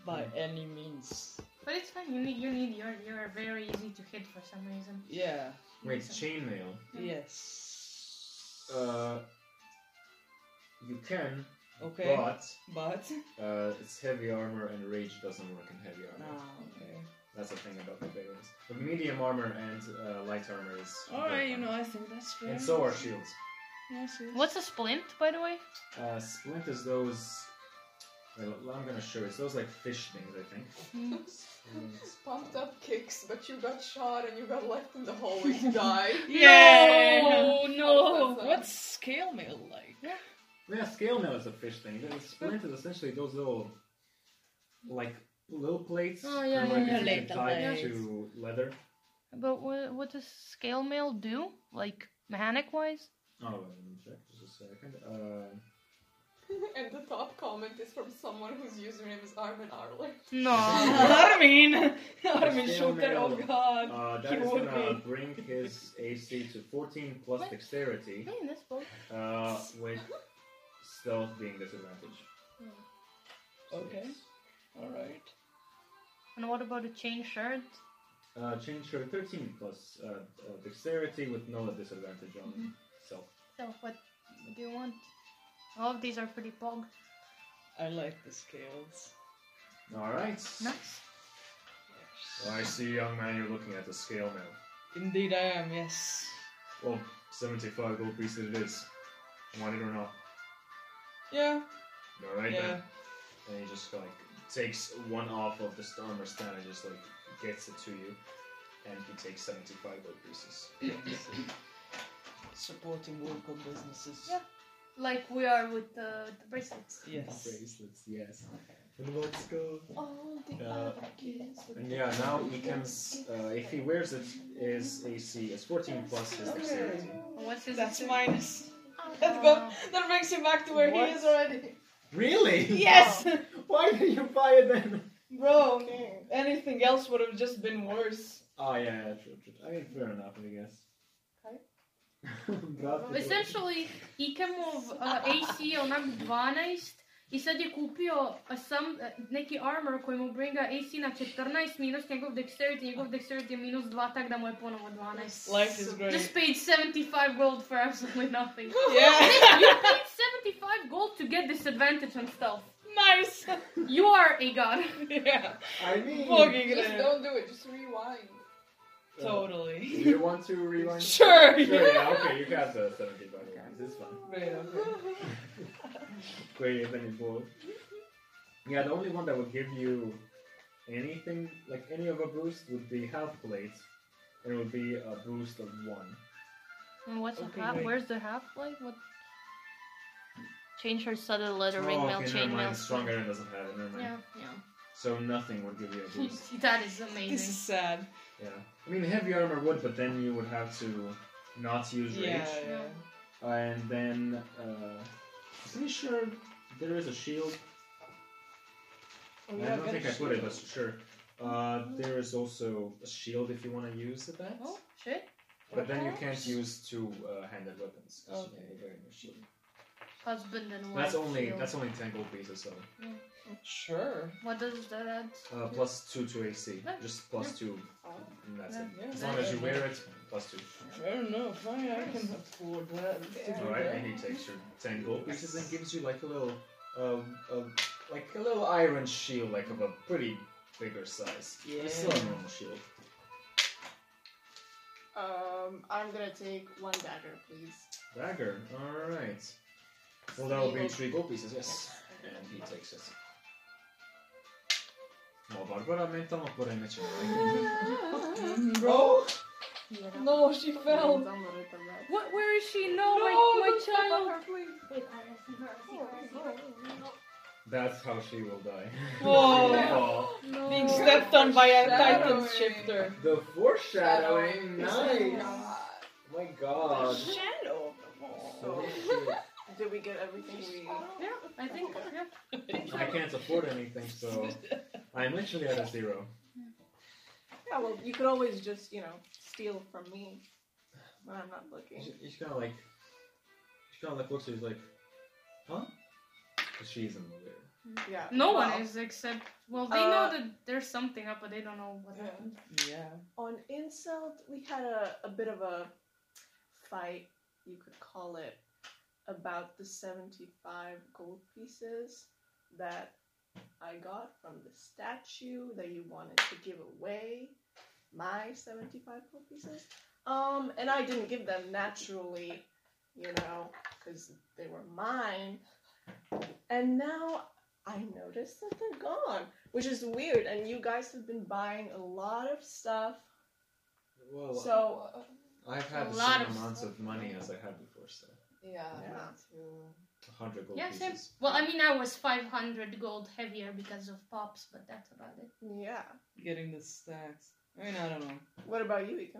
By any means. But it's fine. You need. You need. You're. You're very easy to hit for some reason. Yeah. Wait, chainmail. Yes. Uh, you can, Okay. but But. uh, it's heavy armor and rage doesn't work in heavy Ah, armor. okay. That's the thing about barbarians. But medium armor and uh, light armor is. Alright, you know, I think that's fair. And so are shields. Yes, yes. What's a splint, by the way? Uh, splint is those. Well, I'm gonna show you. It's those like fish things, I think. Splints. Pumped up kicks, but you got shot and you got left in the hallway to die. [laughs] Yeah! No, no. What's What's scale mail like? Yeah, scale mail is a fish thing. The splint is essentially those little, like little plates. Oh, yeah, kinda like yeah, if yeah. you can to leather. But what, what does scale mail do? Like mechanic wise? Oh, wait, let me check just a second. Uh, [laughs] and the top comment is from someone whose username is Armin Arlert. No. [laughs] [laughs] Armin! Armin Scale Shooter, oh god. uh, that He is would gonna be. bring his AC to 14 plus What? dexterity, Hey, this boat. uh, with stealth being disadvantage. So Okay. Alright. And what about a chain shirt? Uh, change for 13 plus uh, uh, dexterity with no disadvantage on Mhm. self. So what, what do you want? All of these are pretty pog. I like the scales. Alright. Nice. Well, I see, young man, you're looking at the scale now. Indeed I am, yes. Well, 75 gold pieces it is. Want it or not? Yeah, Alright yeah. then. And he just like takes one off of the armor stand and just like gets it to you. And he takes 75 gold pieces. [coughs] Supporting local businesses. Yeah. Like we are with the, the bracelets. Yes. Bracelets, yes. And let's go. All the Uh, other kids And yeah, now he can, uh, if he wears it, his AC is 14 plus his dexterity. What's his That's minus. [laughs] Oh. Let's go. That brings him back to where What? he is already. Really? Yes, [laughs] Why did you buy it then? bro. Anything else would have just been worse. Oh yeah, yeah, true, true. I mean, fair enough, I guess. Brate, [laughs] Essentially, Ikemov uh, AC je onak 12 i sad je kupio sam, uh, neki armor koji mu bringa AC na 14 minus njegov dexterity, njegov dexterity je minus 2, tak da mu je ponovo 12. Life is great. Just paid 75 gold for absolutely nothing. Yeah. [laughs] you paid 75 gold to get disadvantage on stealth. Nice. You are a god. [laughs] yeah. I mean, Fucking Just great. don't do it, just rewind. uh, Totally. do you want to rewind? [laughs] Sure. Sure, yeah, okay, you got the 75 points, it's fine. Great, okay. Great, then it was. Yeah, the only one that would give you anything, like any of a boost, would be half plate, and it would be a boost of one. And what's Okay, the half? wait. Where's the half plate? What? Change her subtle letter oh, ring mail okay, never chain mail. Stronger Iron doesn't have it. Never mind. Yeah, yeah. So nothing would give you a [laughs] boost. that is amazing. This is sad. yeah. I mean, heavy armor would, but then you would have to not use rage. Yeah, yeah. And then, uh, pretty sure there is a shield. Oh, I don't think I put it, but sure. Uh, there is also a shield if you want to use it that. Oh shit! But then you can't use two-handed weapons. Okay. Husband and wife. That's only shield. that's only ten gold pieces, so Sure. What does that add? uh, plus two to AC, Yeah. just plus two, Oh. and that's Yeah. it. Yeah, As long as you wear it, plus two. Fair enough. I, I can afford that. to do All right, and he takes your ten gold pieces and gives you like a little, um, um, like a little iron shield, like of a pretty bigger size. Yeah. It's still a normal shield. Um, I'm gonna take one dagger, please. Dagger. All right. Well, that will be three gold pieces. Yes. And he takes it. No, Barbara mentalno poremećena. Mhm, Bro. No, she fell. What? Where is she? No, my No, my don't step on child. her. Wait, I see her. I see her. I see her. That's how she will die. Whoa. Oh, No. Being stepped on by a titan shifter. the foreshadowing. Nice. Oh my god. The Shadow. Holy shit. Did we get everything we? Yeah, I think. Yeah. [laughs] I can't afford anything, so I'm literally at a zero. Yeah, well, you could always just, you know, steal from me when I'm not looking. She, she's kind of like, she kind of like looks at you like, huh? 'Cause she's in the way. Yeah. No well, one is except. Well, they Uh, know that there's something up, but they don't know what Yeah. happened. Yeah. On Insult, we had a, a bit of a fight, you could call it, about the 75 gold pieces that I got from the statue that you wanted to give away. My 75 gold pieces. Um, and I didn't give them naturally, you know, because they were mine. And now I noticed that they're gone, which is weird. And you guys have been buying a lot of stuff. Well, So I've had a the lot same of amounts stuff. of money as I had before, so Yeah, Yeah. me 100 gold Yeah, same. pieces. Well, I mean, I was 500 gold heavier because of pops, but that's about it. yeah. Getting the stacks. I mean, I don't know. What about you, Ika?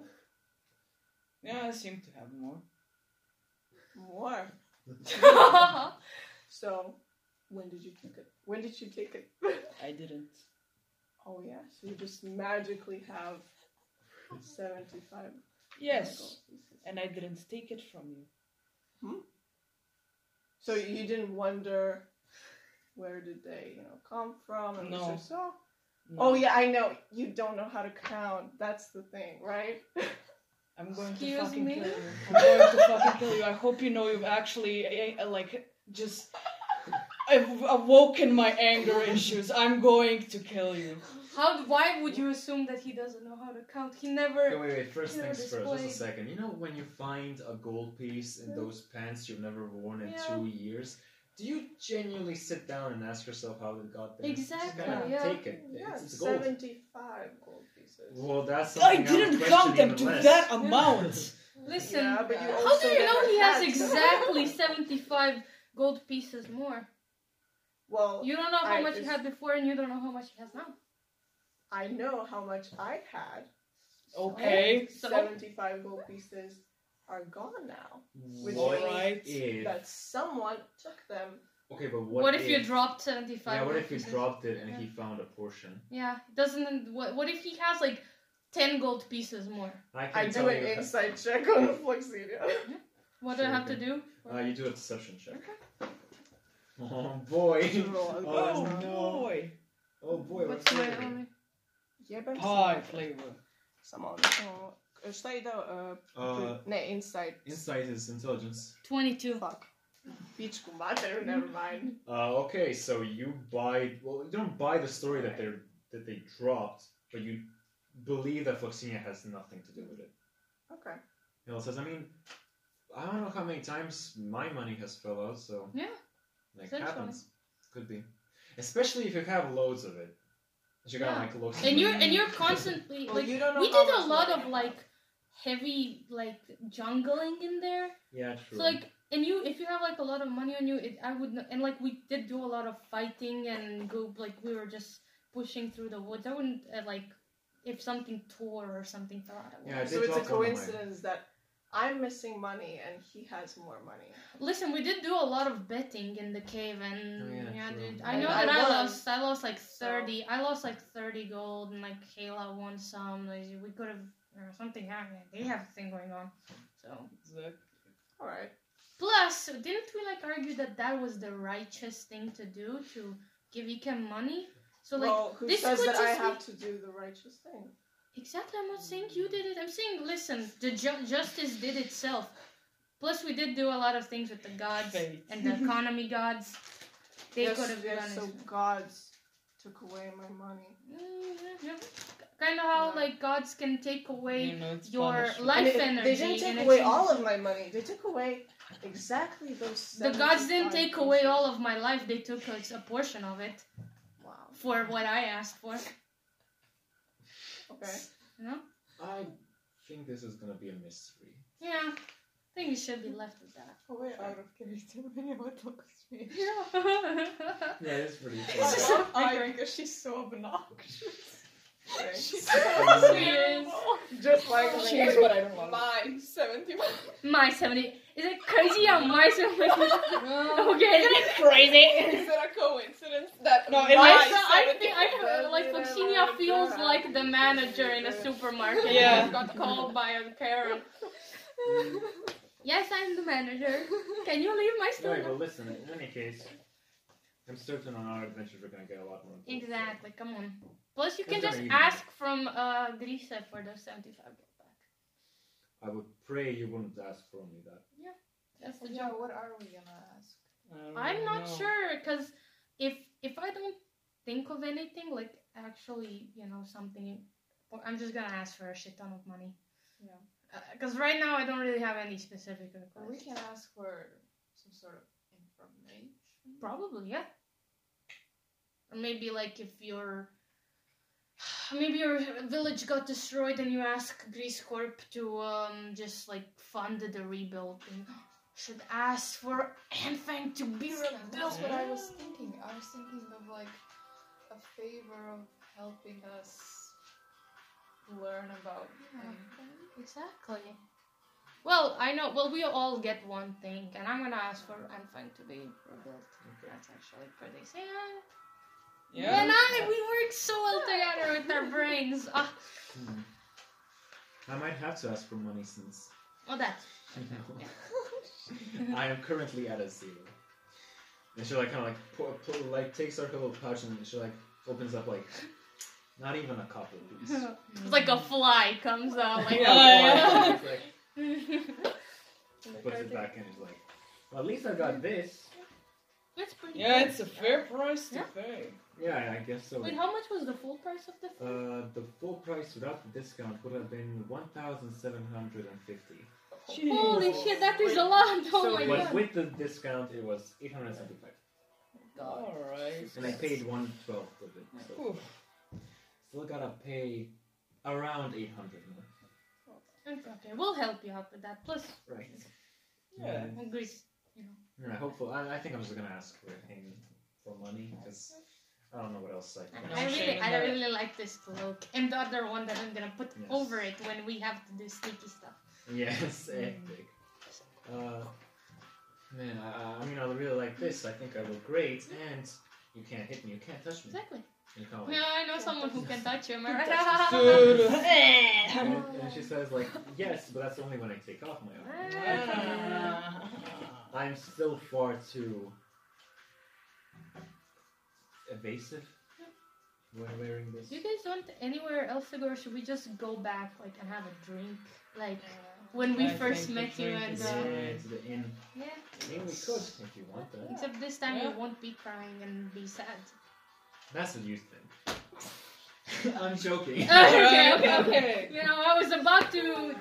Yeah, I seem to have more. More. [laughs] So, when did you take it? When did you take it? I didn't. oh yeah, so you just magically have seventy-five. Yes. gold pieces. And I didn't take it from you. Hmm? So you didn't wonder where did they, you know, come from? And No. just, oh. No. oh yeah, I know. You don't know how to count. That's the thing, right? I'm going Excuse to fucking me? kill you. I'm going to fucking kill you. I hope you know you've actually, uh, like, just I've awoken my anger issues. I'm going to kill you. How? Why would you assume that he doesn't know how to count? He Okay, never. wait, wait. First You're things first. Just a second. You know when you find a gold piece in those pants you've never worn in Yeah. two years, do you genuinely sit down and ask yourself how it got there? Exactly, Just kinda yeah. Take it. yeah, It's, it's gold. seventy-five gold pieces. Well, that's I didn't would count them to less. that amount. [laughs] Listen. Yeah, but you uh, How do you know never he has exactly 75 gold pieces more? Well, You don't know how I much he had before, and you don't know how much he has now. I know how much I had. Okay. So? 75 gold pieces are gone now. Which What means if That someone took them Okay, but What, what, if, you dropped seventy-five? Yeah, what if you pieces? dropped it and Yeah. he found a portion? Yeah, doesn't. What, what if he has like ten gold pieces more? I can I do tell an you. insight check on Fluxinia. What do I Sure, have to okay. do? Uh, you do a deception check. Oh boy. Oh, Oh no. boy. Oh boy, What's what's my happening? Jebem Pie flavor. Samo, samo. Šta ide? Uh, Uh, ne, insight. insight is intelligence. Twenty-two. Fuck. Pičku materu, [laughs] never mind. Uh, okay, so you buy. Well, you don't buy the story that they're that they dropped, but you believe that Fluxinia has nothing to do with it. Okay. Hill says, I mean, I don't know how many times my money has fell out, so Yeah, like essentially. happens. Could be, especially if you have loads of it. You got Yeah. like loads. And you're and you're constantly Well, like you don't know we did a lot money of like heavy like jungling in there. yeah, true. So like, and you, if you have like a lot of money on you, it, I would, not, and like we did do a lot of fighting and go like we were just pushing through the woods. I wouldn't uh, like if something tore or something fell out. I Yeah, I wouldn't. did So it's a drop one of mine. coincidence that I'm missing money and he has more money. Listen, we did do a lot of betting in the cave, and Oh, yeah, yeah, dude, I know I that I, won, lost. I lost like so- thirty. I lost like thirty gold, and like Kayla won some. Like, we could have or something happened. They have a thing going on. So Exactly. Alright. plus, didn't we like argue that that was the righteous thing to do to give Ikem money? So like well, who this says could that I just have be- to do the righteous thing? Exactly, I'm not saying you did it. I'm saying, listen, the ju- justice did itself. Plus, we did do a lot of things with the gods Fate. and the economy gods. They yes, could have yes, done so it. gods took away my money. Mm-hmm, kind of how Yeah. like gods can take away You know, your punishment. life it- energy. They didn't in take away all of my money. They took away exactly those. The gods didn't take away all of my life. They took a, a portion of it Wow. for what I asked for. Okay. You know? I think this is gonna be a mystery. Yeah. I think it should be left with that. Oh, we're out of character when you would look at me. [laughs] Yeah, it's pretty It's just fun. [laughs] I great. because she's so obnoxious. Thanks. She's [laughs] so She is. Just like Oh. She's what I don't want. My 71. My 70. Is it crazy how my [laughs] 70? No. [laughs] okay, isn't it crazy? Is it a coincidence that No, my it I, is- I, think, I That's feel like what Fluxinia feels like the manager in a supermarket. Yeah. who got called by a Karen. [laughs] Yes, I'm the manager. Can you leave my store? Alright, well, listen, in any case, I'm certain on our adventures we're gonna get a lot more. involved, so- Exactly, come on. Plus, you can gonna just even ask from uh, Grise for the 75 gold back. I would pray you wouldn't ask for me that. That's the yeah, job. what are we gonna ask? I don't I'm not know. sure because if if I don't think of anything like actually you know something, I'm just gonna ask for a shit ton of money. Yeah. Because right now I don't really have any specific Or we can ask for some sort of information. Probably yeah. Or maybe like if your [sighs] maybe your village got destroyed and you ask Grease Corp to um just like fund the rebuild. And [gasps] should ask for anything to be rebuilt. That's what I was thinking. I was thinking of like a favor of helping us learn about Yeah. anything. Exactly. Well, I know. Well, we all get one thing, and I'm gonna ask for anything to be rebuilt. Okay. That's actually pretty sad. Yeah. And I, we work so well together with our brains. Ah, [laughs] Hmm. I might have to ask for money since well, that. I am currently at a zero. And she like kind of like pu- pu- like takes out her little pouch and she like opens up like not even a couple please. it's like a fly comes out. Like, Yeah, It's like, [laughs] puts it back in. It's like, well, at least I got this. It's pretty. Yeah, cool. it's a fair price to Yeah. pay. Yeah, I guess so. Wait, how much was the full price of the thing? Uh, the full price without the discount would have been one thousand seven hundred and fifty. Holy shit, that is a lot! Oh So my what- But god. with the discount, it was eight hundred seventy-five, Alright. and I paid one twelfth of it. So Oof. still gotta pay around eight hundred more. Okay, we'll help you out with that. Plus, Right. Yeah. Mm-hmm. and Greece. Yeah, hopefully. I, I think I'm just gonna ask for him for money because I don't know what else I can. I No really, I really like this cloak, and the other one that I'm gonna put Yes. over it when we have to do sneaky stuff. Yes, epic. Uh, man, I, I mean, I really like this. I think I look great, and you can't hit me. You can't touch me. Exactly. And kind of like, Yeah, I know someone who can touch you. Am I right? [laughs] and, and she says like, yes, but that's only when I take off my armor. I'm still far too evasive when wearing this. Do you guys want anywhere else to go, or should we just go back, like, and have a drink, like when we I first met you drink and is uh, Yeah, to the inn. yeah. I mean, we could if you want that. Except this time Yeah. you won't be crying and be sad. That's what you think. [laughs] I'm joking. okay, okay, [laughs] okay. okay. You know, I was about to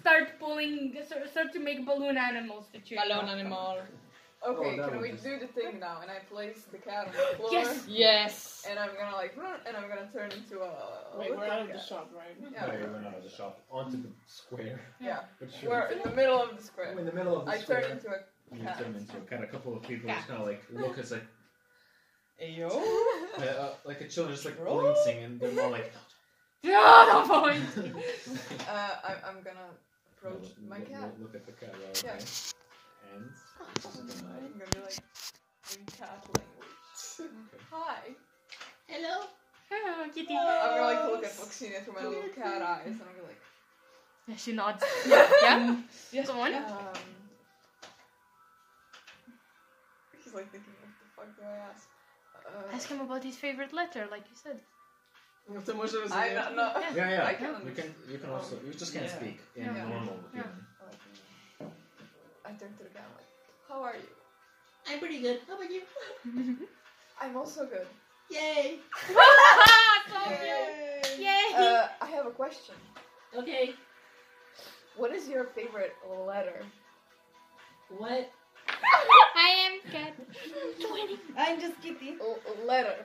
start pulling, start start to make balloon animals to you Balloon up. animal. Okay, Oh, can we just- do the thing now? And I place the cat on the [gasps] floor. Yes. Yes. And I'm gonna like, and I'm gonna turn into a. a Wait, we're out of the shop, right? Yeah. Oh, you went out of the shop onto the square. Yeah. [laughs] Which We're in the middle of the square. in the middle of the I square. I turn into a you cat. turn into a cat. A couple of people Cat. just kind of like look as like Ayo. [laughs] uh, uh, like a children just like blinking, and they're more like. [laughs] Yeah, no point. Uh, I, I'm gonna approach Look- my look- cat. Look, look at the cat. Right, Yeah. Okay. And [laughs] I'm gonna be like, in cat language. Hi. Hello. Hello, kitty. I'm gonna like look at Fluxinia through my little cat eyes, and I'm gonna like, Yeah, she nods. [laughs] yeah. Yeah. Yes. Go on. [laughs] Um, he's like thinking, what the fuck do I ask? Uh, Ask him about his favorite letter, like you said. To I don't know. yeah, yeah. I can you can you can also you just can't Yeah. speak in Yeah. normal Yeah. human. I turn to the cat, I'm like, how are you? I'm pretty good. How about you? [laughs] I'm also good. Yay! [laughs] so cute. Yay! Yay. Uh, I have a question. Okay. What is your favorite letter? What? [laughs] I am cat. I'm just kidding. L- letter.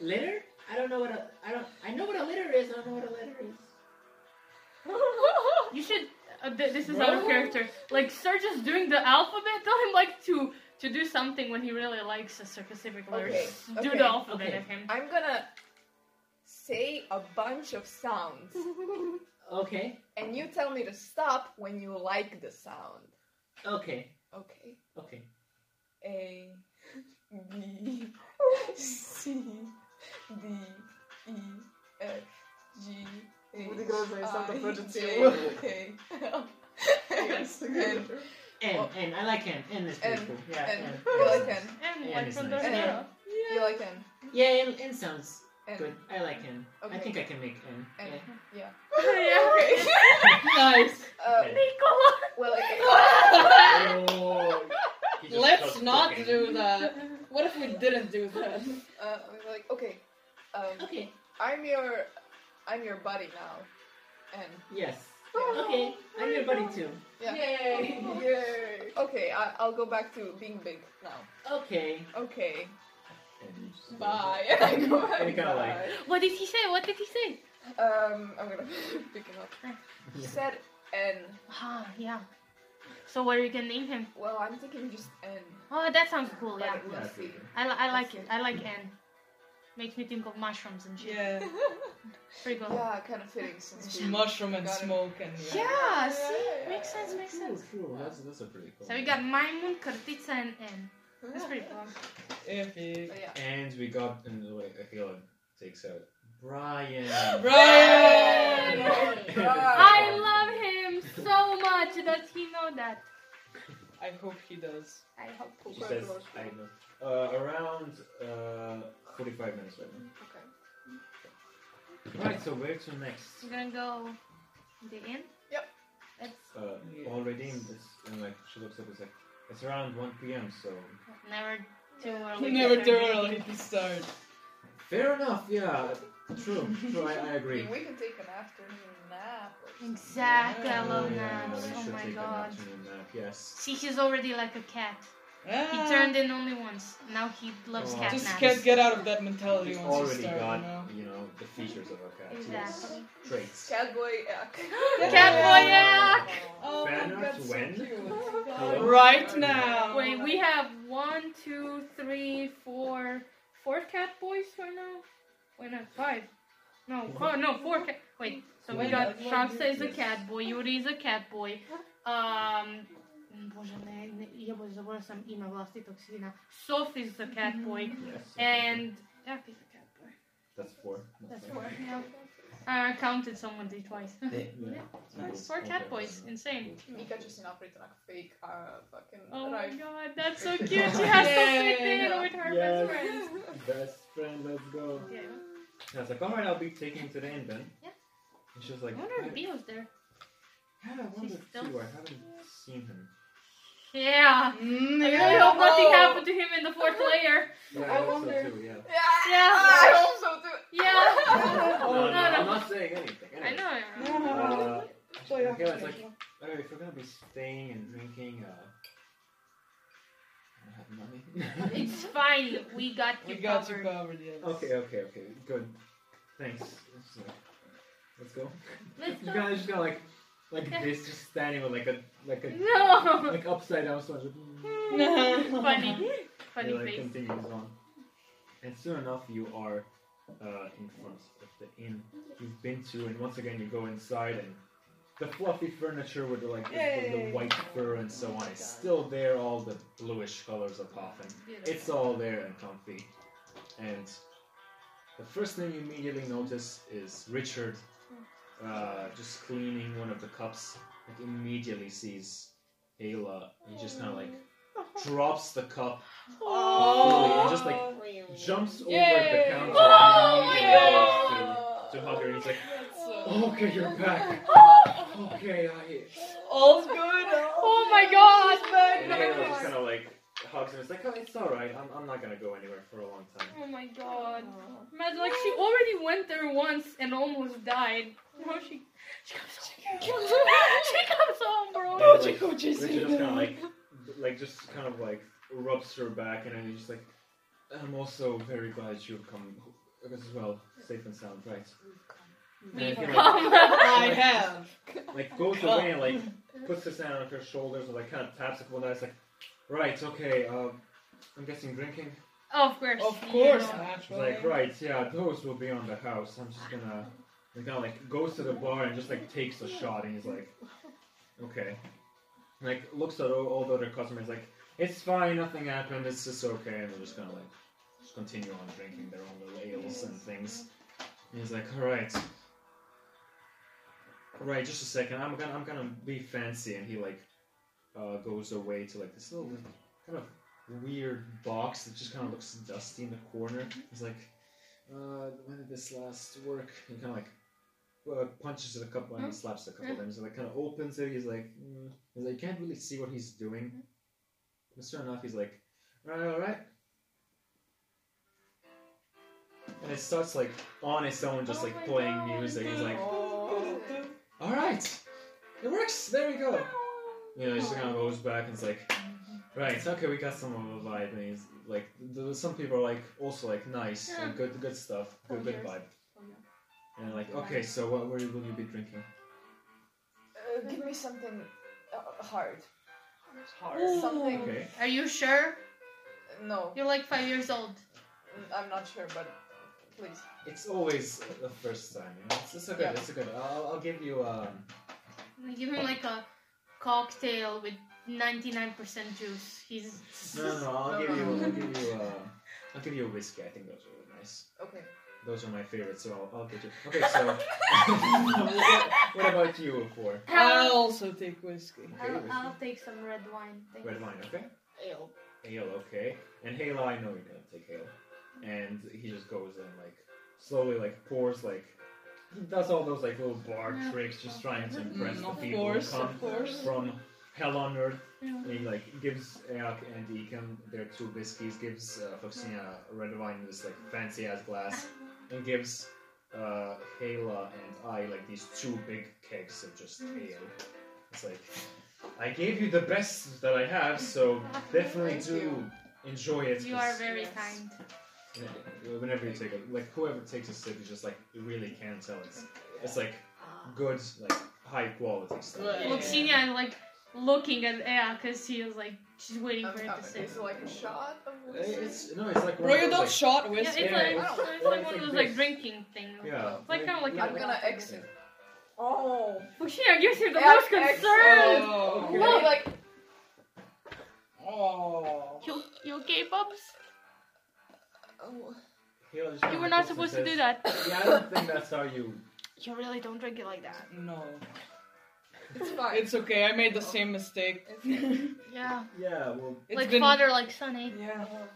Litter? I don't know what a. I don't. I know what a litter is. I don't know what a letter is. You should. Uh, th- this is Bro. our character. Like, start just doing the alphabet. [laughs] Tell him like to to do something when he really likes a specific letter. Okay, Just Do okay, the alphabet okay. of him. I'm gonna say a bunch of sounds, [laughs] Okay. and you tell me to stop when you like the sound. Okay. Okay. Okay. A B [laughs] C D E F G H Would [laughs] [laughs] you go say something I, for the J, two? Yes. M, N. Well- like N. N is pretty N, cool. Yeah. N. N. You like N? And Yeah, like it's from nice. the Yeah. You like N? Yeah. N, N sounds N. good. I like N. I Okay. I think I can make N. N. Yeah. yeah. [laughs] Okay. Nice. uh, Nicola. well, it, Oh, Let's not cooking. do that. What if we didn't do that? uh, like, okay, um, Okay. I'm your, I'm your buddy now, and Yes. Yeah. Okay. I'm your buddy too. Yeah. Yay. [laughs] yay. Okay, I, I'll go back to being big now. Okay. Okay, And [laughs] [laughs] you bye. And I go back. And kinda like- bye. What did he say? What did he say? Um, I'm gonna pick him up. He Yeah. said N. Ah, yeah. So what are you gonna name him? Well, I'm thinking just N. Oh, that sounds cool. But Yeah. Yeah, let's see. I, li- I like it. I like N. Makes me think of mushrooms and shit. Yeah. [laughs] Pretty cool. yeah, kind of fitting since we mushroom and Got it. smoke and Yeah, Yeah, see? yeah, yeah, makes sense, yeah. makes True, sense. true. That's that's a pretty cool. So we name. got Maimun, Kartica, and N. That's pretty cool. Epic. But yeah. And we got and wait, Akila takes out Brian. [laughs] Brian! [laughs] I love him so much. Does he know that? I hope he does. I hope. She says, I know. Uh, around uh, 45 minutes right now. Okay. Right, so where to next? We're gonna go the inn. Yep. That's Uh, Yeah. already in this, and like she looks up, it's like it's around 1 p.m. So never too early. Never to too start early to start. fair enough. Yeah, true. True. I, I I agree. [laughs] we can take an afternoon nap. Or something. Exactly. I Oh, love yeah, naps. we Oh should my take an god. afternoon nap. Yes. See, he's already like a cat. He Ah, turned in only once. Now he loves Oh. cat Just naps. can't get out of that mentality He's once you already start, got you know. you know the features of a cat. His Exactly. Traits. Catboy. Yeah. Catboy, yeah. Oh, Fan art that's so when? cute. Hello? Right now. Wait, we have one, two, three, four, four cat boys right now. Wait, no, five. No, oh, no, four cat. Wait, so we got what- Shaksa is a cat boy, Yuri is a cat boy. Um, Bože, ne, ne, jebo, zaboravila sam ime vlastitog sina. Sophie's the cat boy. Yes. And, yeah, he's a cat boy. That's four. That's four, yeah. I counted someone D twice. [laughs] Yeah. Nice. Four cat boys, insane. Mika će si napraviti onak fake uh, fucking Oh my god, that's so [laughs] cute. She has to fit in Yeah. with her Yes. best friend. Best friend, let's go. Yeah. And I was like, alright, I'll be taking him to the inn then. Yeah. And she was like, I wonder if I, Bee was there. yeah, I wonder She's still- too. I haven't seen him. Yeah. Mm, I really hope nothing happened to him in the fourth layer. Yeah, I hope wonder. So too, yeah. Yeah, Yeah. I hope so too. Yeah. No, [laughs] no, no, no. I'm not saying anything. I Anyway. know. Uh, [laughs] Boy, okay, it's like, alright, if we're gonna be staying and drinking, uh, I don't have money. [laughs] It's fine. We got you We got you covered. covered, yes. okay, okay, okay, good. Thanks. It's like, Let's go. Let's You go. guys just got like, like [laughs] this, just standing with like a, like a, No. like upside down sponge. [laughs] [laughs] Funny. Funny It, like, face. continues on. And soon enough, you are uh, in front of the inn you've been to, and once again, you go inside, and the fluffy furniture with the, like the, the, white fur and so on is still there. All the bluish colors of coffin. It's all there and comfy. And the first thing you immediately notice is Richard uh, just cleaning one of the cups. Like immediately sees Ayla. He just kind of like drops the cup Oh. and just like jumps over Yay. the counter Oh and my immediately God. goes to, to hug her. And He's like, That's, uh, "Oh, "Okay, you're back. Okay, I." All's good. Oh my god. And Ayla just kind of like hugs him. It's like, "Oh, it's all right. I'm, I'm not gonna go anywhere for a long time." Oh my god. Imagine, like, she already went there once and almost died. Now she, she comes home. she comes [laughs] home, bro. And, like, Chico Richard just kind of like, like just kind of like rubs her back, and then he's just like, "I'm also very glad you've come as well, safe and sound, right?" And We've like, come. [laughs] I have. like goes away and like puts his hand on her shoulders and like kind of taps a couple times, like, "Right, okay. Uh, I'm guessing drinking." Oh, of course. Of course, know. Like, "Right, yeah, those will be on the house. I'm just gonna." And kind of like goes to the bar and just like takes a shot, and he's like, "Okay." Like looks at all, all the other customers, like, "It's fine, nothing happened. It's just okay." And they're just gonna like just continue on drinking their own little ales and things. And he's like, "All right." Right, just a second. I'm gonna I'm gonna be fancy, and he like uh, goes away to like this little kind of weird box that just kind of looks dusty in the corner. He's like, uh, "When did this last work?" He kind of like uh, punches it a couple and slaps it a couple times. And like kind of opens it. He's like, mm. he's like, you can't really see what he's doing. But sure enough, he's like, "All right, all right." And it starts like on its own, just Oh like playing God. music. He's like, all right, it works. There we go. You know, he just kind of goes back and it's like, right, okay, we got some of a vibe. And he's like, th- some people are like, also like nice and good, good stuff, good, good vibe. And like, okay, so what where will you be drinking? Uh, give me something uh, hard. Hard. Something. Okay. Are you sure? No, You're like five years old. I'm not sure, but please. It's always the first time. You know? It's, it's a good. Yeah. It's a good. I'll, I'll give you um. Give him like a cocktail with 99% juice. He's. No, no, no. I'll [laughs] give you. I'll give you. Uh, I'll give you a whiskey. I think those are really nice. Okay. Those are my favorites, so I'll, I'll get you. Okay, so what, [laughs] [laughs] what about you, four? I'll also take whiskey. Okay, I'll, whiskey. I'll take some red wine. Thank Red you. wine, okay? Ale. Ale, okay. And Halo, I know you're gonna take Ale. And he just goes and like slowly like pours like he does all those like little bar Yeah. tricks, just trying to impress Mm, the people course, who come from hell on earth. Yeah. And he like gives Eak and Deacon their two whiskeys, gives uh, Fluxinia red wine in this like fancy ass glass, and gives uh, Hela and I like these two big kegs of just ale. It's like I gave you the best that I have, so [laughs] definitely do you. enjoy it. You are very Yes. kind. Yeah, whenever you take it, like whoever takes a sip, you just like you really can tell it's it's like good, like high quality stuff. Right. Look, Xenia like looking at yeah, because she is like she's waiting I'm for him to coming. say. Is it like a shot of Uh, whiskey? It's no, it's like one Bro, of you those, don't like, shot Yeah, whiskey. it's Yeah, like, it's- it's, it's like like one of those this. like drinking things. Yeah, Like kind of like I'm gonna exit. Oh. Fukushima gives you the most ex- concern. Oh, And okay. he like Oh. You, you okay, Bubs? Oh, You were not supposed to do that. Yeah, I don't think that's how you. [laughs] You really don't drink it like that. No. it's fine. It's okay. I made the same mistake. It's fine. [laughs] Yeah. Yeah, well. It's like been- father, like son, eh? Yeah. Oh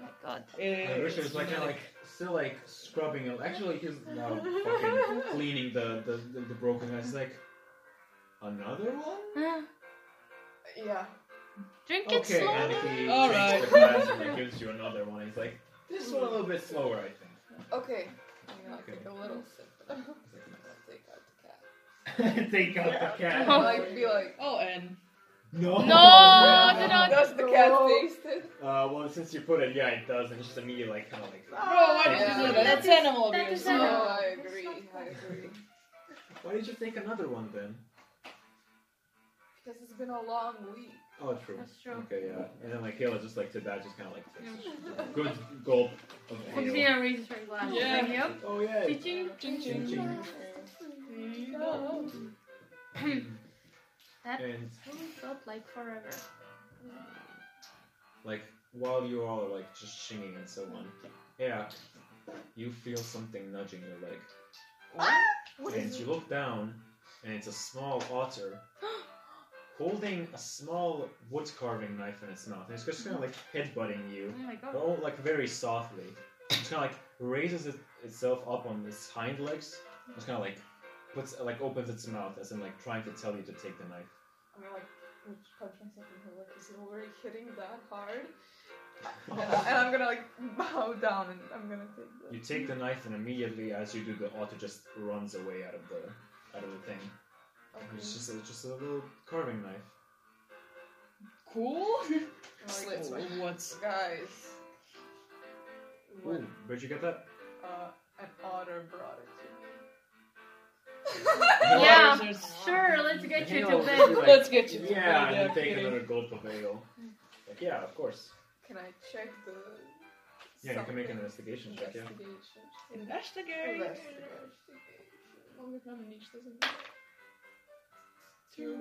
my god. And Richard is like kind of like still like scrubbing it. Actually, he's now fucking cleaning the the, the, the broken glass. Like, another one? Uh, yeah. drink it Okay, and slowly. he All takes right. the glass and he gives you another one. He's like, this one a little bit slower, I think. Okay. I'm gonna Okay. take a little sip. I'm gonna take out the cat. like, Take out the cat. Oh. Like, be like, Oh, and No. No, [laughs] do not. does the cat taste it? Uh, well, since you put it, yeah, it does, and it's just immediately like kind of like. bro, why did Yeah. you do that? That's animal abuse. is No, animal. I agree. I agree. Why did you take another one then? Because it's been a long week. Oh, true. That's true. Okay, yeah. And then like Kayla just like to that, just kind of like takes a good gulp of ale. Christina reaches for a glass. Yeah. Thank you. Oh yeah. Ching Ching Ching, ching. ching. That And felt like forever. like while you all are like just shinging and so on, yeah, you feel something nudging your leg, What and is you it? look down, and it's a small otter [gasps] [gasps] [gasps] holding a small wood carving knife in its mouth, and it's just kind of like headbutting you. Oh my god. Oh, like very softly. It's kind of like raises it, itself up on its hind legs. It's kind of like puts like opens its mouth as in like trying to tell you to take the knife. I'm gonna like punch myself in the leg. Is it already hitting that hard? and, [laughs] and I'm gonna like bow down and I'm gonna take the. You take the knife, and immediately as you do, the otter just runs away out of the out of the thing. Okay. It's just it's just a little carving knife. Cool. [laughs] Slits my What's guys. Ooh, When where'd you get that? uh, an otter brought it to me. [laughs] Yeah. There's- Sure, let's get you to Halo, bed. like, Let's get you to Yeah, bed, and yeah, then take kidding. another gulp of ale. Like, yeah, of course. Can I check the? Yeah, you can make an something? investigation check. Yeah. Investigation. Investigate. Investigation. Mogę nam liczyć, to jest two, two,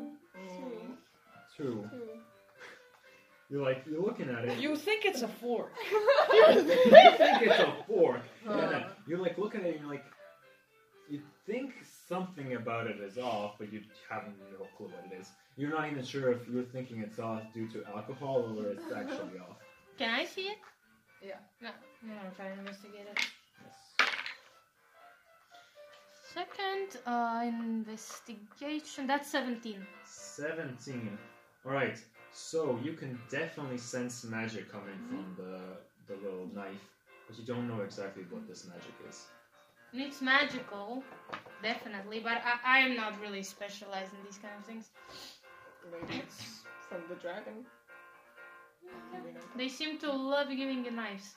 Two. two. [laughs] You're like you're looking at it. You think it's a fork? [laughs] you think it's a fork. Uh. And then you're like looking at it and you're like you think something about it is off, but you have no clue what it is. You're not even sure if you're thinking it's off due to alcohol or it's actually off. Can I see it? Yeah. No, I'm gonna try to investigate it. Second, uh, investigation. That's 17. 17. Alright, so you can definitely sense magic coming from the, the little knife, but you don't know exactly what this magic is. And it's magical, definitely, but I, I am not really specialized in these kind of things. Maybe it's from the dragon. They seem to love giving you knives.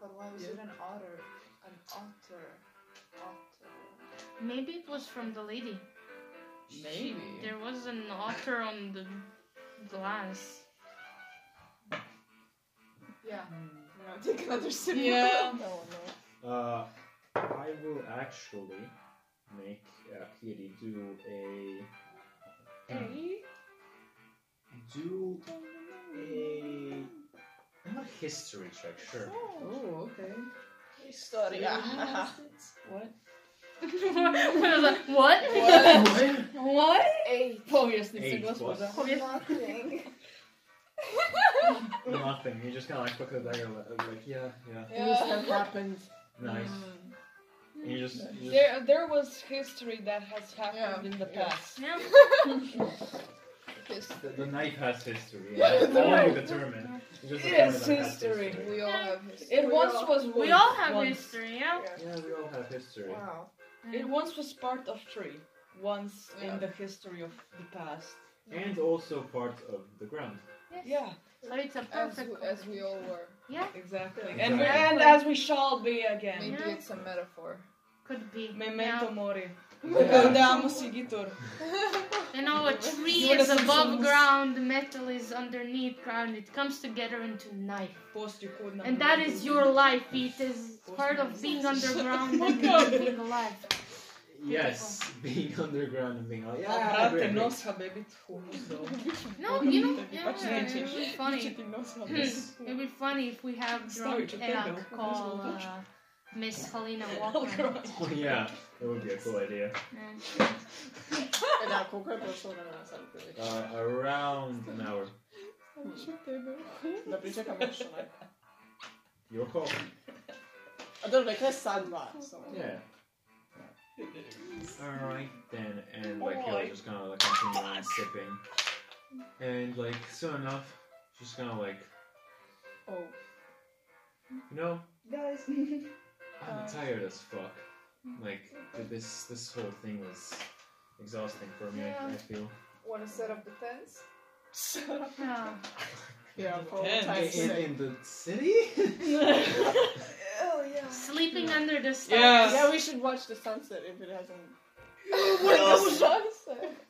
But why was Yeah. it an otter? An otter. Otter. Maybe it was from the lady. Maybe. There was an otter on the glass. Yeah. I'm gonna take another sip. Yeah. [laughs] No, no. Uh, I will actually make uh, Kitty do a. Hey. Do a. Not a history check, sure. Oh, okay. Historia. [laughs] What? I was what? What? Eight. Obviously, Eight plus. was Nothing. [laughs] Nothing. You just kind of like look at the dagger, like, like, yeah, yeah, Things have happened. nice. Mm. And you just, you just There, there was history that has happened Yeah. in the past. Yeah. [laughs] The, the knife has history. Yeah. All you determine. You just determine Yes, has history. We all have history. It We once all- was We all have once. history, yeah? Yeah, we all have history. Wow. It mm. once was part of tree. Once Yeah. in the history of the past. And also part of the ground. Yeah, So it's a As, perfect. we- as we all were. Yeah, exactly. Yeah. And, Exactly. and as we shall be again. Maybe Yeah. it's a metaphor. could be. Memento Yeah. mori. Yeah. Gaudeamus igitur. You know, a tree You is above some- ground, metal is underneath ground. It comes together into knife. Post you could not And that do is this. your life. It is part of being underground [laughs] and being alive. yes, being underground and being alive. yeah. Brate, great, great. nos har baby två. No, you know, yeah, it the would be funny. Hmm, It'd be funny if we have Sorry, drunk to Eak call uh, Miss Helena [laughs] Walkman. Oh, yeah, [laughs] that would be a cool idea. Yeah. Är det här kokar på sådana samtidigt? Uh, around an hour. Dobrze, czekam jeszcze na... Your call. A dobra, to jest sadwa. So. Yeah. Alright then, and like he'll just kind of like continue on sipping, and like soon enough, she's gonna like, Oh. you know, Guys. [laughs] I'm tired as fuck. Like th- this this whole thing was exhausting for me. I, I feel. Wanna set up the tents? [laughs] Yeah. Yeah, for all In, in the city? Oh yeah. Sleeping under the stars. Yeah. Yeah, we should watch the sunset if it hasn't. [laughs] [laughs]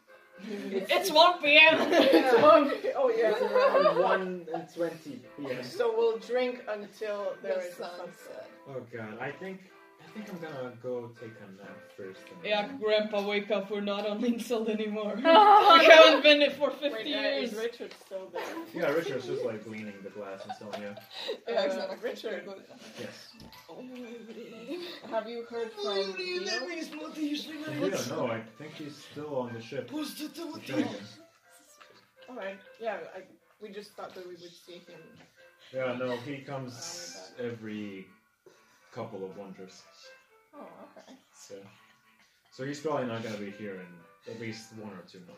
It's 1 p.m. [laughs] oh yeah. It's around 1 and 20 p.m. So we'll drink until there The is sunset. sunset. Oh god, I think I think I'm gonna go take a nap first. and- yeah, Grandpa, wake up. We're not on [laughs] Linkseld anymore. [laughs] We haven't been it for 50 Wait, uh, years. is Richard still there? Yeah, Richard's just like leaning the glass and so on. Yeah. Yeah, Uh, exactly. Richard, Yes. [laughs] have you heard from Theo? We don't know. I think he's still on the ship. The dragon. Alright, yeah, I, we just thought that we would see him. Yeah, no, he comes every couple of wonders. Oh, okay. So, so he's probably not gonna be here in at least one or two more.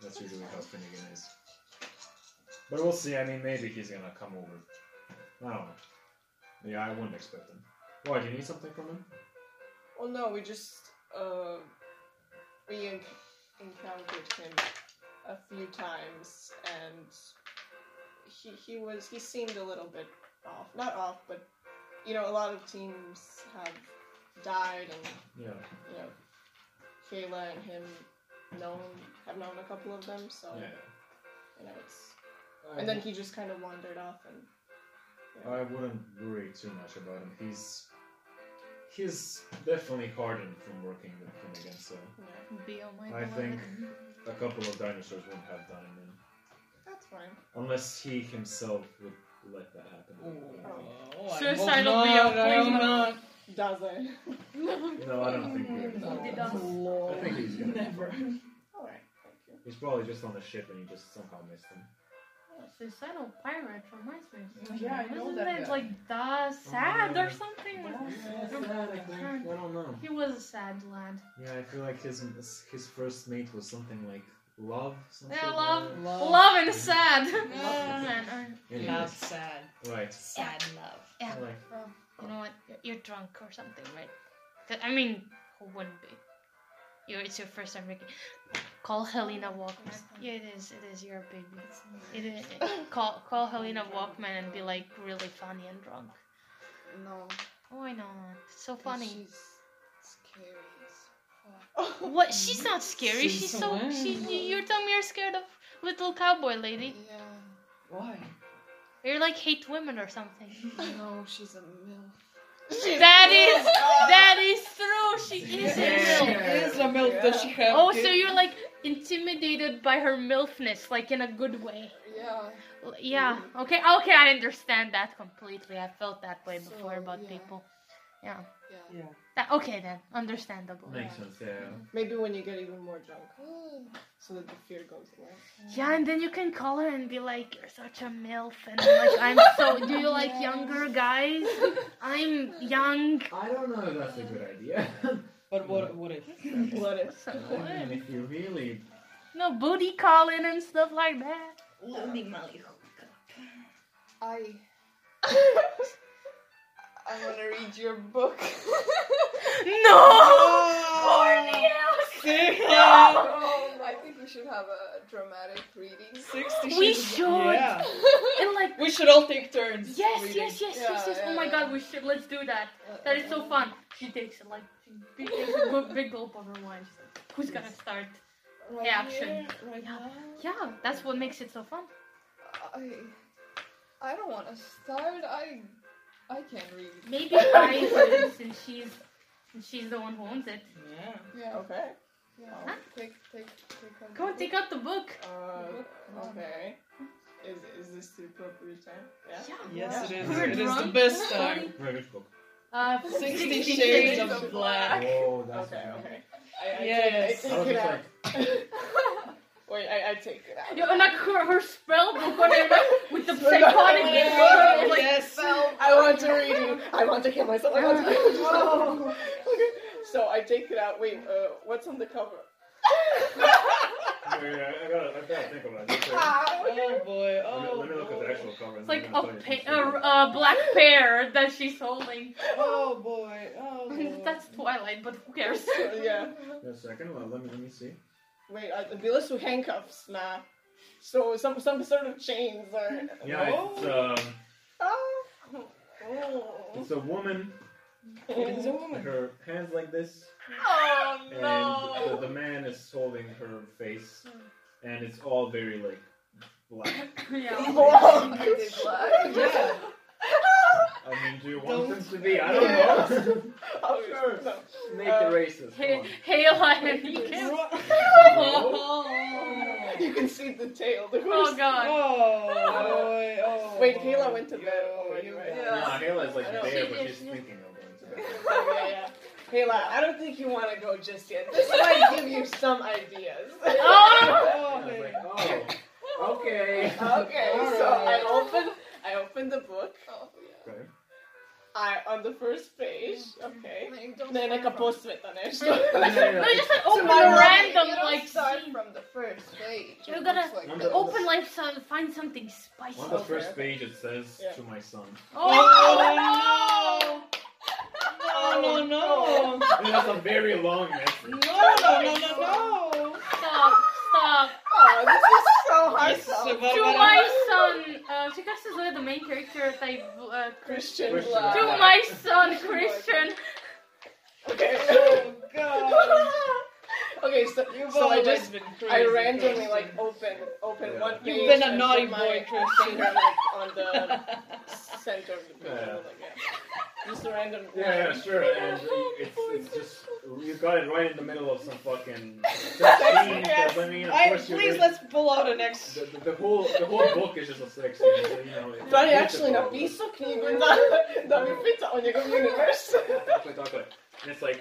That's usually how Finnegan is. But we'll see. I mean, maybe he's gonna come over. I don't know. Yeah, I wouldn't expect him. Why? Do you need something from him? Well, no, we just uh, we en- encountered him a few times, and he he was he seemed a little bit off. Not off, but you know, a lot of teams have died, and Yeah. you know, Kayla and him known have known a couple of them, so Yeah. you know it's. And then he just kind of wandered off, and I wouldn't worry too much about him. He's he's definitely hardened from working with Finnegan, so yeah, Be on my I blood. think a couple of dinosaurs wouldn't have done him in. that's fine. Unless he himself would let that happen. Mm. Oh, I Suicidal hope Leo, not, I hope not. Does it? No, I don't think he No. would. I think he's gonna. Never. All right, thank you. He's probably just on the ship and he just somehow missed him. Oh, Suicidal pirate reminds me. of Yeah, I something. know Wasn't that it guy. like the oh, sad yeah. or something? I think. I don't know. He was a sad lad. Yeah, I feel like his his first mate was something like love. Some Yeah, love. Love. Love and sad. Oh, man, uh, Anyways, sad. Right. Sad love. yeah. Like, Well, you know what? You're, you're drunk or something, right? 'Cause- I mean, who wouldn't be? You, it's your first time drinking. Call Helena Walkman. Yeah, it is. It is your baby. It is. [laughs] Call call Helena Walkman and be like really funny and drunk. No. Why not? It's so 'cause funny. She's scary as fuck. [laughs] What? She's not scary. Since She's so. She. you- You're telling me you're scared of little cowboy lady. Yeah. Why? You're like hate women or something. [laughs] No, she's a milf. That is. That is true. She is a milf. She Is a milk that she have Oh, kids? so you're like intimidated by her milfness, like in a good way. Yeah. L- Yeah. Mm. Okay. Okay, I understand that completely. I felt that way before about yeah. people. Yeah. Yeah. Yeah. That, okay then. Understandable. makes sense. Yeah. Maybe when you get even more drunk, so that the fear goes away. Yeah, and then you can call her and be like, "You're such a milf," and like, "I'm so." Do you like [laughs] younger guys? I'm young. I don't know if that's a good idea. [laughs] But what? What if? What if? So I mean, what? if you really. No booty calling and stuff like that. I. [laughs] I want to read your book. [laughs] No. Corny Um, [laughs] I think we should have a dramatic reading. Sixty [laughs] We should. Yeah. And like. We should all take turns. Yes, reading. yes, yes, yes, Yeah, yes. Oh my god, we should. Let's do that. That is so fun. She takes it like she takes a big gulp of her wine. She's like, Who's gonna start? Right Yeah, action. here, right Yeah. now. Yeah, that's what makes it so fun. I. I don't want to start. I. I can't read. Maybe I do since she's She's the one who owns it. Yeah. Yeah. Okay. Yeah. Take, take, take out Go the and take out the book. Uh, okay. Is is this the appropriate time? Yeah. Yes, it is. We're It is the best time. Right, which book? Uh, Sixty Shades of Black. Oh, that's Okay. the. Okay. I, I Yes. Take, I I take it out. [laughs] like, Wait, I, I take it out. Yo, and like her, her spell book on her with the [laughs] Spell psychotic book. disorder, like, yes. I want to read it. I want to kill myself. I want to kill myself. [laughs] okay. So I take it out. Wait, uh, what's on the cover? yeah, yeah, I gotta, I gotta think about it. Oh boy. Let, Oh. me, let me look at the actual cover. it's like then a, I'm gonna tell you pa- a, a black pear that she's holding. Oh boy. Oh [laughs] boy. That's Twilight, but who cares? yeah. Wait a second. Well, let me let me see. Wait, uh, the bills with handcuffs, nah. So some some sort of chains or. Yeah, it's um, Oh. it's a woman. It is a woman. Her hands like this, Oh and the, the man is holding her face, and it's all very like black. [laughs] yeah. Pretty black. [laughs] Yeah. I mean, do you want Don't- them to be? I don't know. Oh, sure. [laughs] Make Uh, it racist. Come Hey, on. Hayla and oh You can see the tail. The Oh god. boy. Oh. [laughs] Wait, Kayla went to bed Yo, already, you right? Yeah, Hayla is like I know. there, but she's thinking of going to bed. [laughs] Oh, yeah, yeah. Kayla, I don't think you want to go just yet. This might give you some ideas. Oh! Oh, I like, oh, okay. Okay, so I open I open the book. Oh, yeah. Okay. I on the first page. Mm-hmm. Okay. Like, don't Ne, start neka from- posveta nešto. No, just like open my a random you like start scene. from the first page. You It gotta like the- Open like some, find something spicy. On the first page, it says Yeah. to my son. Oh, no Oh no [laughs] no. And [laughs] that's a very long message. No no no no no. Stop, stop. Oh, this is so hard. To my son, uh, she casts as the main character type, uh, Christian Christian to my son, Christian. Okay. Oh god. Okay, so, You've so I just been crazy. I randomly Christian. like open open Yeah. one page. You've been a naughty boy, Christian. finger, like on the [laughs] center of the page. Yeah. Like, yeah. Just a random. Yeah, yeah, sure. And [laughs] it's, it's just you got it right in the middle of some fucking [laughs] sex scene. Yes. I mean, of I, course please let's pull out an X. The, the, the whole the whole book is just a sex scene. So, you know, it's Dali it's actually difficult. napisao knjigu da, da mi pita o njegovom universu. Exactly, exactly. And it's like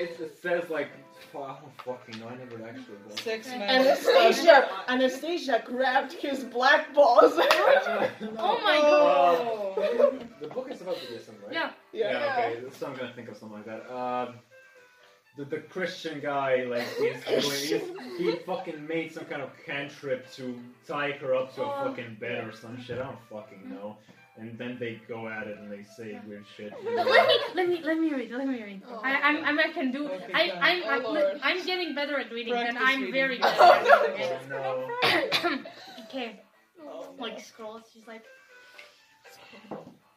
it, it says like oh, I don't fucking know. I never actually read. Six men. Anastasia, Anastasia grabbed his black balls. [laughs] [laughs] Oh my god. Oh. The book is about Buddhism, right? Yeah. Yeah, okay. So I'm gonna think of something like that. Um, the, the Christian guy, like, he's [laughs] doing, he's, he fucking made some kind of cantrip to tie her up to a Oh. fucking bed or some shit. I don't fucking know. And then they go at it and they say weird shit. [laughs] Let me, let me, let me read. Let me read. Oh. I, I'm, I'm, I can do. Okay, I, fine. I'm, Oh, I'm, Lord. I'm getting better at reading, and I'm reading. very [laughs] good Oh, at reading. Oh no. okay, Oh, [coughs] like scrolls. She's like,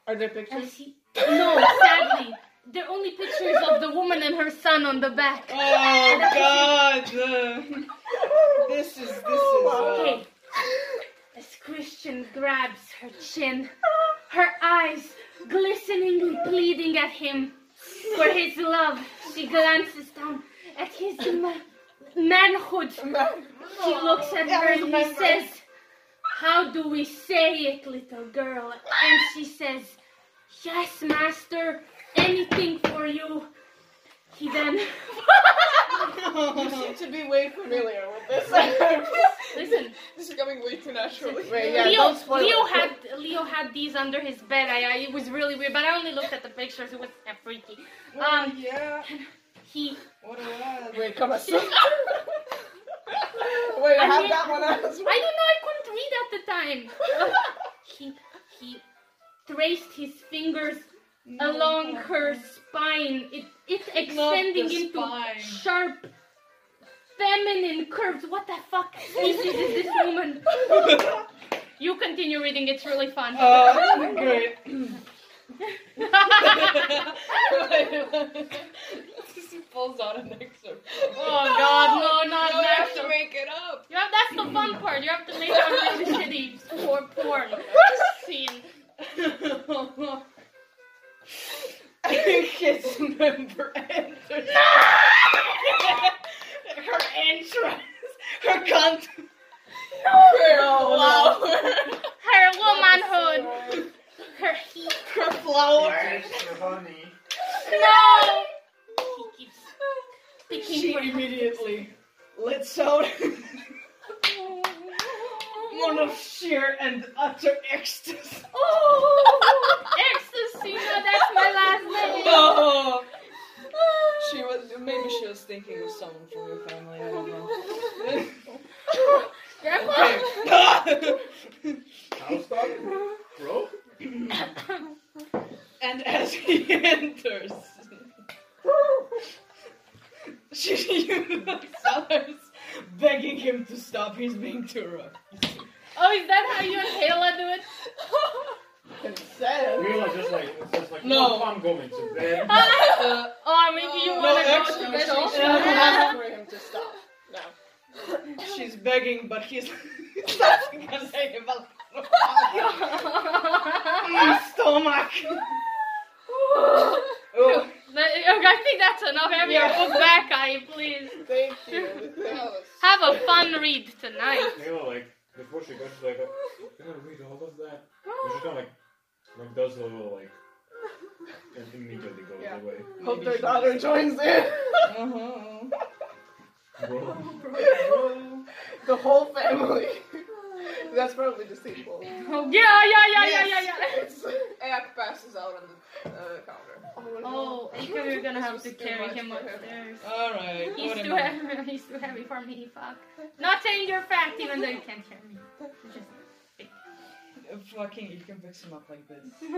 Are there pictures? see. No, sadly, they're only pictures of the woman and her son on the back. Oh God! uh, [laughs] this is this is. Uh, Okay. As Christian grabs her chin, her eyes glisteningly pleading at him for his love, she glances down at his ma- manhood. He looks at her and he says, How do we say it, little girl? And she says, Yes, master, anything for you. He then, [laughs] You seem to be way familiar with this. [laughs] listen, This is coming way too naturally. Wait, yeah, Leo, Leo had Leo had these under his bed. I, I it was really weird, but I only looked at the pictures. It was uh, freaky. oh, Um, yeah. he What a lad. Wait, come on. [laughs] Wait, I, I have mean- that one as I don't know. I couldn't read at the time. he he traced his fingers along her spine. It it extending into spine. sharp feminine curves. What the fuck species is this [laughs] woman? You continue reading. It's really fun. Uh, great. He [laughs] [laughs] pulls out an excerpt. Oh God, no, not You have to make it up. You have that's the fun part. You have to make a really shitty for porn scene. Think it's member her entrance, her cunt. No. Her womanhood. Her heat. her flowers. No! He keeps She immediately lets out one of sheer and utter ecstasy. Oh! Ecstasy, no, that's my last name. Oh. She was maybe she was thinking of someone from your family. I don't know. Grandpa? Okay. House dog? Bro? and as he enters, she starts begging him to stop. He's being too rough. Oh, is that how you and Kayla do it? [laughs] Consent. We were just like, it's just like, No. no, I'm going to bed. [laughs] Uh, Or maybe you No, wanna go to bed she- also? for him to stop. No. she's begging, but he's [laughs] starting to say about [laughs] my stomach. Oh, I think that's enough. Have your book back, Kai, please. Thank you. Have a fun read tonight. You know, like, before she goes, she's like, oh, can I read all of that? And she kind of like, like, does a little, like, and immediately goes Yeah. away. Hope their daughter joins [laughs] in. uh-huh. Bro. [laughs] the whole family. That's probably the sequel. Oh, yeah, yeah, yeah, yeah, yeah, yeah. It's, [laughs] Ayak passes out on the uh, counter. Oh, I think we're gonna have to This was too carry him upstairs. Alright, He's too heavy. He's too heavy for me. Fuck. Not saying you're fat, even though you can't carry me. Just Fucking, you can fix him up like this. [laughs]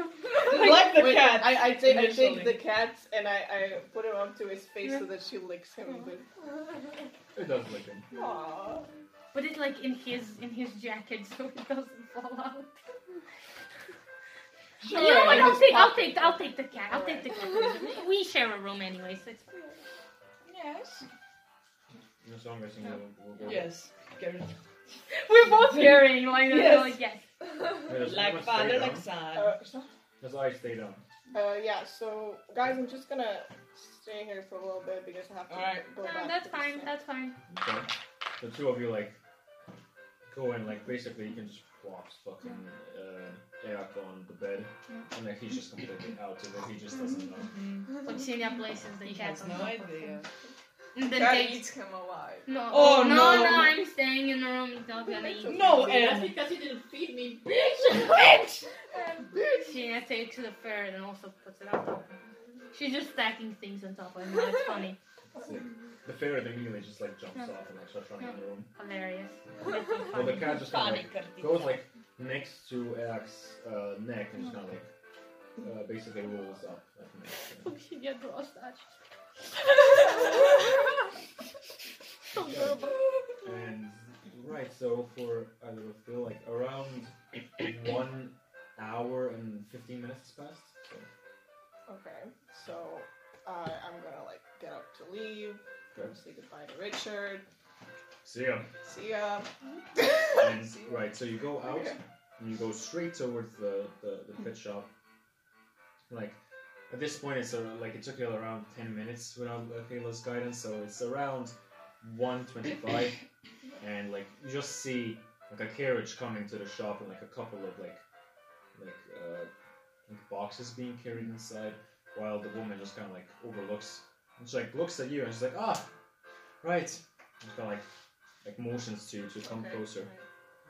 like the cat. I, I take I take the cat and I, I put him onto his face so that she licks him. But It does lick him. Aww. put it like in his in his jacket so it doesn't fall out. Sure. you know what? I'll his take I'll take I'll take the cat. I'll take the cat. We share a room anyway, so it's Yes. As long as you know, we'll go. Yes. Gary. we're both [laughs] carrying like Yes. like yes. Wait, Like someone father, stay like down? son. Uh, so- Does I stayed down? uh, yeah. So guys, I'm just gonna stay here for a little bit because I have to Alright. go No, back. that's to the fine. That's fine. Okay. The two of you, like, go and, like, basically you can just plop fucking uh, Ayak on the bed. And, like, he's just completely out of it. He just doesn't know. Mhm. Like Senior places the He cat has on no top of idea. him. And then Cat they eats him alive. no Oh, no no. no I'm staying in the room. He's not gonna eat. No, That's and because you didn't feed me, bitch. bitch. bitch. She takes the ferret and also puts it on top. She's just stacking things on top of him. It's funny. Sick. The ferret immediately just, like, jumps off and, like, starts running in the room. Hilarious. Well, the cat just kind of, like, goes, like, next to Ayak's uh, neck and just kind of, like, uh, basically rolls up. Like, next to him. She get raw touch. And right, so for I don't know, feel like around one hour and fifteen minutes passed. So Okay. So uh, I'm gonna like get up to leave. Go Okay. say goodbye to Richard. see ya. See ya. And [laughs] right, so you go out and you go straight towards the the, the pit shop. Like at this point, it's uh, like it took you around ten minutes without Kayla's guidance, so it's around one twenty-five, [coughs] and like you just see like a carriage coming to the shop and like a couple of like like uh like boxes being carried inside, while the woman just kind of like overlooks and she like looks at you and she's like ah right, just kind of like like motions to to come Okay. closer.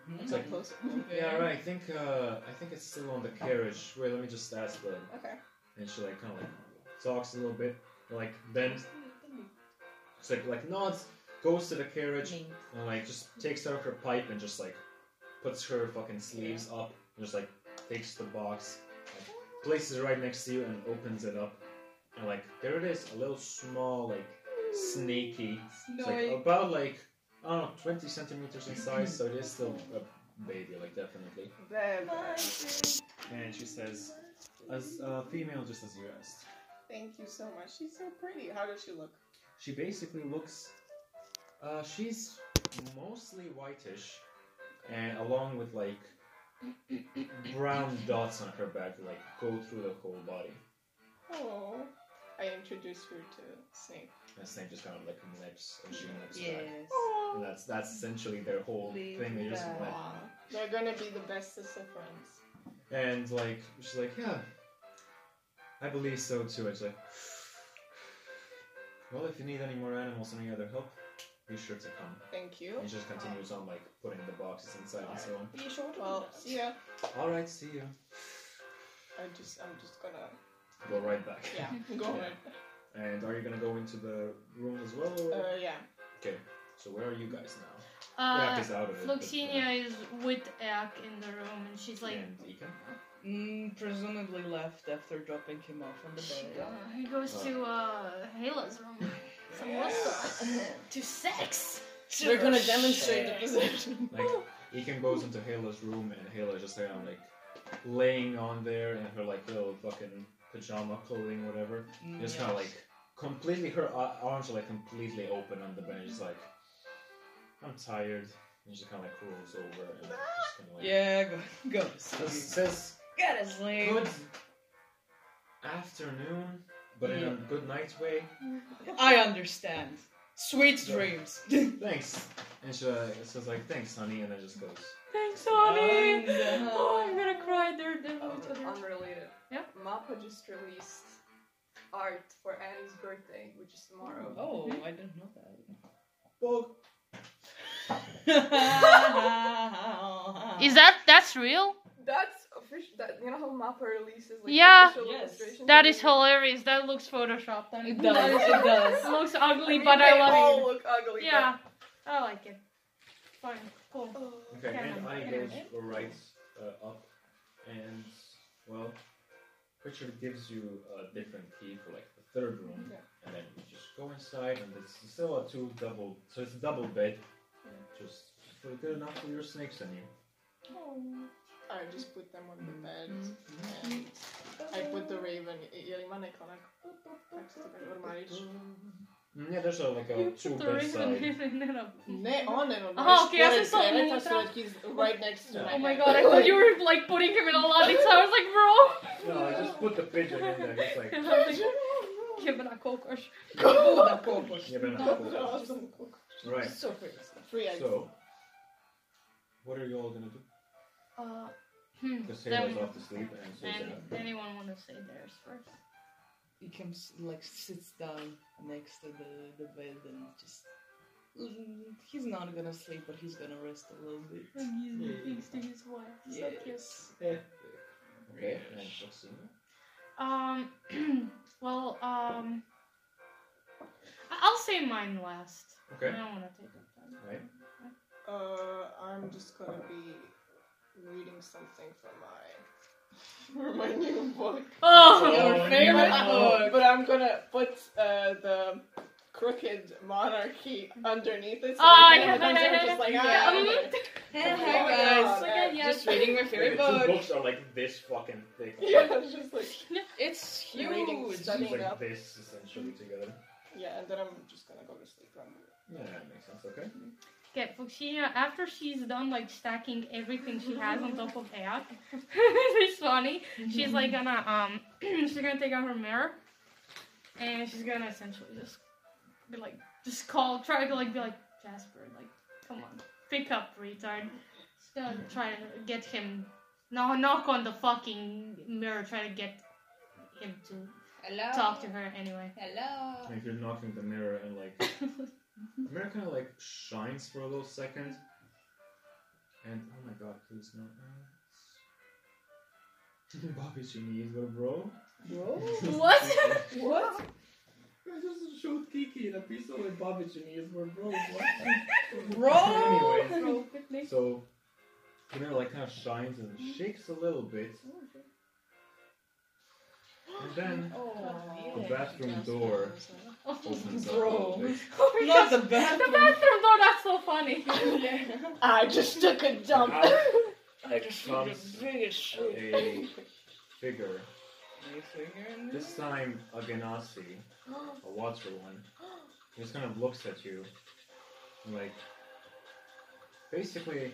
Mhm. It's like close. yeah, right. I think uh, I think it's still on the carriage. Wait, let me just ask the. Okay. And she like kind of like talks a little bit, like then It's like like nods, goes to the carriage, and like just takes out her pipe and just like puts her fucking sleeves up and just like takes the box, like, places it right next to you and opens it up, and like there it is, a little small like snaky. It's like about like I don't know, twenty centimeters in size, so it is still a baby, like definitely. And she says, as a female, just as you asked. thank you so much. She's so pretty. How does she look? She basically looks. Uh, she's mostly whitish, and along with like brown dots on her back, that, like go through the whole body. Oh. I introduced her to Snape. And Snape just kind of like nips and she nips back. Yes. And that's that's essentially their whole Leave thing. They just that. went. They're gonna be the bestest of friends. And like she's like, yeah, I believe so too. It's like, well, if you need any more animals or any other help, be sure to come. Thank you. And she just continues on like putting the boxes inside and so on. Be sure to Well, see ya. All right, see you. I just, I'm just gonna, Go right back. yeah, [laughs] go ahead. And are you gonna go into the room as well? or- Uh, yeah. Okay. So where are you guys now? Uh, Jack is out of it. but, Fluxinia is with Ack in the room, and she's like, and Ika? Mm, presumably left after dropping him off on the bed. uh, he goes to uh, Hela's room. So what's [laughs] to sex? We're gonna demonstrate the position. Like Ekin goes into Hela's room and Hela just there like laying on there in her like little fucking pajama clothing, whatever. Mm, Just kind of like completely her ar- arms are like completely open on the bed. Just like I'm tired. And she kind of like rolls over and just kind of like Yeah, go, go to says, sleep. says Go to sleep. good afternoon, but in a good night way. I understand. Sweet Yeah. dreams. [laughs] Thanks. And she uh, says like thanks, honey, and then just goes. Thanks, honey. Oh, I'm gonna cry. They're they're Um, with each other. unrelated. Yeah? Mappa just released art for Annie's birthday, which is tomorrow. Oh, I didn't know that. Well, [laughs] Is that that's real? That's official. You know how Mappa releases like Yeah. official Yes. illustrations. That of is it? hilarious. That looks photoshopped. That, It that does, it does. [laughs] It looks I ugly, mean, but they I love all it. look ugly. Yeah, I like it. Fine, cool. But, Okay, and I anyway. goes right uh, up, and well, Richard gives you a different key for like the third room, and then you just go inside, and it's still a two double, so it's a double bed, just for good enough for your snakes and you. I just put them on the bed and I put the raven i ilman ekvanek next to the ormaric. Mm, yeah, there's a, like a You two put the bed raven side. [laughs] in it up. Ne on en Aha, okej, jag ser så Spåret mot så he's right next to Yeah. my Oh my god, I thought you were like putting him in a lobby, so I was like, bro. No, I just put the pigeon in there. It's [laughs] like, Give me that kokos. Båda kokos. yeah, but not cool. Awesome. Right. So crazy. Free. So, what are you all gonna do? Uh, hmm. Because Then, Halo's off to sleep, and so is and Anna. anyone want to say theirs first? He comes, like, sits down next to the, the bed and just. Mm, He's not gonna sleep, but he's gonna rest a little bit. And he Yeah. thinks to his wife. So cute. Yes. Okay, and Fluxinia? Um, [clears throat] well, um, I- I'll say mine last. Okay. I don't want to take up time. Right. Uh, I'm just gonna be reading something from my from my new book. Oh, Your Oh, favorite no. book. But I'm gonna put uh, the crooked monarchy underneath it. So Oh, that yeah, the ones yeah, just like, yeah. ah, Mhm. okay. [laughs] Hey, Oh my guys. God. Look at yes. Just reading my Yeah, favorite the two book. books are like this fucking thick. [laughs] Yeah, it's just like [laughs] It's Reading, huge. studying. It's like up. this essentially together. yeah, and then I'm just gonna go to sleep. Yeah, that makes sense. Okay. Okay, Fuxia, after she's done like stacking everything she has on top of Ayak, [laughs] it's funny. She's like gonna um, [clears throat] she's gonna take out her mirror, and she's gonna essentially just be like, just call, try to like be like Jasper, like, come on, pick up, retard. She's gonna try to get him, no, knock on the fucking mirror, try to get him to Hello. talk to her anyway. Hello. And if you're knocking the mirror and like [laughs] the mirror kind of like shines for a little second, and oh my god, please no. uh, Bobby's your knees, but bro. [laughs] What? [laughs] What? I just showed Kiki an episode with Bobby Chinese, but bro, what? Bro. Anyways, so the mirror like kind of shines and shakes a little bit, and then [gasps] Oh, the bathroom door opens up a Bro. little. [laughs] Oh Not the The bathroom. bathroom door, that's so funny. [laughs] I just took a dump. Out I [laughs] just feel the Comes biggest shit. a figure. You figure? This time, a Genasi, [gasps] a water one, He just kind of looks at you, and like, basically,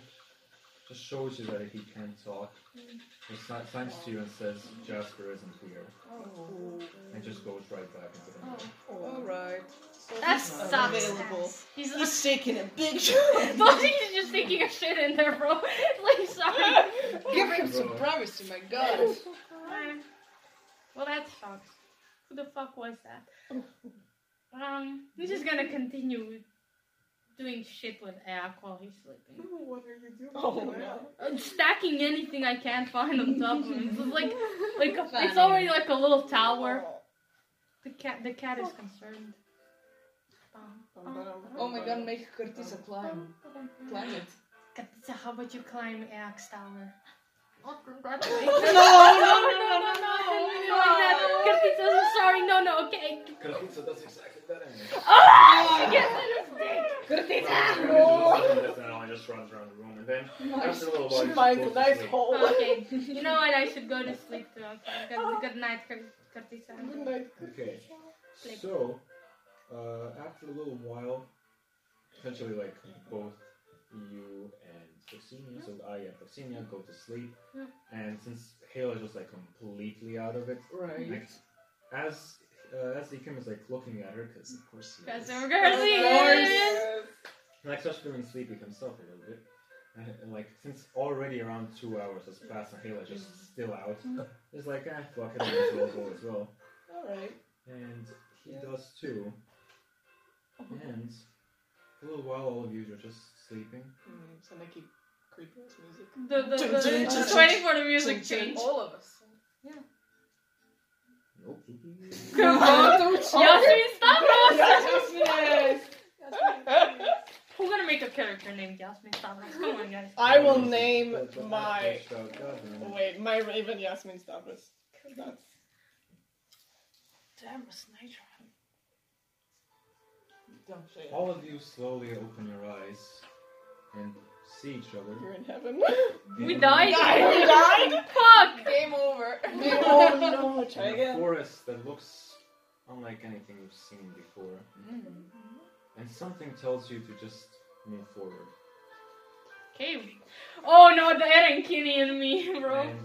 just shows you that he can't talk. He si- signs to you and says Jasper isn't here, and just goes right back into the middle. Alright. That He's sucks. available. He's, He's taking a big [laughs] shit. but he's just taking a shit in there, bro. [laughs] like, sorry. Give him some privacy, my god. [laughs] Well, that sucks. Who the fuck was that? Um, he's just gonna continue doing shit with Ack while he's sleeping. What are you doing? Oh no. I'm stacking anything I can find on top of him. It's like, [laughs] like a, it's already like a little tower. The cat, the cat is concerned. Um, Oh my god, make Curtisa climb. Climb it. Katisa, how about you climb Axe Tower? Oh, No, congratulations. no, no, no, no, no, I didn't mean like that. Katisa, so sorry. No, no, okay. Kalisa does exactly that anyway. Oh, yes, it is That's not I just runs around the room, and then after a little while, She he finds goes a to nice sleep. hole. Okay, you know what? I should go to sleep too. Okay, good, good night, Katisa. Good night. Okay. Sleep. So, uh, after a little while, essentially, like both you and Fluxinia, so I and Fluxinia go to sleep, Yeah. and since Hale is just like completely out of it, Right. like, as uh, as Ikim is like looking at her, because of course he Because is, we're Garcia. like starts feeling sleepy himself a little bit. And, and, like since already around two hours has passed and Hale is just still out, it's like ah fuck it, I might as well go as well. Alright. And he does too. And for a little while, all of you are just sleeping. Hmm, so I keep creepy ass music. The, the, the, Ching, ching, the, ching, the waiting for the music ching, ching. change. All of us. Nope. [laughs] Come on. [laughs] Yasmin, stop us! Yes. Who's gonna make a character named Yasmin Stavros? Come on, guys. I will name But- but my. that's out, goddamn. Wait, my Raven Yasmin Stavros. That's. Damn, it's nighttime. Don't say. All of you slowly open your eyes and see each other. You're in heaven. [laughs] We in- died. [laughs] We died? Fuck! Game [laughs] over. oh no, try In a forest that looks unlike anything you've seen before. Mm-hmm. And something tells you to just move forward. Okay. Oh no, the Eren Kinney and me, bro. And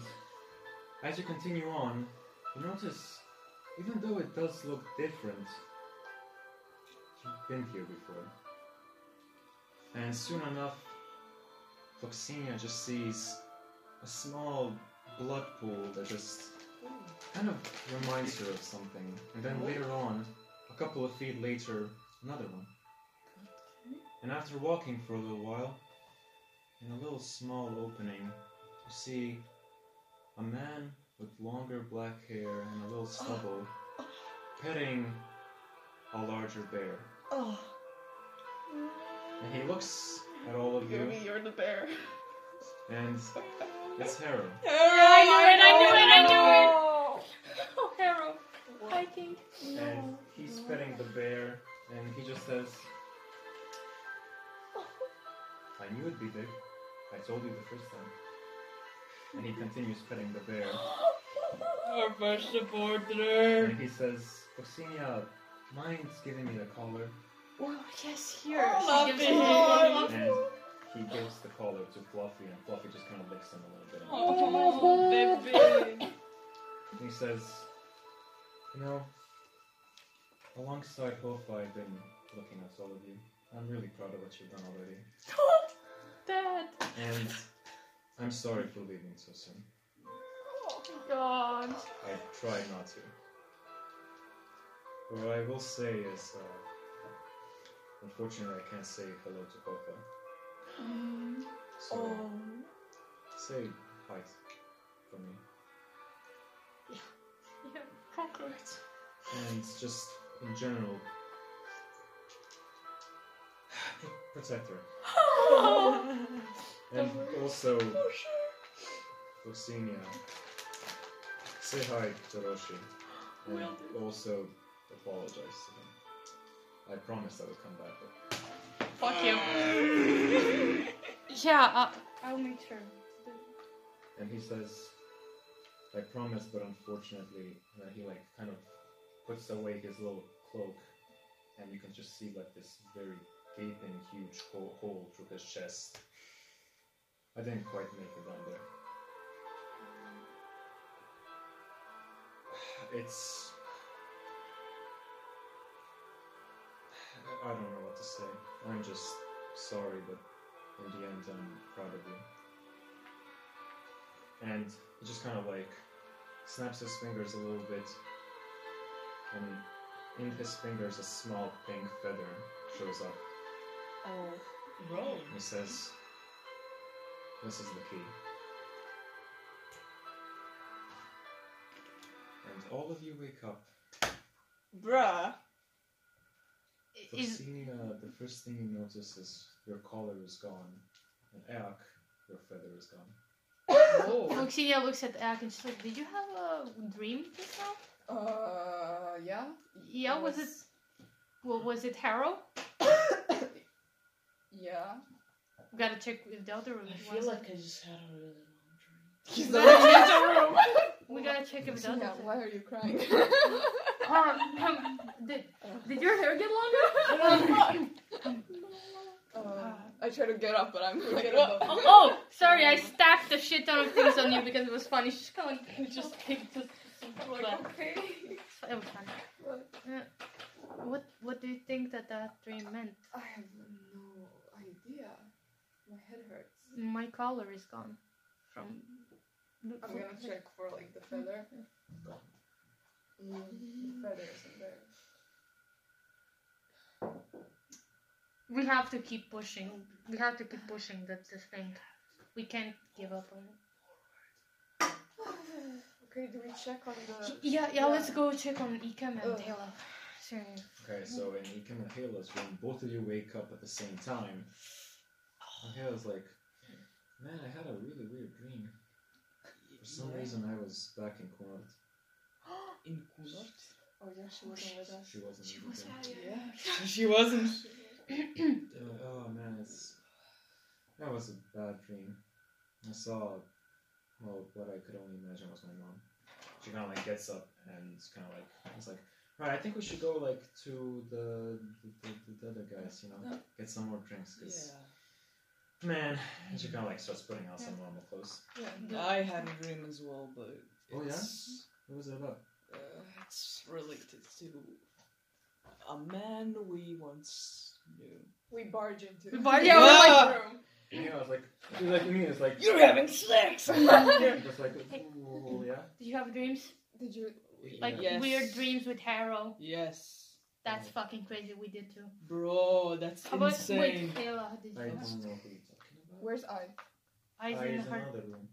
as you continue on, you notice, even though it does look different, you've been here before. And soon enough, Fluxinia just sees a small blood pool that just kind of reminds her of something. And then later on, a couple of feet later, another one. And after walking for a little while, in a little small opening, you see a man with longer black hair and a little oh. stubble petting a larger bear. Oh, And he looks at all of you, Yogi, you're the bear. and [laughs] it's Harrow. Yeah, I knew it, I knew it, I knew it! Oh, [laughs] Harrow. Fighting. And he's petting the bear, and he just says, I knew it'd be big. I told you the first time. And he continues petting the bear. [laughs] Our best supporter. And he says, Fluxinia, mind giving me the collar? Oh, yes, here. Oh, she gives Fluffy. him And he gives the collar to Fluffy, and Fluffy just kind of licks him a little bit. Oh, baby. And he says, You know, alongside Hofa, I've been looking at all of you. I'm really proud of what you've done already. [laughs] Dad. And I'm sorry for leaving so soon. Oh, God. I tried not to. But what I will say is, uh, unfortunately, I can't say hello to Hofa. So, Oh. say hi for me. Yeah, conquered. And just in general, [sighs] protect her. [laughs] And also, Fluxinia, say hi to Roshi. And also apologize to him. I promised I would come back. But Fuck you. [laughs] yeah, uh, I'll make sure. And he says, I promise, but unfortunately, and then he like kind of puts away his little cloak, and you can just see like this very gaping, huge hole, hole through his chest. I didn't quite make it down there. [sighs] It's. I don't know what to say. I'm just sorry, but in the end, I'm proud of you. And he just kind of like snaps his fingers a little bit, and in his fingers, a small pink feather shows up. Oh. Bro. He says, This is the key. And all of you wake up. Bruh. Is Fluxinia, the first thing you notice is your collar is gone. And Eak, your feather is gone. Oh. [laughs] Fluxinia looks at Ak and she's like, "Did you have a dream just now? Uh, yeah. Yeah, was it? Well, was it Harrow? [coughs] Yeah. We gotta check if the other room I was feel it. like I just had a really long dream. He's the ninja room. We gotta check if the other. Yeah, why are you crying? [laughs] Um, [laughs] um, did, did your hair get longer? uh, I try to get up, but I'm like oh, oh, sorry, I stacked the shit ton of things on you because it was funny. She's kind of like, just picked it. I'm like, okay. it was funny. But Uh, what What do you think that that dream meant? I have no idea. My head hurts. My collar is gone. From. I'm gonna check for like the feather. Mm, the feather there. We have to keep pushing. We have to keep pushing that this thing. We can't give up on it. okay, do we check on the? Yeah, yeah. Let's go check on Ikem and Ugh. Taylor. Seriously. Okay, so in Ikem and Halo's room, both of you wake up at the same time. And Halo's like, Man, I had a really weird dream. For some reason, I was back in Kunart. In Kunart? Oh yeah, she wasn't with us. She wasn't. She was dream. Yeah. [laughs] she wasn't. Uh, oh man, it's that was a bad dream. I saw, well, what I could only imagine was my mom. She kind of like gets up and kind of like it's like, right, I think we should go like to the the, the, the other guys, you know, get some more drinks, cause man, and she kind of like starts putting on some normal clothes. Yeah. I had a dream as well, but Oh, yeah? it's, What was it about? Uh, it's related to a man we once knew. We barge into. We barge- yeah, we're we're like- like room. You know, it's like, it's like me, it's like You're having sex! [laughs] just like, oh yeah, Did you have dreams? Did you? Like yeah. Yes. weird dreams with Harrow? yes. That's fucking crazy. We did too. Bro, that's How about insane. wait, Taylor? Did I you? don't know who you're talking about. Where's I? Eyes Ah, in he's the heart. another room.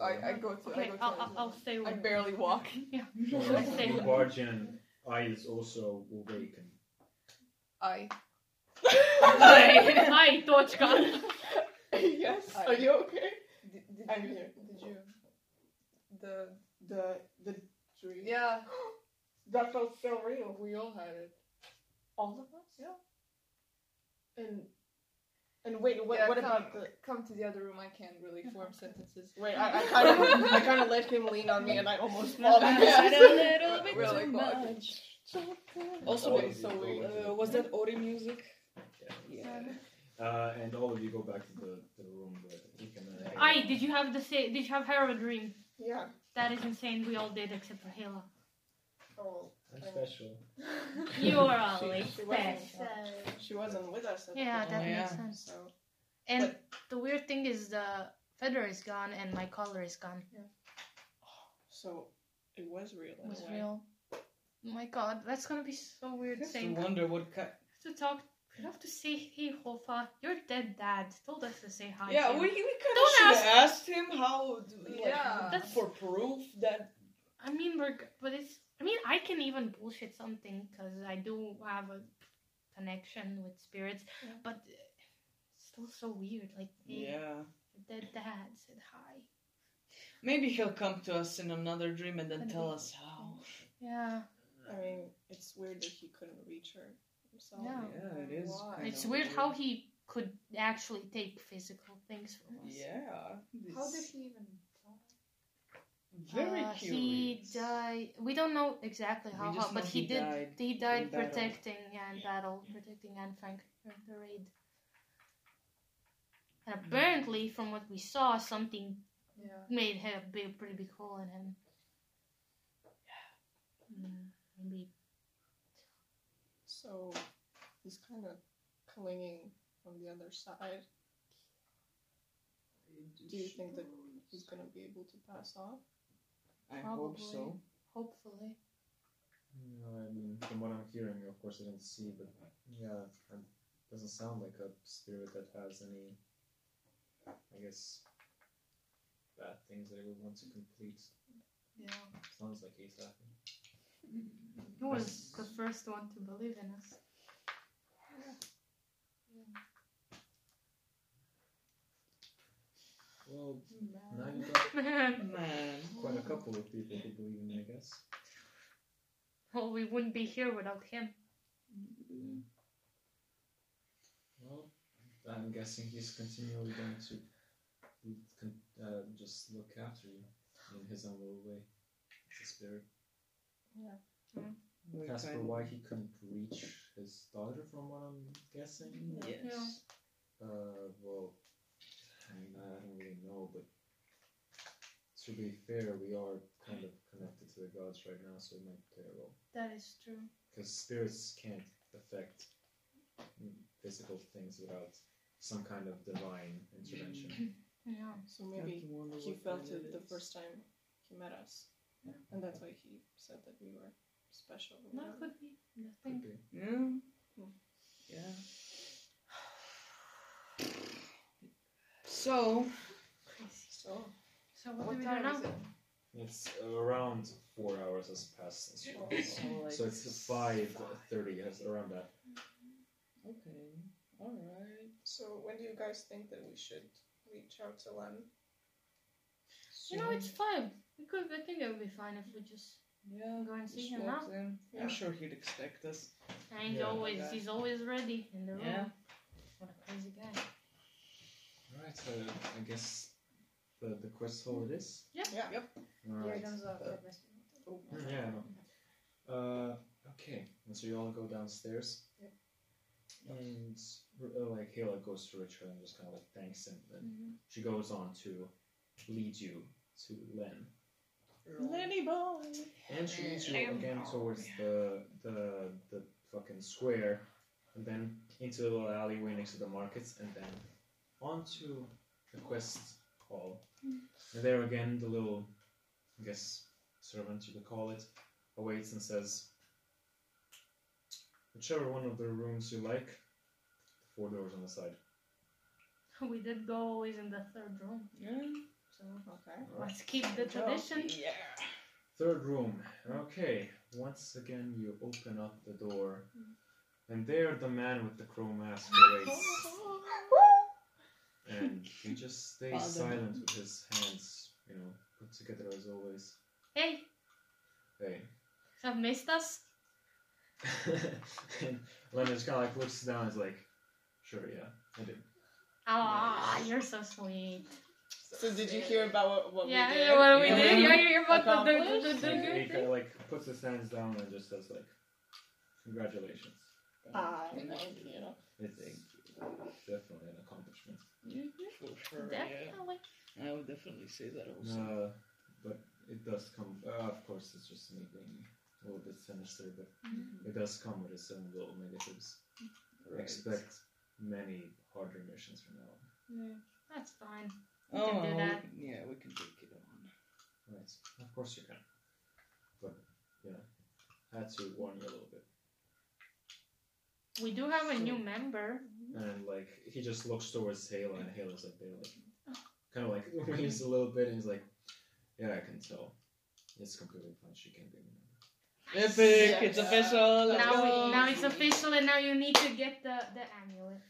I I uh-huh. go to. I go to I'll, I'll, I'll room. stay I with. barely walk. [laughs] Well, Stay you with. barge in, eyes also awaken. I. [laughs] Hi, Dochka. yes. I- Are you okay? Did, did I'm you? here. Did you? The The the dream. yeah. [gasps] That felt so real. We all had it. All of us. Yeah. And and wait, what, Yeah, what come, about the? Come to the other room. I can't really form sentences. Wait, I, I kind of I kind of let him lean on me, and I almost [laughs] fall. I back. a little bit We're [laughs] too oh, much. Also, wait, so you we, go into uh, was that Ori music? Yeah. Uh, and all of you go back to the, the room where you can. Uh, Aye, did you have the sa- Did you have Harrow dream? Yeah. That is insane. We all did except for Hela. Oh, I'm special. [laughs] You are all [laughs] She- she wasn't- special. she wasn't with us. at Yeah, time, that Yeah. makes sense. So And But- the weird thing is the feather is gone and my collar is gone. Yeah. so it was real. It was way. real. Oh my god, that's gonna be so weird I have to saying wonder what kind. to talk. We have to say, hey Hofa, your dead dad told us to say hi. Yeah, to we, we kind of Don't should ask- have asked him how, like, Yeah. That's- for proof that. I mean, we're, g- but it's. I mean, I can even bullshit something because I do have a connection with spirits, Yeah. but uh, it's still so weird. Like, hey, Yeah. your dead dad said hi. Maybe he'll come to us in another dream and then Could tell be. us how. Yeah, I mean, it's weird that he couldn't reach her himself. Yeah. Yeah, it is. Why? kinda it's weird how he could actually take physical things from us. Yeah. How did he even? Very Uh, curious. he died. We don't know exactly how, how but he, he did. died he died in battle. protecting Anne Battle, protecting Anne Frank during the raid. And apparently, from what we saw, something Yeah. made him a big, pretty big hole in him. Mm, maybe. So he's kind of clinging on the other side. Do you think that he's gonna be able to pass off? I hope so. Hopefully. No, I mean, from what I'm hearing, of course I didn't see, but yeah, it doesn't sound like a spirit that has any, I guess, bad things that it would want to complete. Yeah. Sounds like he's happy. He was the first one to believe in us. Well, now you got Man. quite a couple of people who believe in me, I guess. well, we wouldn't be here without him. Well, I'm guessing he's continually going to uh, just look after you in his own little way. It's a spirit. We As for why he couldn't reach his daughter, from what I'm guessing, Yes. uh, well, I mean, I don't really know, but to be fair, we are kind of connected to the gods right now, so it might play a role. That is true. Because spirits can't affect physical things without some kind of divine intervention. [clears throat] Yeah. So maybe Have to wonder he felt that it the first time he met us, and that's why he said that we were special. That whatever. could be. the Could be. Yeah. Hmm. Yeah. So, So So what, What do we do time now? is it? It's around four hours has passed since you oh, so, like, So it's five thirty, has around that. Okay. All right. so when do you guys think that we should reach out to Len? You know, it's fine. We could. I think it would be fine if we just Yeah. go and see just him now. in. Yeah. I'm sure he'd expect us. And he's Yeah. always Okay. he's always ready in the room. Yeah. What a crazy guy. Alright, so I guess the, the quest hole it is. Yeah. Yep. Alright. Oh, Mm, Yeah, I. Uh, okay, and so you all go downstairs. Yep. And uh, like Hela goes to Richard and just kind of like thanks him. And Mhm. she goes on to lead you to Len. Lenny boy. And she leads you Len again boy. towards the the the fucking square, and then into the little alleyway next to the markets, and then onto the quest hall. And there again, the little, I guess, servant you could call it, awaits and says, "Whichever one of the rooms you like, the four doors on the side." [laughs] We did go always in the third room, Yeah. so Okay. let's keep the tradition. Yeah. Third room. Okay. Once again, you open up the door, mm. and there the man with the crow mask [laughs] awaits. [laughs] And he just stays Father. silent with his hands, you know, put together as always. Hey, Hey. have missed us? [laughs] and Leonard kind of like looks down and is like, sure, yeah, I did. Ah, you're so sweet. So did you hear about what, what yeah, we did? yeah, what we Yeah. did. Yeah, you're about to do, Accomplished. do, do, do And your he kind thing. of like puts his hands down and just says like, congratulations. Ah, thank you. It's definitely an accomplishment. For sure. Yeah. Definitely. I would definitely say that also. Uh, but it does come. Uh, of course, it's just me being a little bit sinister, but it does come with its own little negatives. Right. Expect many harder missions from now on. Mm, that's fine. Oh, can do that. we can- yeah, we can take it on. Right. Of course you can. But yeah, know, I had to warn you a little bit. We do have a new member. And like he just looks towards Halo, and Halo's like there, like oh. kind of like [laughs] waves a little bit, and he's like, "Yeah, I can tell. It's completely fine. She can be." a member." Epic! Yeah. It's official. Now, go. we, now it's official, and now you need to get the, the amulet.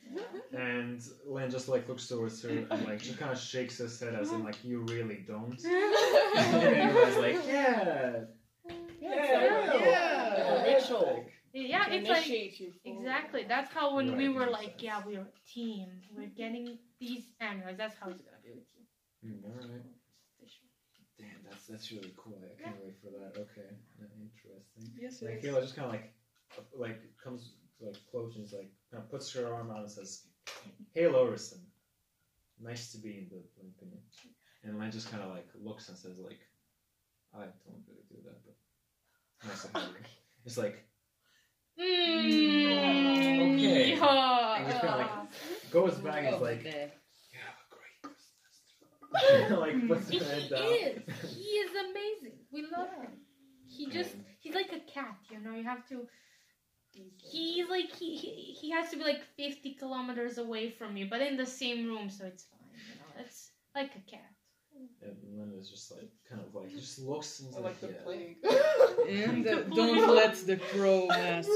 And Len just like looks towards her and like she kind of shakes his head as in like, "You really don't." yeah, [laughs] [laughs] and everybody's like, "Yeah, Yeah, yeah. ritual." it's like Initiate you forward. exactly. That's how when we were like, sense. yeah, we're a team. We're getting these amulets. That's how it's gonna be with you. Mm, all right. Damn, that's that's really cool. I can't wait for that. Okay, yeah, interesting. Yes, Like yes. Halo just kind of like like comes like close and is like kind of puts her arm out and says, "Hey, Orison, nice to be in the company. And Len just kind of like looks and says like, I don't really do that, but nice to have you. [laughs] It's like Mm, Okay. yeah. And he's kinda like- goes back and is like, there. you have a great Christmas. [laughs] like puts He his head is. down. He is amazing. We love him. He just he's like a cat, you know. You have to. He's like he, he he has to be like fifty kilometers away from you, but in the same room, so it's fine. You know, it's like a cat. And Len is just like kind of like just looks and is I like the yeah. plague. [laughs] And [laughs] uh, don't let the crow mask.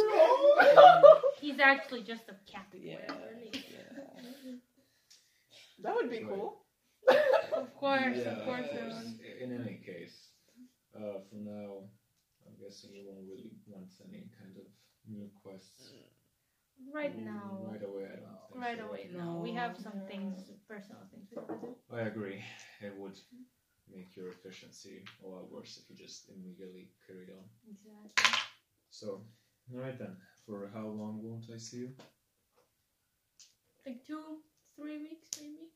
[laughs] He's actually just a cat. Yeah. really. That would be Right. cool. Of course, Yeah, of course. uh. In any case, uh, for now, I'm guessing you won't really want any kind of new quests. Right mm, now, Right away, I don't think right so. away. No, we have some things, personal things we gotta do. I agree. It would make your efficiency a lot worse if you just immediately carried on. Exactly. So, alright then. For how long won't I see you? Like two, three weeks, maybe.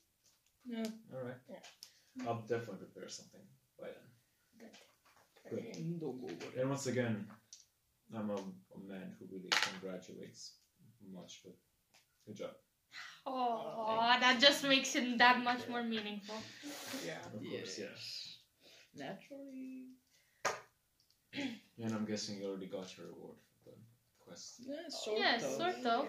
Yeah. Alright. Yeah. I'll definitely prepare something by then. Good. Don't go worry. And once again, I'm a, a man who really congratulates much, but good job. Oh, that just makes it that much more meaningful. Yeah. Of course, yeah. Naturally. [clears throat] And I'm guessing you already got your reward for the quest. Yeah, sort yes, of. sort of.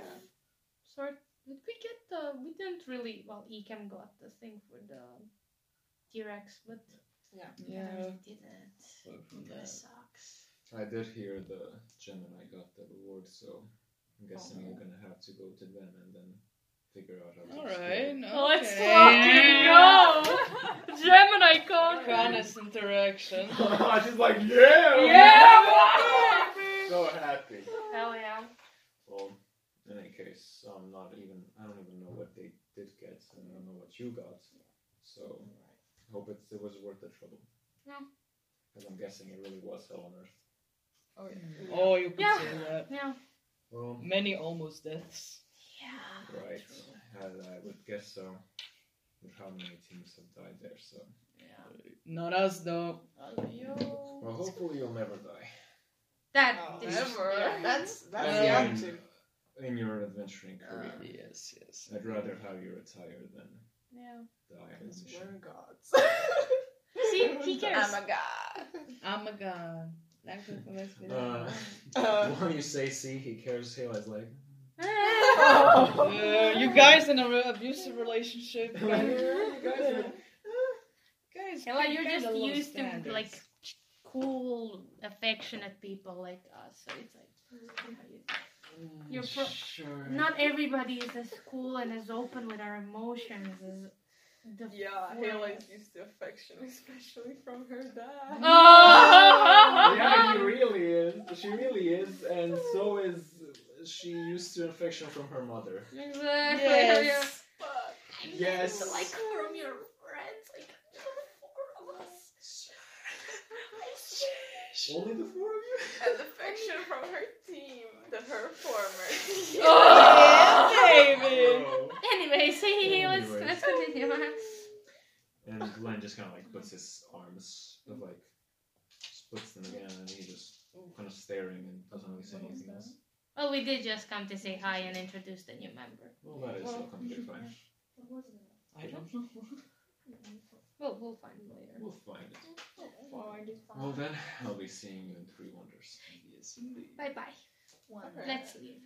Sort. Did we get the? We didn't really. Well, Ecam got the thing for the T-Rex, but Yeah. yeah we didn't. That that. sucks. I did hear the Gemini got the reward, so I'm guessing you're gonna have to go to them and then figure out how to Alright, explore. no. Let's fucking go! [laughs] Gemini con. Honest interaction. [laughs] She's like, yeah! Yeah! So happy. Hell yeah. Well, in any case, I'm not even, I don't even know what they did get, and I don't know what you got. So, I hope it, it was worth the trouble. Yeah. Because I'm guessing it really was hell on earth. Oh yeah. Oh, you could Yeah. say that. Yeah. Well, Many almost deaths. Yeah. right. I, I would guess so. With how many teams have died there, so. Yeah. Not us though. Well, hopefully you'll never die. That Oh, is never. yeah. That's that's the mean, attitude. In your adventuring uh, career. Yes, yes. I'd rather have you retire than Yeah. die Because we're gods. [laughs] See, he cares. I'm a god. I'm a god. Like [laughs] the first video. Uh, Uh, when you say see, he cares, Hela's like, Uh, you guys in an abusive relationship. [laughs] You guys are- Guys, Yeah, well, you're kinda just low used to standards. like cool, affectionate people like us, so it's like Mm, you're pro- sure. not everybody is as cool and as open with our emotions as the. yeah, Hela is used to affection, especially from her dad. Oh! [laughs] [laughs] yeah, he really is. She really is, and so is she used to affection from her mother. Exactly. Yes. Yes. Like from your friends, like four of us. Only the four of you? And affection from her team, the her former. [laughs] Oh! baby. Oh. [laughs] Anyway, see, let's Anyways. let's continue. And Len just kind of like puts his arms, of like, splits them again, and he just kind of staring and doesn't really say anything else. Well, we did just come to say hi and introduce the new member. Well, that is still completely fine. I don't know. We'll we'll find him later. We'll find it. Well then, I'll be seeing you in Three Wonders. Yes, indeed. Bye bye. Let's leave.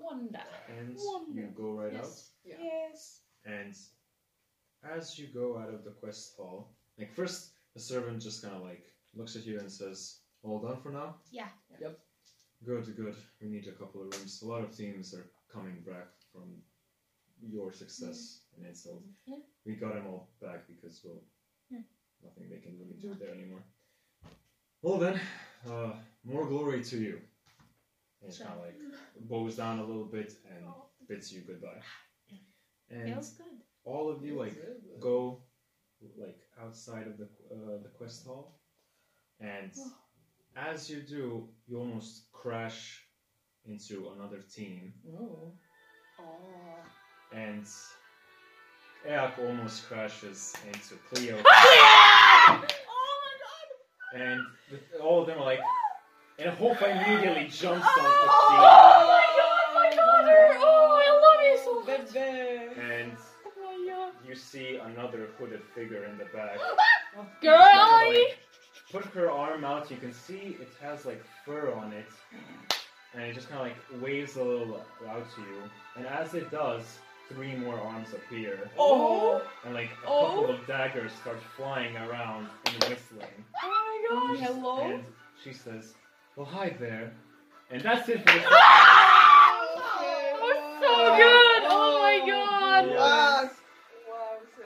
Wonder. And Wonder. you go right Yes. Yeah. Yes. and as you go out of the quest hall, like first the servant just kind of like looks at you and says, "All done for now." Yeah. Yep. Good, good. We need a couple of rooms. A lot of teams are coming back from your success in Insult. Yeah. We got them all back because, well, Yeah. nothing they can really do there anymore. Well then, uh, more glory to you. And it kind of like bows down a little bit and bids you goodbye. And Feels good. all of you like go like outside of the uh, the quest hall, and as you do, you almost crash into another team, Oh. Oh. and Eak almost crashes into Cleo. [laughs] Oh my god! and the, all of them are like, and Hofa immediately jumps on oh, oh my god, my daughter! Oh, I love you so much. And Oh my god. you see another hooded figure in the back. Girl, I... Put her arm out, you can see it has like fur on it. And it just kind of like waves a little out to you. And as it does, three more arms appear. Oh. And like a Oh. couple of daggers start flying around and whistling. Oh my gosh. Hello? And she says, Well, hi there. And that's it for the [laughs] Oh, so good! Oh my oh, god! Wow.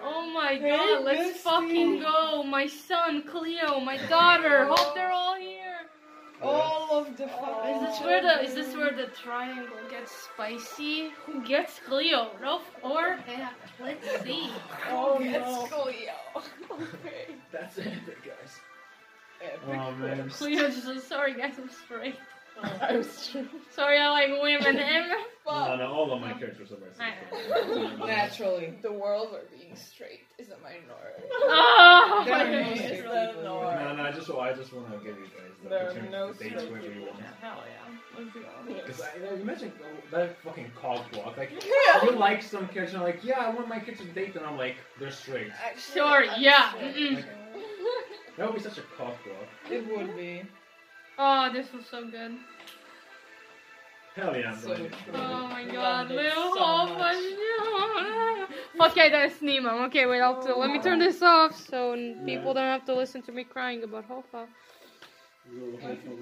Oh my Hey, god, let's Misty. fucking go! My son, Cleo, my daughter, hope they're all here! All of the Is this where the is this where the triangle gets spicy? Who gets Cleo? Rolf or Heck? Let's see. Oh Let's no. go, yo. [laughs] Okay. That's it, guys. Epic Oh man. Cleo just says, sorry guys, I'm straight. I'm straight. Sorry, I like women. Em- No, no, all of my characters are bisexual. [laughs] Naturally. The world where being straight is a minority. [laughs] oh, There are my no straight people no- the world. No, no, I just, I just want to give you guys the There are opportunity no to date straight whoever you people. want. Hell yeah. Let's go. Because I, you know, imagine oh, that fucking cock walk. Like, [laughs] you like some kids, and I'm like, yeah, I want my kids to date, and I'm like, they're straight. Actually, Sure, I'm yeah. straight. Mm-mm. Like, that would be such a cock walk. It would be. Oh, this was so good. Hell yeah, I'm So going true. Oh my Loved god, it little so hope. Okay, that's Nemo. Okay, wait, I'll let me turn this off so n- people don't have to listen to me crying about Hofa. to.